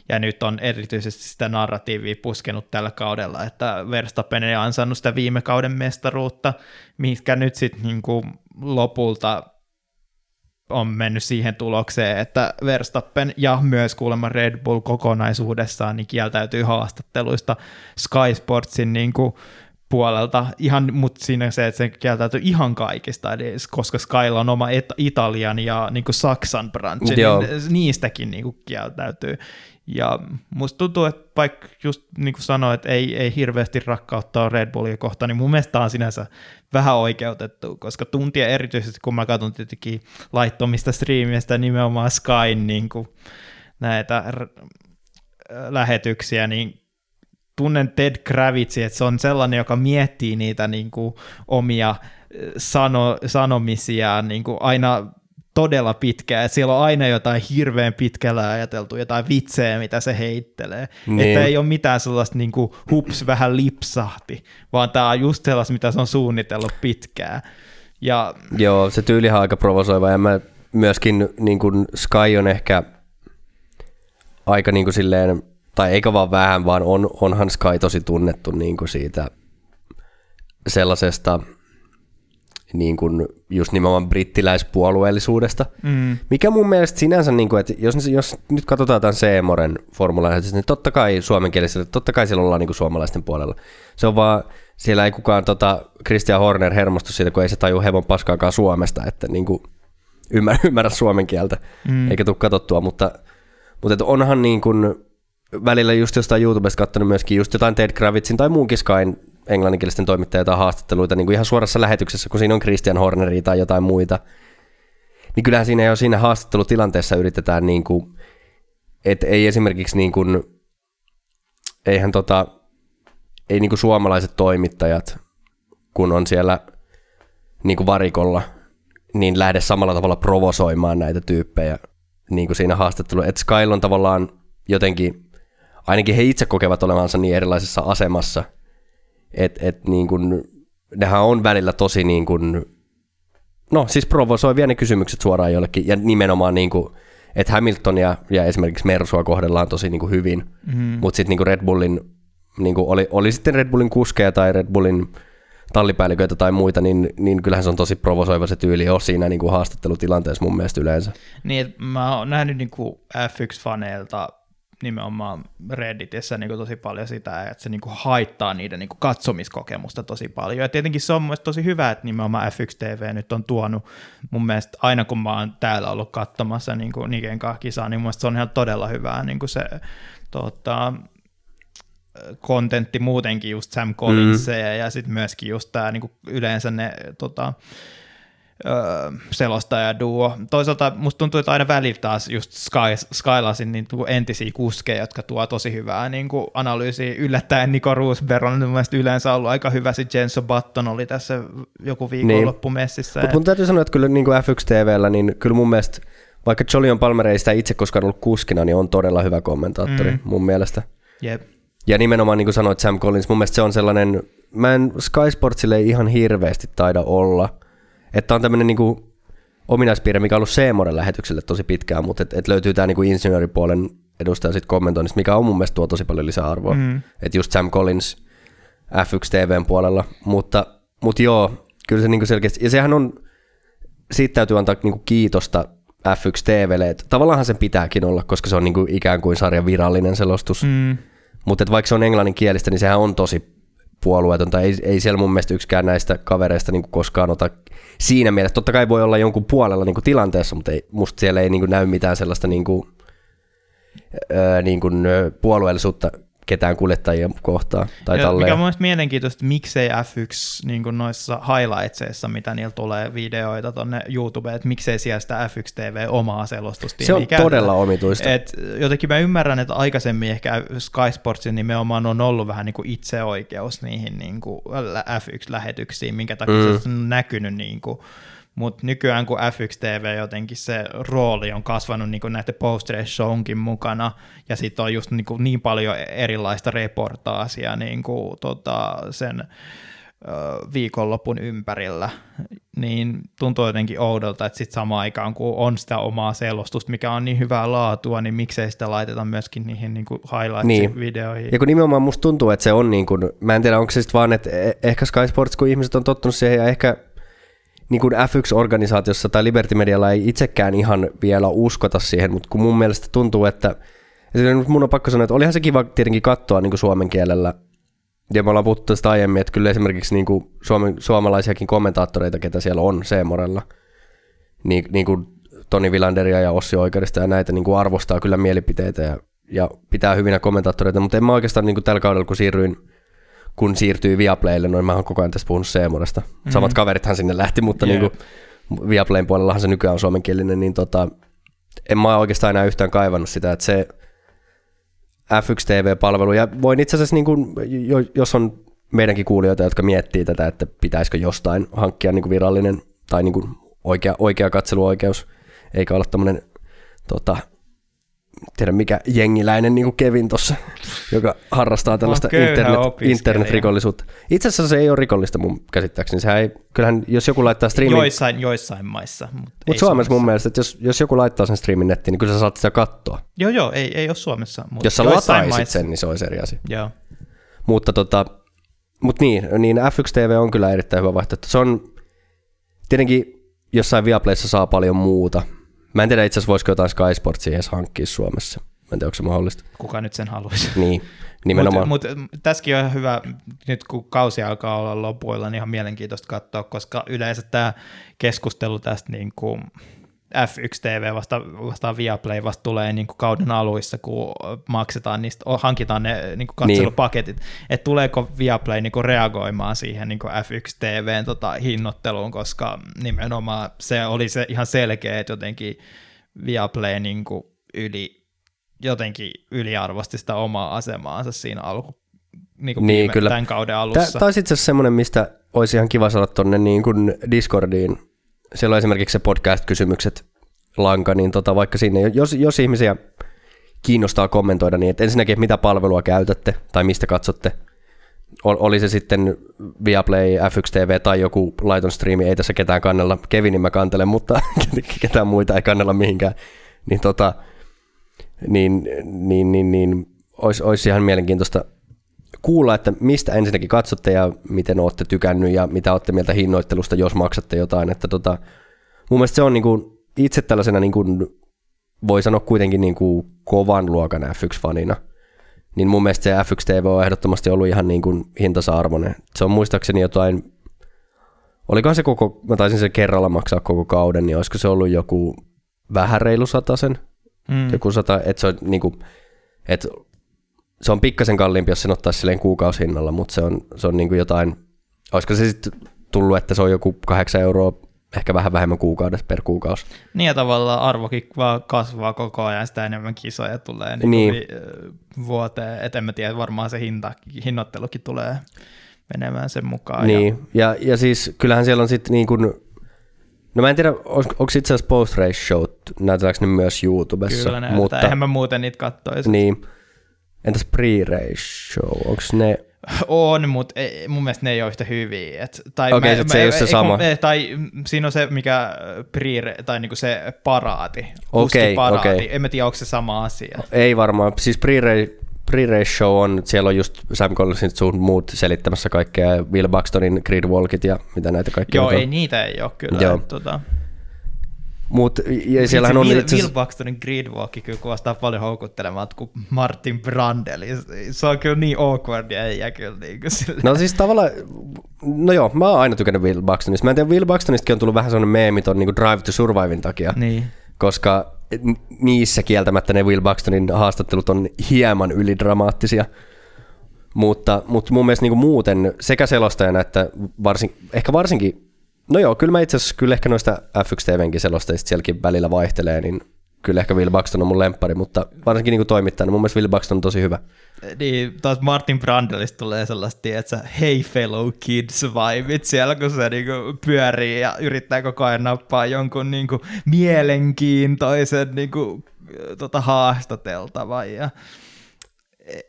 ja nyt on erityisesti sitä narratiivia puskenut tällä kaudella, että Verstappen ei ansainnut sitä viime kauden mestaruutta, mikä nyt sitten niin lopulta on mennyt siihen tulokseen, että Verstappen ja myös kuulemma Red Bull kokonaisuudessaan niin kieltäytyy haastatteluista Sky Sportsin niin kuin puolelta, ihan, mutta siinä se, että se kieltäytyy ihan kaikista, eli koska Skylla on oma et, Italian ja niin kuin Saksan branchi, niin niistäkin niin kuin kieltäytyy. Ja musta tuntuu, että vaikka just niin kuin sanoin, että ei, ei hirveästi rakkauttaa Red Bullia kohtaan, niin mun mielestä on sinänsä vähän oikeutettu, koska tuntia erityisesti, kun mä katson tietenkin laittomista striimistä nimenomaan Skyn niin kuin näitä r- lähetyksiä, niin tunnen Ted Kravitsin, että se on sellainen, joka miettii niitä niin kuin, omia sano, sanomisiaan niin kuin aina todella pitkään, että siellä on aina jotain hirveän pitkällä ajateltu, jotain vitsejä, mitä se heittelee. Niin. Että ei ole mitään sellaista niin kuin hups vähän lipsahti, vaan tämä on just sellaista, mitä se on suunnitellut pitkään. Ja... Joo, se tyyli on aika provosoiva ja mä myöskin niin kuin Sky on ehkä aika niin kuin silleen tai eikä vaan vähän, vaan on, onhan Sky tosi tunnettu niin kuin siitä sellaisesta niin kuin just nimenomaan brittiläispuolueellisuudesta, mm. mikä mun mielestä sinänsä, niin kuin, että jos, jos nyt katsotaan tämän Seemoren formula niin totta kai suomenkielisellä, totta kai siellä ollaan niin kuin suomalaisten puolella. Se on vaan, siellä ei kukaan tota, Christian Horner hermostu siitä, kun ei se taju hevon paskaakaan Suomesta, että niin kuin, ymmärrä, ymmärrä suomen kieltä, mm. eikä tule katsottua, mutta, mutta että onhan niin kuin, välillä just jostain YouTubesta katsonut myöskin just jotain Ted Kravitzin tai muunkin Skyn englanninkielisten toimittajien tai haastatteluita niin kuin ihan suorassa lähetyksessä, kun siinä on Christian Horneri tai jotain muita, niin kyllähän siinä jo siinä haastattelutilanteessa yritetään, niin kuin, että ei esimerkiksi niin kuin, eihän tota, ei niin kuin suomalaiset toimittajat, kun on siellä niin kuin varikolla, niin lähde samalla tavalla provosoimaan näitä tyyppejä niin kuin siinä haastattelussa. Että Skyl on tavallaan jotenkin, ainakin he itse kokevat olevansa niin erilaisessa asemassa – että et niin kun, nehän on välillä tosi niin kun, no siis provosoivia ne kysymykset suoraan jollekin, ja nimenomaan niin kuin, että Hamiltonia ja esimerkiksi Mersua kohdellaan tosi niin kuin hyvin, mm. mutta sitten niin Red Bullin, niin kuin oli, oli sitten Red Bullin kuskeja tai Red Bullin tallipäälliköitä tai muita, niin, niin kyllähän se on tosi provosoiva se tyyli on siinä niin kuin haastattelutilanteessa mun mielestä yleensä. Niin, mä oon nähnyt niin kuin F1-faneilta nimenomaan Redditissä niin kuin tosi paljon sitä, että se niin kuin haittaa niiden niin kuin katsomiskokemusta tosi paljon. Ja tietenkin se on mun tosi hyvä, että nimenomaan F1 TV nyt on tuonut mun mielestä aina kun mä oon täällä ollut katsomassa niin kuin Niken kisaa, niin mun mielestä se on ihan todella hyvää niin kuin se tota, kontentti muutenkin, just Sam Collins mm. ja sitten myöskin just tämä niin yleensä ne tota, öö, selostaja duo. Toisaalta musta tuntuu, että aina välillä taas just Sky, Skylasin niin entisiä kuskeja, jotka tuo tosi hyvää niin kuin analyysiä. Yllättäen Nico Roosberg on mielestäni yleensä ollut aika hyvä. Sitten Jenso Button oli tässä joku viikonloppumessissä. Niin. Mutta mun täytyy sanoa, että kyllä niin kuin F1 TVllä, niin kyllä mun mielestä vaikka Jolion Palmer ei sitä itse koskaan ollut kuskina, niin on todella hyvä kommentaattori mm. mun mielestä. Jep. Ja nimenomaan niin kuin sanoit Sam Collins, mun mielestä se on sellainen, mä en Sky Sportsille ihan hirveästi taida olla – että on tämmöinen niinku ominaispiirre, mikä on ollut Seemoren lähetykselle tosi pitkään, mutta et, et löytyy tämä niinku insinööripuolen edustaja sitten kommentoinnista, mikä on mun mielestä tuo tosi paljon lisäarvoa. Mm. Että just Sam Collins F1 TVn puolella, mutta, mutta joo, kyllä se niinku selkeästi, ja sehän on, siitä täytyy antaa niinku kiitosta F1 TVlle, että tavallaan sen pitääkin olla, koska se on niinku ikään kuin sarjan virallinen selostus. Mm. Mutta vaikka se on englanninkielistä, niin sehän on tosi puolueetonta. Ei, ei siellä mun mielestä yksikään näistä kavereista niin koskaan ota siinä mielessä. Totta kai voi olla jonkun puolella niin tilanteessa, mutta ei, musta siellä ei niin näy mitään sellaista niin kuin, öö, niin kuin, puolueellisuutta ketään kuljettajia kohtaan. Tai ja, mikä on mielestäni mielenkiintoista, miksei F1 niin kuin noissa highlightseissa, mitä niillä tulee videoita tuonne YouTubeen, että miksei siellä sitä F1 TV omaa selostustiimiä Se on käytetä. todella omituista. Et jotenkin mä ymmärrän, että aikaisemmin ehkä Sky Sportsin nimenomaan on ollut vähän niin kuin itseoikeus niihin niin kuin F1-lähetyksiin, minkä takia mm. se on näkynyt niin kuin mutta nykyään kun F1 TV jotenkin se rooli on kasvanut niin näiden post shownkin mukana, ja sitten on just niin, kuin niin paljon erilaista reportaasia niin kuin, tota, sen viikonlopun ympärillä, niin tuntuu jotenkin oudolta, että sitten samaan aikaan, kun on sitä omaa selostusta, mikä on niin hyvää laatua, niin miksei sitä laiteta myöskin niihin niin highlights-videoihin. Niin. Ja kun nimenomaan musta tuntuu, että se on niin kuin, mä en tiedä, onko se sitten vaan, että e-, ehkä Sky Sports, kun ihmiset on tottunut siihen ja ehkä niin kuin F1-organisaatiossa tai Liberty Medialla ei itsekään ihan vielä uskota siihen, mutta kun mun mielestä tuntuu, että, että mun on pakko sanoa, että olihan se kiva tietenkin katsoa niin kuin suomen kielellä, ja me ollaan puhuttu tästä aiemmin, että kyllä esimerkiksi niin kuin suomen, suomalaisiakin kommentaattoreita, ketä siellä on Seemorella, niin, niin kuin Toni Vilanderia ja Ossi Oikeudesta ja näitä niin kuin arvostaa kyllä mielipiteitä ja, ja pitää hyvinä kommentaattoreita, mutta en mä oikeastaan niin kuin tällä kaudella, kun siirryin kun siirtyy Viaplaylle, noin mä oon koko ajan tässä puhunut Seemoresta. Mm-hmm. Samat kaverithan sinne lähti, mutta yeah. niin kuin Viaplayn puolellahan se nykyään on suomenkielinen, niin tota, en mä oikeastaan enää yhtään kaivannut sitä, että se F1 TV-palvelu, ja voin itse asiassa, niin kuin, jos on meidänkin kuulijoita, jotka miettii tätä, että pitäisikö jostain hankkia niin kuin virallinen tai niin kuin oikea, oikea katseluoikeus, eikä olla tämmöinen tota, tiedä mikä jengiläinen niin kuin Kevin tuossa, joka harrastaa tällaista internet, internetrikollisuutta. Itse asiassa se ei ole rikollista mun käsittääkseni. Sehän ei, kyllähän jos joku laittaa striimin, Joissain, joissain maissa, mutta mutta Suomessa mun mielestä, että jos, jos joku laittaa sen striimin nettiin, niin kyllä sä saat sitä katsoa. Joo, joo, ei, ei ole Suomessa. Mutta Jos sä lataisit maissa- sen, niin se olisi eri asia. Joo. Mutta tota, mut niin, niin F1 TV on kyllä erittäin hyvä vaihtoehto. Se on tietenkin jossain Viaplayssa saa paljon muuta. Mä en tiedä itse asiassa voisiko jotain Sky Sportsia edes hankkia Suomessa. Mä en tiedä, onko se mahdollista. Kuka nyt sen haluaisi? Niin, nimenomaan. Mutta mut, tässäkin on hyvä, nyt kun kausi alkaa olla lopuilla, niin ihan mielenkiintoista katsoa, koska yleensä tämä keskustelu tästä niin kuin F1 TV vasta, vastaan Viaplay vasta tulee niin kuin kauden aluissa, kun maksetaan niistä, hankitaan ne niin kuin katselupaketit, niin. että tuleeko Viaplay niin kuin reagoimaan siihen niin kuin F1 TVn tota, hinnoitteluun, koska nimenomaan se oli se ihan selkeä, että jotenkin Viaplay niin kuin yli jotenkin yliarvosti sitä omaa asemaansa siinä alku, niin kuin Niin, viime, kyllä. tämän kauden Tämä alussa. olisi itse asiassa semmoinen, mistä olisi ihan kiva saada tuonne niin kuin Discordiin. Siellä on esimerkiksi se podcast-kysymykset lanka, niin tota, vaikka sinne, jos, jos ihmisiä kiinnostaa kommentoida, niin että ensinnäkin, että mitä palvelua käytätte tai mistä katsotte. Ol- Oli se sitten Viaplay, F1 TV tai joku laiton striimi, ei tässä ketään kannella. Kevinin mä kantelen, mutta ketään muita ei kannella mihinkään. Niin, tota, niin, niin, niin, niin olisi, olisi ihan mielenkiintoista kuulla, että mistä ensinnäkin katsotte ja miten olette tykännyt ja mitä olette mieltä hinnoittelusta, jos maksatte jotain. Että tota, mun mielestä se on niin kuin, itse tällaisena, niin kuin, voi sanoa kuitenkin niin kuin kovan luokan F1-fanina, niin mun mielestä se F1 TV on ehdottomasti ollut ihan niin kuin hintansa arvoinen. Se on muistaakseni jotain, olikohan se koko, mä taisin se kerralla maksaa koko kauden, niin olisiko se ollut joku vähän reilu sen, Mm. joku sata, että se on niinku, että se on pikkasen kalliimpi, jos sen ottaisi silleen kuukausihinnalla, mutta se on, se on niinku jotain, olisiko se sitten tullut, että se on joku kahdeksan euroa, ehkä vähän vähemmän kuukaudessa per kuukausi. Niin ja tavallaan arvokin vaan kasvaa koko ajan, sitä enemmän kisoja tulee niin Niin. niin. vuoteen. Et en mä tiedä, varmaan se hinta, hinnoittelukin tulee menemään sen mukaan. Niin, ja, ja siis kyllähän siellä on sitten niin kuin, no mä en tiedä, onko itse asiassa post-race showt, näytetäänkö ne myös Ja YouTubessa, kyllä näytetään, mutta eihän mä muuten niitä kattoisi. niin, entäs pre-race show, onko ne, On, mutta ei, mun mielestä ne ei ole yhtä hyviä. Et, tai Okei, sit se ei ole se sama. Kun, tai siinä on se, mikä pre, tai niinku se paraati. Okei, kuskiparaati. okei. En mä tiedä, onko se sama asia. Ei varmaan. Siis pre-race, pre-race show on, siellä on just Sam Collinsin sun muut selittämässä kaikkea, Will Buxtonin gridwalkit ja mitä näitä kaikkia Joo, ei niitä ei ole kyllä. Joo. Et, tota, Mut, ja siellähän on Will, itse Will Buxtonin gridwalk kyllä kuulostaa paljon houkuttelemalta kuin Martin Brandel. Se on kyllä niin awkward ja ei kyllä niin kuin sille. No siis tavallaan, no joo, mä oon aina tykännyt Will Buxtonista. Mä en tiedä, Will Buxtonistakin on tullut vähän sellainen meemi ton niin Drive to Survivin takia, Niin. koska niissä kieltämättä ne Will Buxtonin haastattelut on hieman ylidramaattisia. Mutta, mutta mun mielestä niin kuin muuten sekä selostajana että varsin, ehkä varsinkin, no joo, kyllä mä itse asiassa kyllä ehkä noista F1 TVnkin selostajista sielläkin välillä vaihtelee, niin kyllä ehkä Will Buxton on mun lemppari, mutta varsinkin niin kuin toimittajana mun mielestä Will Buxton on tosi hyvä. Niin, taas Martin Brandelista tulee sellaista, että hey fellow kids vibit siellä, kun se niinku pyörii ja yrittää koko ajan nappaa jonkun niinku mielenkiintoisen niinku, tota, haastateltavan ja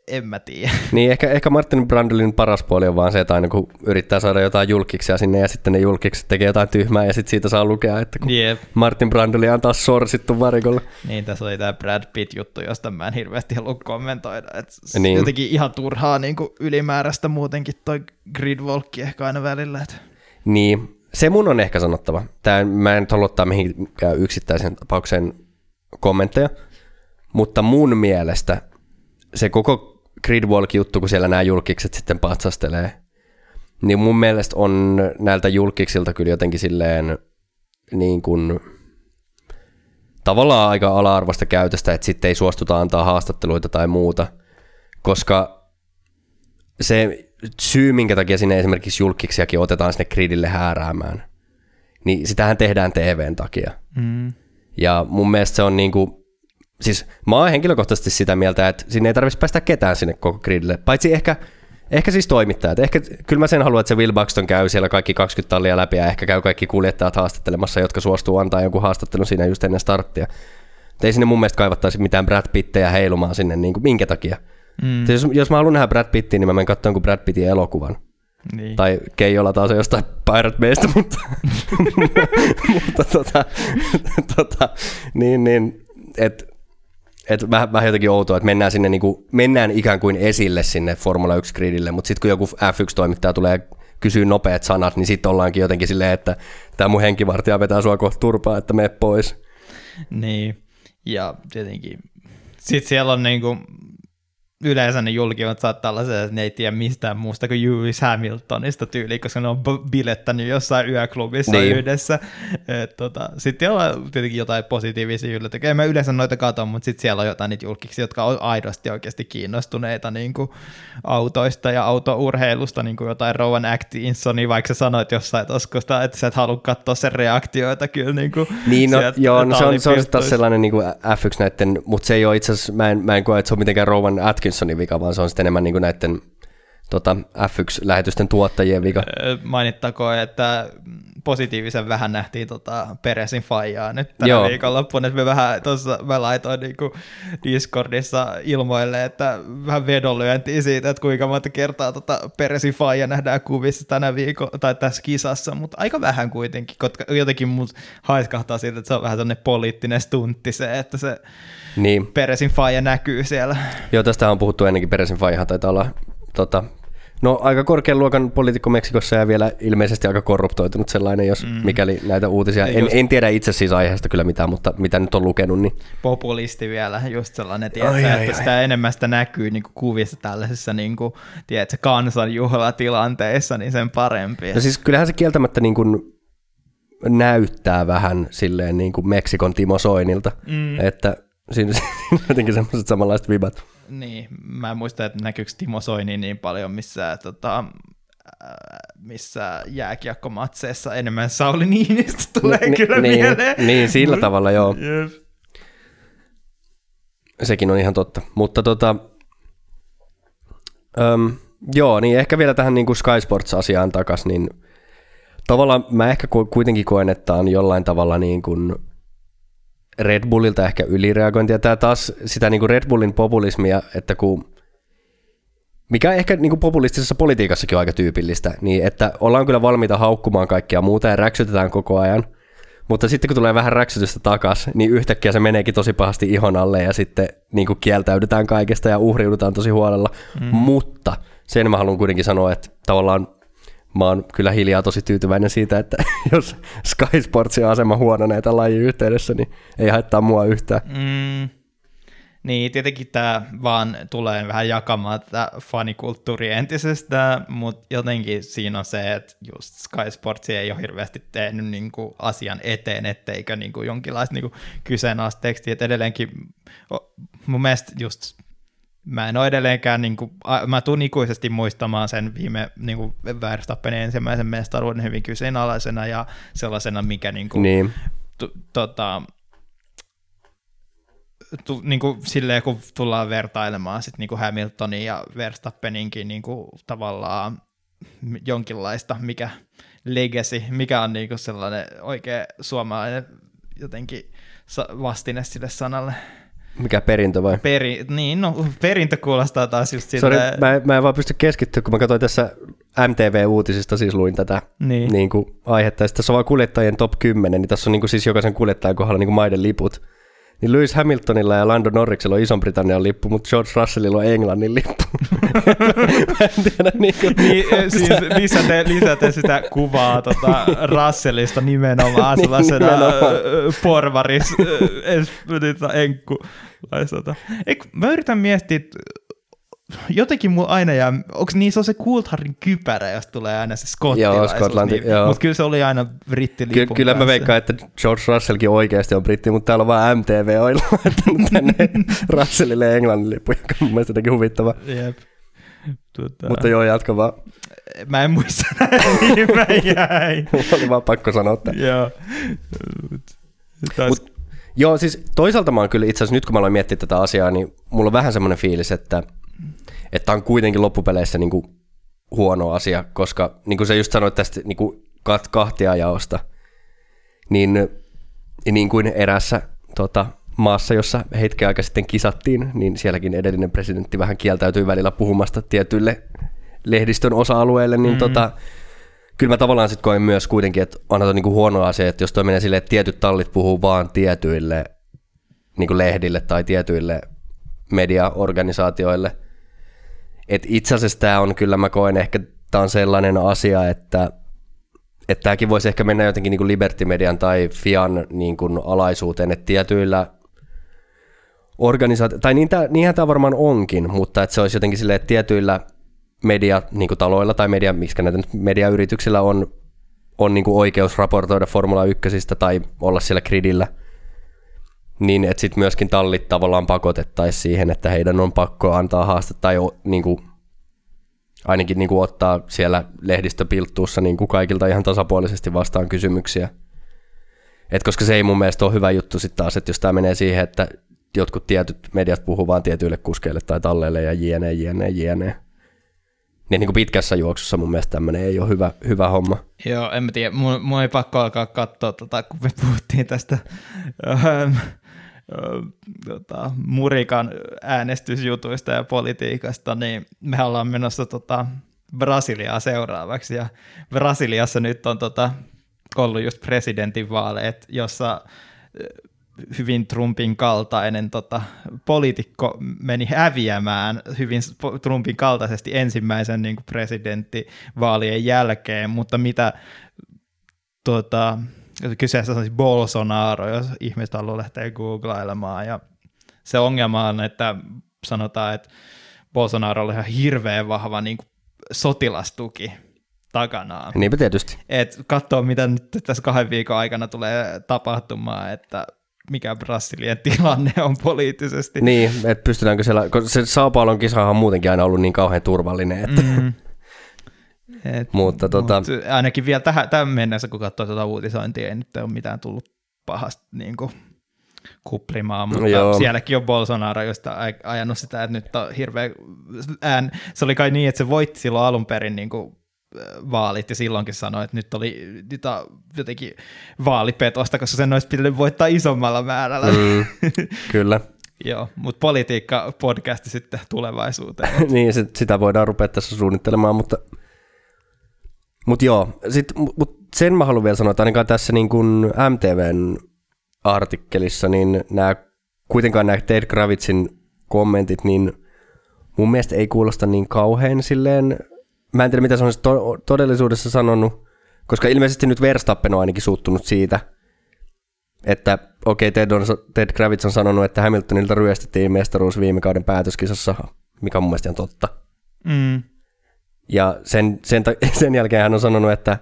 en mä tiedä. Niin, ehkä, ehkä Martin Brandelin paras puoli on vaan se, että aina kun yrittää saada jotain julkiksia sinne ja sitten ne julkikset tekee jotain tyhmää ja sitten siitä saa lukea, että kun Jep. Martin Brandeli on taas sorsittu varikolla. Niin, tässä oli tämä Brad Pitt-juttu, josta mä en hirveästi halua kommentoida. Et Niin. Jotenkin ihan turhaa niin kuin ylimääräistä muutenkin toi gridwalkki ehkä aina välillä. Et. Niin, se mun on ehkä sanottava. Tää, mä en nyt halua ottaa mihinkään yksittäisen tapauksen kommentteja, mutta mun mielestä se koko Gridwalk-juttu, kun siellä nämä julkikset sitten patsastelee, niin mun mielestä on näiltä julkiksilta kyllä jotenkin silleen niin kuin, tavallaan aika ala-arvoista käytöstä, että sitten ei suostuta antaa haastatteluita tai muuta, koska se syy, minkä takia sinne esimerkiksi julkiksiakin otetaan sinne gridille hääräämään, niin sitähän tehdään TVn takia. Mm. Ja mun mielestä se on niinku, siis mä oon henkilökohtaisesti sitä mieltä, että sinne ei tarvitsisi päästä ketään sinne koko gridille, paitsi ehkä, ehkä siis toimittajat. Ehkä, kyllä mä sen haluan, että se Will Buxton käy siellä kaikki 20 tallia läpi ja ehkä käy kaikki kuljettajat haastattelemassa, jotka suostuu antaa jonkun haastattelun siinä just ennen starttia. Ei sinne mun mielestä kaivattaisi mitään Brad Pittejä heilumaan sinne, niin kuin, minkä takia. Mm. Jos, jos mä haluan nähdä Brad Pittin, niin mä menen katsomaan kuin Brad Pittin elokuvan. Niin. Tai Keijolla taas jostain Pirate Baystä, mutta, mutta tota, tota, niin, niin, et, et vähän, vähän jotenkin outoa, että mennään sinne niin kuin, mennään ikään kuin esille sinne Formula 1 gridille, mutta sitten kun joku F1-toimittaja tulee kysyy nopeat sanat, niin sitten ollaankin jotenkin silleen, että tämä mun henkivartija vetää sua kohta turpaa, että me pois. Niin, ja tietenkin sitten siellä on niinku yleensä ne julkivat saattaa olla että ne ei tiedä mistään muusta kuin Lewis Hamiltonista tyyli, koska ne on bilettänyt jossain yöklubissa niin. yhdessä. tota, sitten on tietenkin jotain positiivisia yllätyksiä. En mä yleensä noita katon, mutta sitten siellä on jotain niitä julkiksi, jotka on aidosti oikeasti kiinnostuneita niin kuin autoista ja autourheilusta, niin kuin jotain Rowan Atkinsonia, vaikka sä sanoit jossain toskosta, että sä et halua katsoa sen reaktioita kyllä. Niin, kuin niin no, joo, no, se on, se on taas sellainen niin kuin F1 näiden, mutta se ei ole itse asiassa, mä en, mä en koe, että se on mitenkään Rowan Atkinson Atkinsonin vika, vaan se on sitten enemmän niin kuin näiden tota, F1-lähetysten tuottajien vika. Mainittakoon, että positiivisen vähän nähtiin tota Peresin faijaa nyt tänä Joo. viikonloppuna, että me vähän tuossa, mä laitoin niinku Discordissa ilmoille, että vähän vedonlyöntiin siitä, että kuinka monta kertaa tota Peresin faija nähdään kuvissa tänä viikon, tai tässä kisassa, mutta aika vähän kuitenkin, koska jotenkin mut haiskahtaa siitä, että se on vähän sellainen poliittinen stuntti se, että se niin. Peresin faija näkyy siellä. Joo, tästä on puhuttu ennenkin, Peresin faijahan taitaa olla tota, No aika korkean luokan poliitikko Meksikossa ja vielä ilmeisesti aika korruptoitunut sellainen, jos mm. mikäli näitä uutisia. En, en tiedä itse siis aiheesta kyllä mitään, mutta mitä nyt on lukenut. Niin... Populisti vielä, just sellainen, tiedätkö, ai, että ai, sitä ai. enemmän sitä näkyy niin kuin kuvissa tällaisessa niin kuin, tiedätkö, kansanjuhlatilanteessa, niin sen parempi. No siis kyllähän se kieltämättä niin kuin näyttää vähän silleen niin kuin Meksikon Timo Soinilta, mm. että siinä, siinä on jotenkin semmoiset samanlaiset vibat. Niin, mä en muista, että näkyykö Timo Soini niin paljon missä, tota, missä jääkiekkomatseissa enemmän Sauli Niinistä tulee no, kyllä niin, mieleen. Niin, sillä tavalla joo. Yes. Sekin on ihan totta. Mutta tota, um, joo, niin ehkä vielä tähän niin kuin Sky Sports-asiaan takaisin, niin tavallaan mä ehkä kuitenkin koen, että on jollain tavalla niin kuin Red Bullilta ehkä ylireagointia. Tämä taas sitä niin kuin Red Bullin populismia, että kun mikä ehkä niin kuin populistisessa politiikassakin on aika tyypillistä, niin että ollaan kyllä valmiita haukkumaan kaikkia muuta ja räksytetään koko ajan, mutta sitten kun tulee vähän räksytystä takas, niin yhtäkkiä se meneekin tosi pahasti ihon alle ja sitten niin kuin kieltäydytään kaikesta ja uhriudutaan tosi huolella. Mm. Mutta sen mä haluan kuitenkin sanoa, että tavallaan mä oon kyllä hiljaa tosi tyytyväinen siitä, että jos Sky Sportsin asema huononee tämän lajin yhteydessä, niin ei haittaa mua yhtään. Mm. Niin, tietenkin tämä vaan tulee vähän jakamaan tätä fanikulttuuria entisestä, mutta jotenkin siinä on se, että just Sky Sports ei ole hirveästi tehnyt niinku asian eteen, etteikö niinku jonkinlaista niinku kyseenalaista tekstiä, että edelleenkin mun mielestä just mä en ole edelleenkään, niin kuin, mä tuun ikuisesti muistamaan sen viime niin kuin Verstappenin ensimmäisen mestaruuden hyvin kyseenalaisena ja sellaisena, mikä niin kuin, niin. Tu, tota, tu, niin kuin, silleen, kun tullaan vertailemaan sit, niin kuin Hamiltonin ja Verstappeninkin niin kuin, tavallaan jonkinlaista, mikä legacy, mikä on niin kuin sellainen oikea suomalainen jotenkin vastine sille sanalle. Mikä perintö vai? Peri, niin, no perintö kuulostaa taas just siltä. Sorry, mä, mä en vaan pysty keskittyä, kun mä katsoin tässä MTV-uutisista, siis luin tätä niin. Niin kuin aihetta, ja tässä on vaan kuljettajien top 10, niin tässä on niin kuin siis jokaisen kuljettajan kohdalla niin kuin maiden liput. Niin Lewis Hamiltonilla ja Lando Norriksella on Ison-Britannian lippu, mutta George Russellilla on Englannin lippu. Mä en tiedä niin kuin, niin, siis lisäte, lisäte sitä kuvaa tota, Russellista nimenomaan niin, sellaisena nimenomaan. porvaris enkku. Eikö, mä yritän miettiä, jotenkin mulla aina jää, onko niin se on se Coultharin kypärä, jos tulee aina se skottilaisuus, joo, Skotlanti, niin, joo. mutta kyllä se oli aina britti Ky- Kyllä mä veikkaan, että George Russellkin oikeasti on britti, mutta täällä on vaan MTV oilla laittanut tänne Russellille englannin lippu, joka on mun mielestä jotenkin huvittava. Jep. Tuota... Mutta joo, jatka vaan. Mä en muista niin mä jäin. oli vaan pakko sanoa, että... joo. Mut, joo, siis toisaalta mä oon kyllä itse asiassa, nyt kun mä aloin miettiä tätä asiaa, niin mulla on vähän semmoinen fiilis, että että on kuitenkin loppupeleissä niin kuin huono asia, koska niin kuin sä just sanoit tästä niin kuin kahtia jaosta, niin, niin kuin erässä tota, maassa, jossa hetken aika sitten kisattiin, niin sielläkin edellinen presidentti vähän kieltäytyi välillä puhumasta tietyille lehdistön osa-alueille, niin mm. tota, kyllä mä tavallaan sitten koen myös kuitenkin, että onhan to niinku huono asia, että jos toi menee silleen, että tietyt tallit puhuu vaan tietyille niinku lehdille tai tietyille mediaorganisaatioille. Et itse asiassa tämä on kyllä, mä koen ehkä, tämä on sellainen asia, että että tämäkin voisi ehkä mennä jotenkin niin kuin Liberty Median tai Fian niin kuin alaisuuteen, että tietyillä organisaatio, tai niin tämä, niinhän tämä varmaan onkin, mutta että se olisi jotenkin silleen, että tietyillä mediataloilla tai media, miksi näitä mediayrityksillä on, on niin kuin oikeus raportoida Formula 1 tai olla siellä gridillä, niin että sitten myöskin tallit tavallaan pakotettaisiin siihen, että heidän on pakko antaa haastetta tai niin kuin, ainakin niin kuin ottaa siellä lehdistöpilttuussa niin kuin kaikilta ihan tasapuolisesti vastaan kysymyksiä. Et koska se ei mun mielestä ole hyvä juttu sitten taas, että jos tämä menee siihen, että jotkut tietyt mediat puhuu vain tietyille kuskeille tai talleille ja jne, jne, jne. Niin, niin kuin pitkässä juoksussa mun mielestä tämmöinen ei ole hyvä, hyvä homma. Joo, en mä tiedä. Mun, mun ei pakko alkaa katsoa, tota, kun me puhuttiin tästä ähm, tota, Murikan äänestysjutuista ja politiikasta, niin me ollaan menossa tota, Brasiliaa seuraavaksi. Ja Brasiliassa nyt on tota, ollut just presidentinvaaleet, jossa hyvin Trumpin kaltainen tota, poliitikko meni häviämään hyvin Trumpin kaltaisesti ensimmäisen niin kuin presidenttivaalien jälkeen, mutta mitä tota, kyseessä on siis Bolsonaro, jos ihmiset haluaa lähteä googlailemaan. Ja se ongelma on, että sanotaan, että Bolsonaro oli ihan hirveän vahva niin kuin sotilastuki takanaan. Niinpä tietysti. Et katsoo, mitä nyt tässä kahden viikon aikana tulee tapahtumaan, että mikä Brasilian tilanne on poliittisesti. Niin, että pystytäänkö siellä, koska se Sao Paulon kisahan on muutenkin aina ollut niin kauhean turvallinen, että mm. Et, mutta tota... Mut ainakin vielä tähän, tähän mennessä, kun katsoo tuota uutisointia, ei nyt ole mitään tullut pahasti niin kuin, kuplimaan, mutta Joo. sielläkin on Bolsonaro, josta ajanut sitä, että nyt on hirveä ään. Se oli kai niin, että se voitti silloin alun perin niin kuin, vaalit ja silloinkin sanoi, että nyt oli nyt jotenkin vaalipetosta, koska sen olisi pitänyt voittaa isommalla määrällä. Mm, kyllä. Joo, mutta politiikka podcasti sitten tulevaisuuteen. niin, sitä voidaan rupea tässä suunnittelemaan, mutta mutta joo, sit, mut sen mä haluan vielä sanoa, että ainakaan tässä niin kuin MTVn artikkelissa, niin nämä, kuitenkaan nämä Ted Kravitzin kommentit, niin mun mielestä ei kuulosta niin kauhean silleen, mä en tiedä mitä se on to- todellisuudessa sanonut, koska ilmeisesti nyt Verstappen on ainakin suuttunut siitä, että okei, okay, Ted, on, Ted Kravitz on sanonut, että Hamiltonilta ryöstettiin mestaruus viime kauden päätöskisassa, mikä on mun mielestä ihan totta. Mm. Ja sen, sen, sen jälkeen hän on sanonut, että,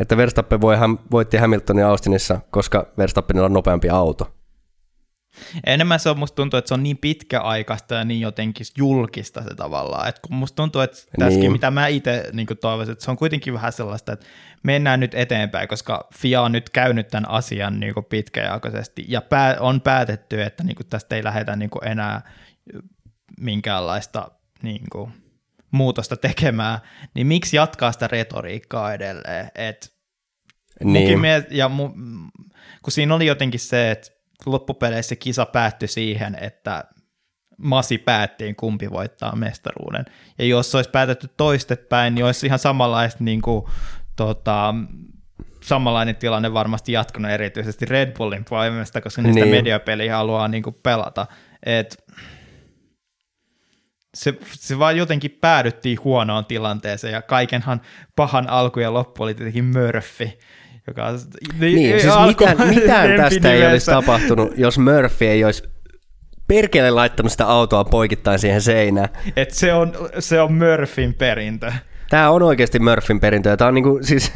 että Verstappen voi, voitti Hamiltonin Austinissa, koska Verstappenilla on nopeampi auto. Enemmän se on, musta tuntuu, että se on niin pitkäaikaista ja niin jotenkin julkista se tavallaan. että kun musta tuntuu, että tässäkin, niin. mitä mä itse niin toivoisin, että se on kuitenkin vähän sellaista, että mennään nyt eteenpäin, koska FIA on nyt käynyt tämän asian niin pitkäaikaisesti ja pää, on päätetty, että niin tästä ei lähdetä niin enää minkäänlaista niin kuin, muutosta tekemään, niin miksi jatkaa sitä retoriikkaa edelleen? Et niin. Mielestä, ja mu, kun siinä oli jotenkin se, että loppupeleissä kisa päättyi siihen, että Masi päättiin, kumpi voittaa mestaruuden. Ja jos olisi päätetty toistepäin, niin olisi ihan samanlaista niin kuin, tota, samanlainen tilanne varmasti jatkunut erityisesti Red Bullin toimesta, koska niistä niin. mediapeliä haluaa niin kuin, pelata. Et, se, se vaan jotenkin päädyttiin huonoon tilanteeseen ja kaikenhan pahan alku ja loppu oli tietenkin Murphy, joka niin, niin siis mitään, mitään tästä ei olisi tapahtunut, jos Murphy ei olisi perkele laittanut sitä autoa poikittain siihen seinään. Et se on, se on Murphyn perintö. Tämä on oikeasti Murphyn perintö ja tämä on niinku, siis,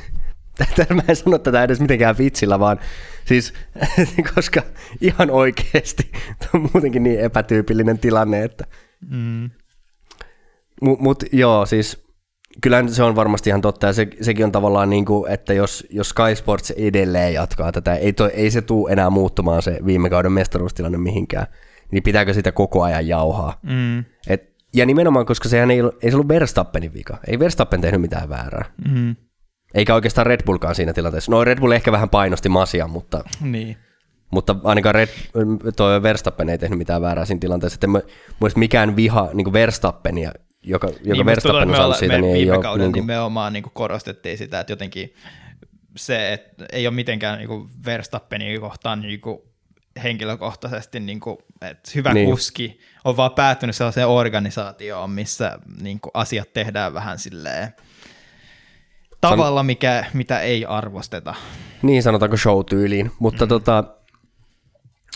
mä en sano tätä edes mitenkään vitsillä, vaan siis, koska ihan oikeasti tämä on muutenkin niin epätyypillinen tilanne, että mm. Mutta mut, joo, siis kyllä se on varmasti ihan totta, ja se, sekin on tavallaan niin kuin, että jos, jos Sky Sports edelleen jatkaa tätä, ei, to, ei se tule enää muuttumaan se viime kauden mestaruustilanne mihinkään, niin pitääkö sitä koko ajan jauhaa? Mm. Et, ja nimenomaan, koska sehän ei, ei se ollut Verstappenin vika. Ei Verstappen tehnyt mitään väärää. Mm. Eikä oikeastaan Red Bullkaan siinä tilanteessa. No Red Bull ehkä vähän painosti Masia, mutta... Niin. Mutta ainakaan Red, toi Verstappen ei tehnyt mitään väärää siinä tilanteessa. Että mä, mikään viha niin Verstappenia, joka, joka niin, Verstappen on saanut siitä, niin ei ole... Kaudella niin kuin... nimenomaan niin kuin korostettiin sitä, että jotenkin se, että ei ole mitenkään niin kuin Verstappenia kohtaan niin kuin henkilökohtaisesti, niin kuin, että hyvä niin. kuski on vaan päättynyt sellaiseen organisaatioon, missä niin kuin asiat tehdään vähän silleen tavalla, mikä, mitä ei arvosteta. Niin, sanotaanko show-tyyliin, mutta mm. tota,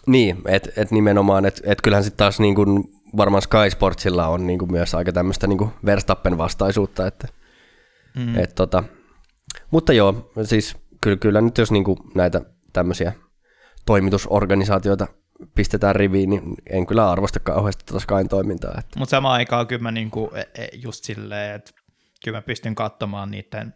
niin, että et nimenomaan, että et kyllähän sitten taas niin kuin, varmaan Sky Sportsilla on niin kuin myös aika tämmöistä niin Verstappen vastaisuutta, että mm. et tota, mutta joo, siis kyllä, kyllä nyt jos niin kuin näitä tämmöisiä toimitusorganisaatioita pistetään riviin, niin en kyllä arvosta kauheasti tätä Skyn toimintaa. Että. Mutta samaan aikaan kyllä mä niinku, e, e, just silleen, että kyllä mä pystyn katsomaan niiden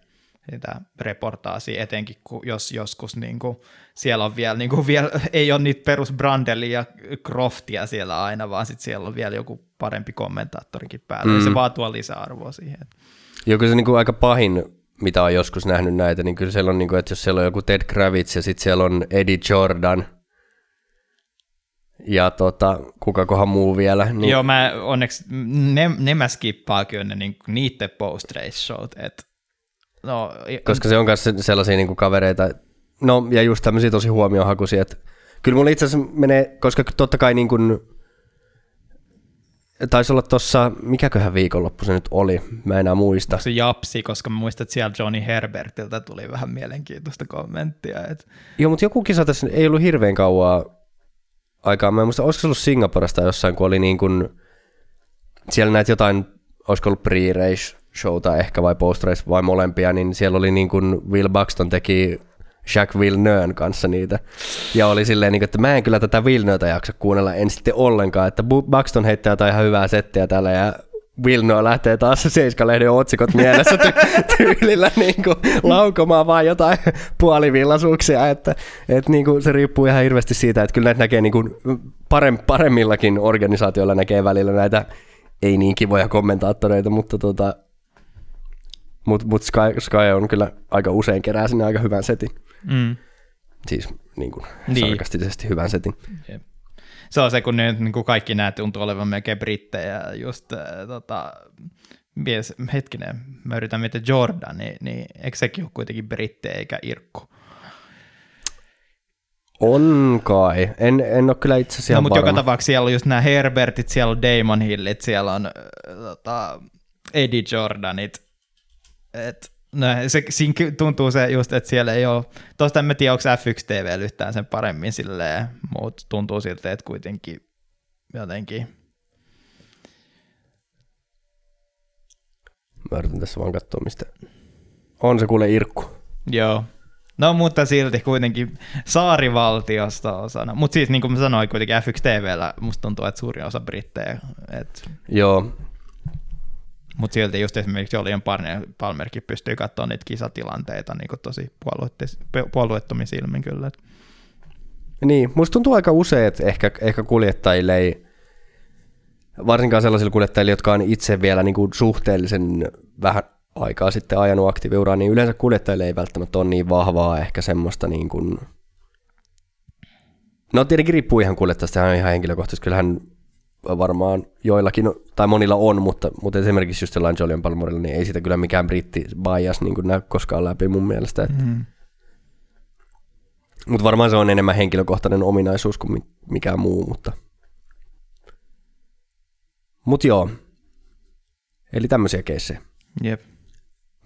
sitä reportaasia, etenkin kun jos joskus niin kuin, siellä on vielä, niin kuin, vielä, ei ole niitä perus Brandelia ja Croftia siellä aina, vaan sitten siellä on vielä joku parempi kommentaattorikin päällä, mm. se vaan tuo lisäarvoa siihen. Joo, kyllä se niin kuin aika pahin, mitä on joskus nähnyt näitä, niin kyllä siellä on, niin kuin, että jos siellä on joku Ted Kravitz ja sitten siellä on Eddie Jordan, ja tota, kukakohan muu vielä. Niin... Joo, mä onneksi, ne, ne mä skippaan kyllä ne, niin, niiden post-race showt, että No, Koska se on myös sellaisia niin kuin kavereita, no ja just tämmöisiä tosi huomiohakuisia, että kyllä mulla itse asiassa menee, koska totta kai niin kuin, taisi olla tuossa, mikäköhän viikonloppu se nyt oli, mä en enää muista. Se japsi, koska mä muistan, että siellä Johnny Herbertiltä tuli vähän mielenkiintoista kommenttia. Että... Joo, mutta joku kisa tässä ei ollut hirveän kauaa aikaa. Mä en muista, olisiko se ollut Singaporesta jossain, kun oli niin kuin, siellä näitä jotain, olisiko ollut pre-race showta ehkä vai post vai molempia, niin siellä oli niin kuin Will Buxton teki Jack Villeneuven kanssa niitä. Ja oli silleen, niin kuin, että mä en kyllä tätä Villeneuta jaksa kuunnella en sitten ollenkaan, että Buxton heittää jotain ihan hyvää settiä täällä ja Villeneuve lähtee taas Seiska-lehden otsikot mielessä ty- tyylillä niin kuin, laukomaan vaan jotain puolivillaisuuksia, että, että niin kuin, se riippuu ihan hirveästi siitä, että kyllä näitä näkee niin kuin, paremmillakin organisaatioilla näkee välillä näitä ei niin kivoja kommentaattoreita, mutta tota, mutta mut Sky, Sky on kyllä aika usein kerää sinne aika hyvän setin. Mm. Siis niin kuin, niin. sarkastisesti hyvän setin. Jep. Se on se, kun ne, niin kuin kaikki nämä tuntuu olevan melkein brittejä. Just äh, tota, mies, hetkinen, mä yritän miettiä Jordan, niin, niin eikö sekin ole kuitenkin brittejä eikä Irkku? On kai. En, en ole kyllä itse asiassa no, mutta joka tapauksessa siellä on just nämä Herbertit, siellä on Damon Hillit, siellä on äh, tota, Eddie Jordanit, et, no, se, siinä tuntuu se just, että siellä ei ole, tuosta en tiedä, onko F1 TV yhtään sen paremmin silleen, mutta tuntuu siltä, että kuitenkin jotenkin. Mä yritän tässä vaan katsoa, mistä on se kuule Irkku. Joo. No mutta silti kuitenkin saarivaltiosta osana. Mutta siis niin kuin mä sanoin, kuitenkin F1 TVllä musta tuntuu, että suurin osa brittejä. Et... Joo, mutta silti just esimerkiksi Jolion Palmerkin pystyy katsoa niitä kisatilanteita niin tosi puolueettomin silmin kyllä. Niin, musta tuntuu aika usein, että ehkä, ehkä kuljettajille ei, varsinkaan sellaisilla kuljettajilla, jotka on itse vielä niin kuin suhteellisen vähän aikaa sitten ajanut aktiiviuraa, niin yleensä kuljettajille ei välttämättä ole niin vahvaa ehkä semmoista niin kuin, No tietenkin riippuu ihan kuljettajasta, ihan henkilökohtaisesti. Kyllähän varmaan joillakin, tai monilla on, mutta, mutta esimerkiksi just sellainen Jolion Palmorilla, niin ei sitä kyllä mikään britti bias niin näy koskaan läpi mun mielestä. Että. Mm. Mutta varmaan se on enemmän henkilökohtainen ominaisuus kuin mikään muu, mutta... Mut joo. Eli tämmöisiä keissejä. Jep.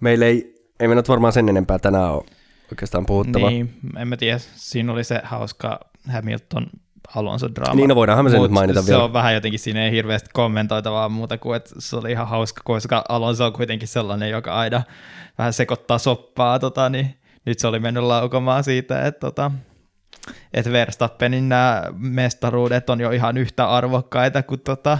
Meillä ei, ei me nyt varmaan sen enempää tänään ole oikeastaan puhuttava. Niin, en mä tiedä. Siinä oli se hauska Hamilton Alonso draama. Niin, no voidaanhan me sen nyt mainita se vielä. Se on vähän jotenkin, siinä ei hirveästi kommentoitavaa muuta kuin, että se oli ihan hauska, koska Alonso on kuitenkin sellainen, joka aina vähän sekoittaa soppaa, tota, niin nyt se oli mennyt laukomaan siitä, että tota, että Verstappenin nämä mestaruudet on jo ihan yhtä arvokkaita kuin tota,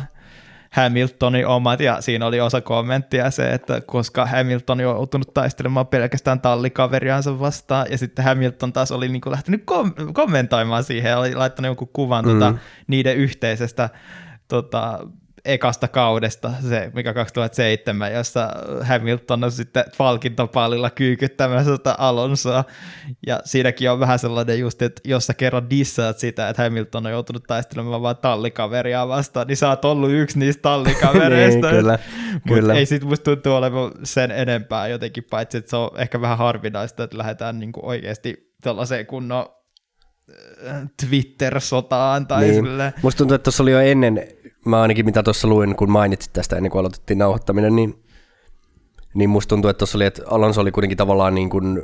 Hamiltonin omat, ja siinä oli osa kommenttia se, että koska Hamilton on joutunut taistelemaan pelkästään tallikaveriansa vastaan, ja sitten Hamilton taas oli niin kuin lähtenyt kom- kommentoimaan siihen, oli laittanut jonkun kuvan mm. tota, niiden yhteisestä tota, ekasta kaudesta, se mikä 2007, jossa Hamilton on sitten palkintopallilla kyykyttämässä sitä Alonsoa. Ja siinäkin on vähän sellainen just, että jos sä kerran dissaat sitä, että Hamilton on joutunut taistelemaan vaan tallikaveria vastaan, niin sä oot ollut yksi niistä tallikavereista. niin, kyllä, kyllä. ei sit musta tuntuu olevan sen enempää jotenkin, paitsi että se on ehkä vähän harvinaista, että lähdetään niinku oikeasti tällaiseen kunnon äh, Twitter-sotaan tai niin. sille. Musta tuntuu, että tuossa oli jo ennen mä ainakin mitä tuossa luin, kun mainitsit tästä ennen kuin aloitettiin nauhoittaminen, niin, niin musta tuntuu, että tuossa oli, että Alonso oli kuitenkin tavallaan niin kuin,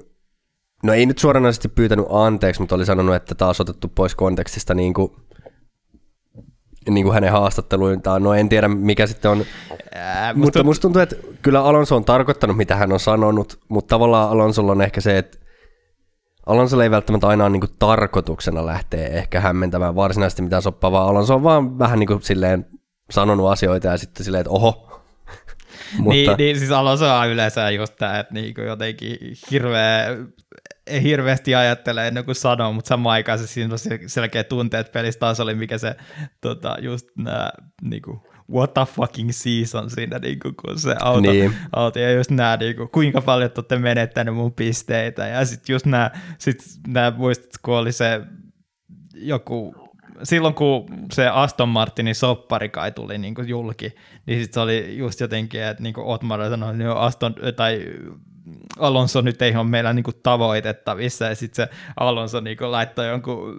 no ei nyt suoranaisesti pyytänyt anteeksi, mutta oli sanonut, että taas otettu pois kontekstista niin kuin, niin kuin hänen haastatteluintaan. No en tiedä, mikä sitten on. Ää, musta... Mutta musta tuntuu, että kyllä Alonso on tarkoittanut, mitä hän on sanonut, mutta tavallaan Alonsolla on ehkä se, että Alonso ei välttämättä aina niin tarkoituksena lähteä ehkä hämmentämään varsinaisesti mitään soppaa, vaan Alonso on vaan vähän niin kuin silleen sanonut asioita ja sitten silleen, että oho. Mutta... Niin, niin, siis Alonso on yleensä just tämä, että niin kuin jotenkin hirveä, ei hirveästi ajattele ennen kuin sanoo, mutta samaan aikaan se siinä on selkeä tunteet pelissä taas oli, mikä se tota, just nämä niin kuin, what the fucking season siinä, niin kuin, kun se auto, niin. auto ja just nämä, niin kuin, kuinka paljon te olette menettänyt mun pisteitä, ja sitten just nämä, sit nämä muistat, kun oli se joku, silloin kun se Aston Martinin soppari kai tuli niin kuin julki, niin sitten se oli just jotenkin, että niin kuin Otmar sanoi, että Aston, tai Alonso nyt ei ole meillä niinku tavoitettavissa, ja sitten se Alonso niinku laittoi jonkun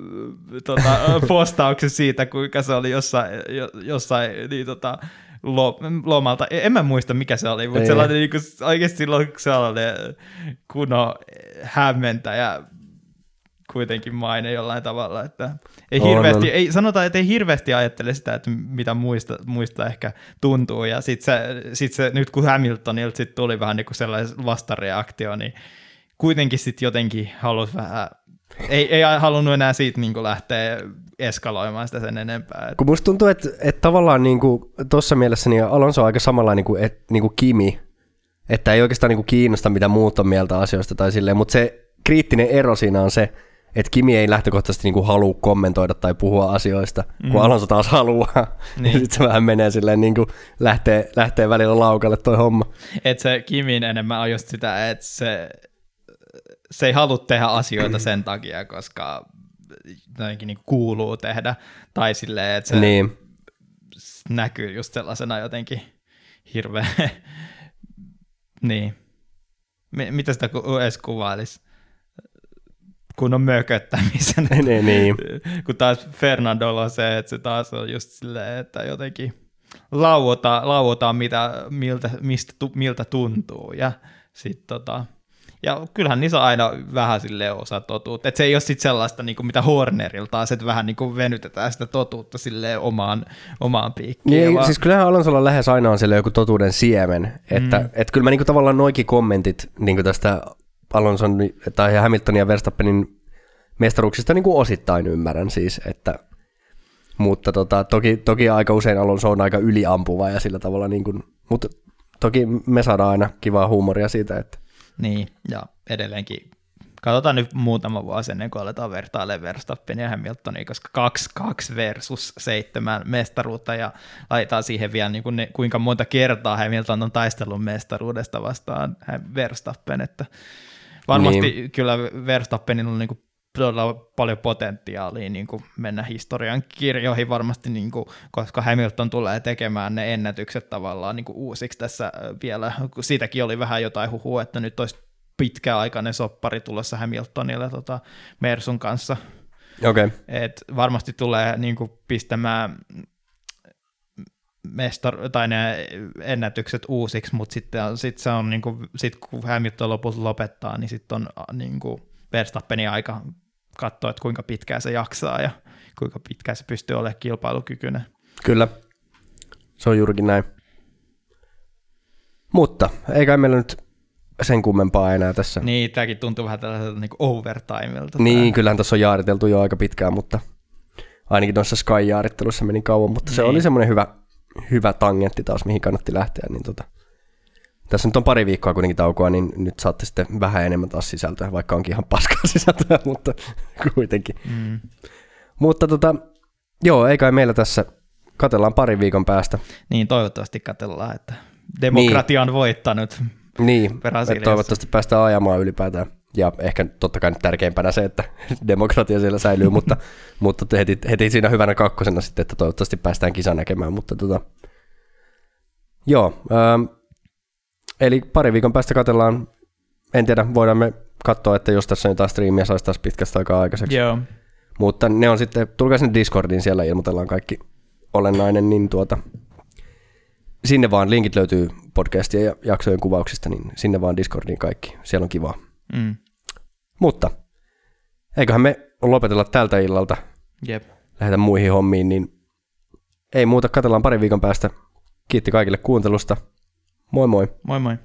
tota, postauksen siitä, kuinka se oli jossain, jossain niin, tota, lomalta. En mä muista, mikä se oli, mutta sellainen niin kuin, oikeasti silloin sellainen kuno hämmentäjä kuitenkin maine jollain tavalla, että ei hirveästi, ei, sanotaan, että ei hirveästi ajattele sitä, että mitä muista, muista ehkä tuntuu, ja sitten se, sit se, nyt kun Hamiltonilta sit tuli vähän niin kuin sellainen vastareaktio, niin kuitenkin sitten jotenkin halusi vähän, ei, ei halunnut enää siitä niin lähteä eskaloimaan sitä sen enempää. Kun musta tuntuu, että, että tavallaan niin tuossa mielessä niin Alonso on aika samanlainen kuin, et, niin kuin Kimi, että ei oikeastaan niin kuin kiinnosta, mitä muut on mieltä asioista tai silleen, mutta se kriittinen ero siinä on se, että Kimi ei lähtökohtaisesti niinku halua kommentoida tai puhua asioista, mm. kun Alonso taas haluaa. Niin. Sitten se vähän menee silleen, niinku lähtee, lähtee välillä laukalle toi homma. Että se Kimin enemmän on just sitä, että se, se ei halua tehdä asioita sen takia, koska jotenkin niinku kuuluu tehdä. Tai silleen, että se niin. näkyy just sellaisena jotenkin hirveä... niin. Mitä sitä edes kuvailisi? Kunnon mököttämisen. niin, niin. Kun taas Fernandolla on se, että se taas on just silleen, että jotenkin lauotaan, lauotaan mitä, miltä, mistä, miltä tuntuu. Ja sit tota, ja kyllähän niissä on aina vähän sille osa totuutta. Että se ei ole sitten sellaista, niin kuin mitä Hornerilta taas, että vähän niin kuin venytetään sitä totuutta sille omaan, omaan piikkiin. Niin, vaan... siis kyllähän Alonsolla lähes aina on sille joku totuuden siemen. Että mm. et kyllä mä niin kuin tavallaan noikin kommentit niin kuin tästä Alonson tai Hamiltonin ja Verstappenin mestaruuksista niin kuin osittain ymmärrän siis, että mutta tota, toki, toki aika usein Alonso on aika yliampuva ja sillä tavalla, niin kuin, mutta toki me saadaan aina kivaa huumoria siitä, että niin, ja edelleenkin. Katsotaan nyt muutama vuosi ennen kuin aletaan vertailemaan Verstappenia ja Hamiltonia, koska 2-2 versus 7 mestaruutta ja laitetaan siihen vielä niin kuin ne, kuinka monta kertaa Hamilton on taistellut mestaruudesta vastaan Verstappen, että Varmasti niin. kyllä Verstappenilla on niin kuin todella paljon potentiaalia niin kuin mennä historian kirjoihin varmasti, niin kuin, koska Hamilton tulee tekemään ne ennätykset tavallaan niin kuin uusiksi tässä vielä. Siitäkin oli vähän jotain huhua, että nyt olisi pitkäaikainen soppari tulossa Hamiltonille tota, Mersun kanssa. Okay. Et varmasti tulee niin kuin, pistämään mestar, tai ne ennätykset uusiksi, mutta sitten sit se on, niin kuin, sit kun Hamilton lopulta lopettaa, niin sitten on niin kuin Verstappenin aika katsoa, että kuinka pitkään se jaksaa ja kuinka pitkään se pystyy olemaan kilpailukykyinen. Kyllä, se on juurikin näin. Mutta eikä meillä nyt sen kummempaa enää tässä. Niin, tämäkin tuntuu vähän tällaiselta niin overtimelta. Niin, tämä. kyllähän tässä on jaariteltu jo aika pitkään, mutta ainakin tuossa Sky-jaarittelussa meni kauan, mutta niin. se oli semmoinen hyvä, hyvä tangentti taas, mihin kannatti lähteä, niin tota, tässä nyt on pari viikkoa kuitenkin taukoa, niin nyt saatte sitten vähän enemmän taas sisältöä, vaikka onkin ihan paskaa sisältöä, mutta kuitenkin. Mm. Mutta tota, joo, ei kai meillä tässä katellaan parin viikon päästä. Niin, toivottavasti katellaan, että demokratia on voittanut. Niin, että Brasiliassa. toivottavasti päästään ajamaan ylipäätään. Ja ehkä totta kai nyt tärkeimpänä se, että demokratia siellä säilyy, mutta, mutta heti, heti siinä hyvänä kakkosena sitten, että toivottavasti päästään kisa näkemään. Mutta tota, joo, ähm, eli pari viikon päästä katellaan, en tiedä, voidaan me katsoa, että jos tässä jotain striimiä saisi taas pitkästä aikaa aikaiseksi. Joo, Mutta ne on sitten, tulkaa sinne Discordiin, siellä ilmoitellaan kaikki olennainen, niin tuota, sinne vaan, linkit löytyy podcastien ja jaksojen kuvauksista, niin sinne vaan Discordiin kaikki, siellä on kivaa. mm. Mutta eiköhän me lopetella tältä illalta, jep. lähdetä muihin hommiin, niin ei muuta, katsellaan parin viikon päästä. Kiitti kaikille kuuntelusta. Moi moi! Moi moi.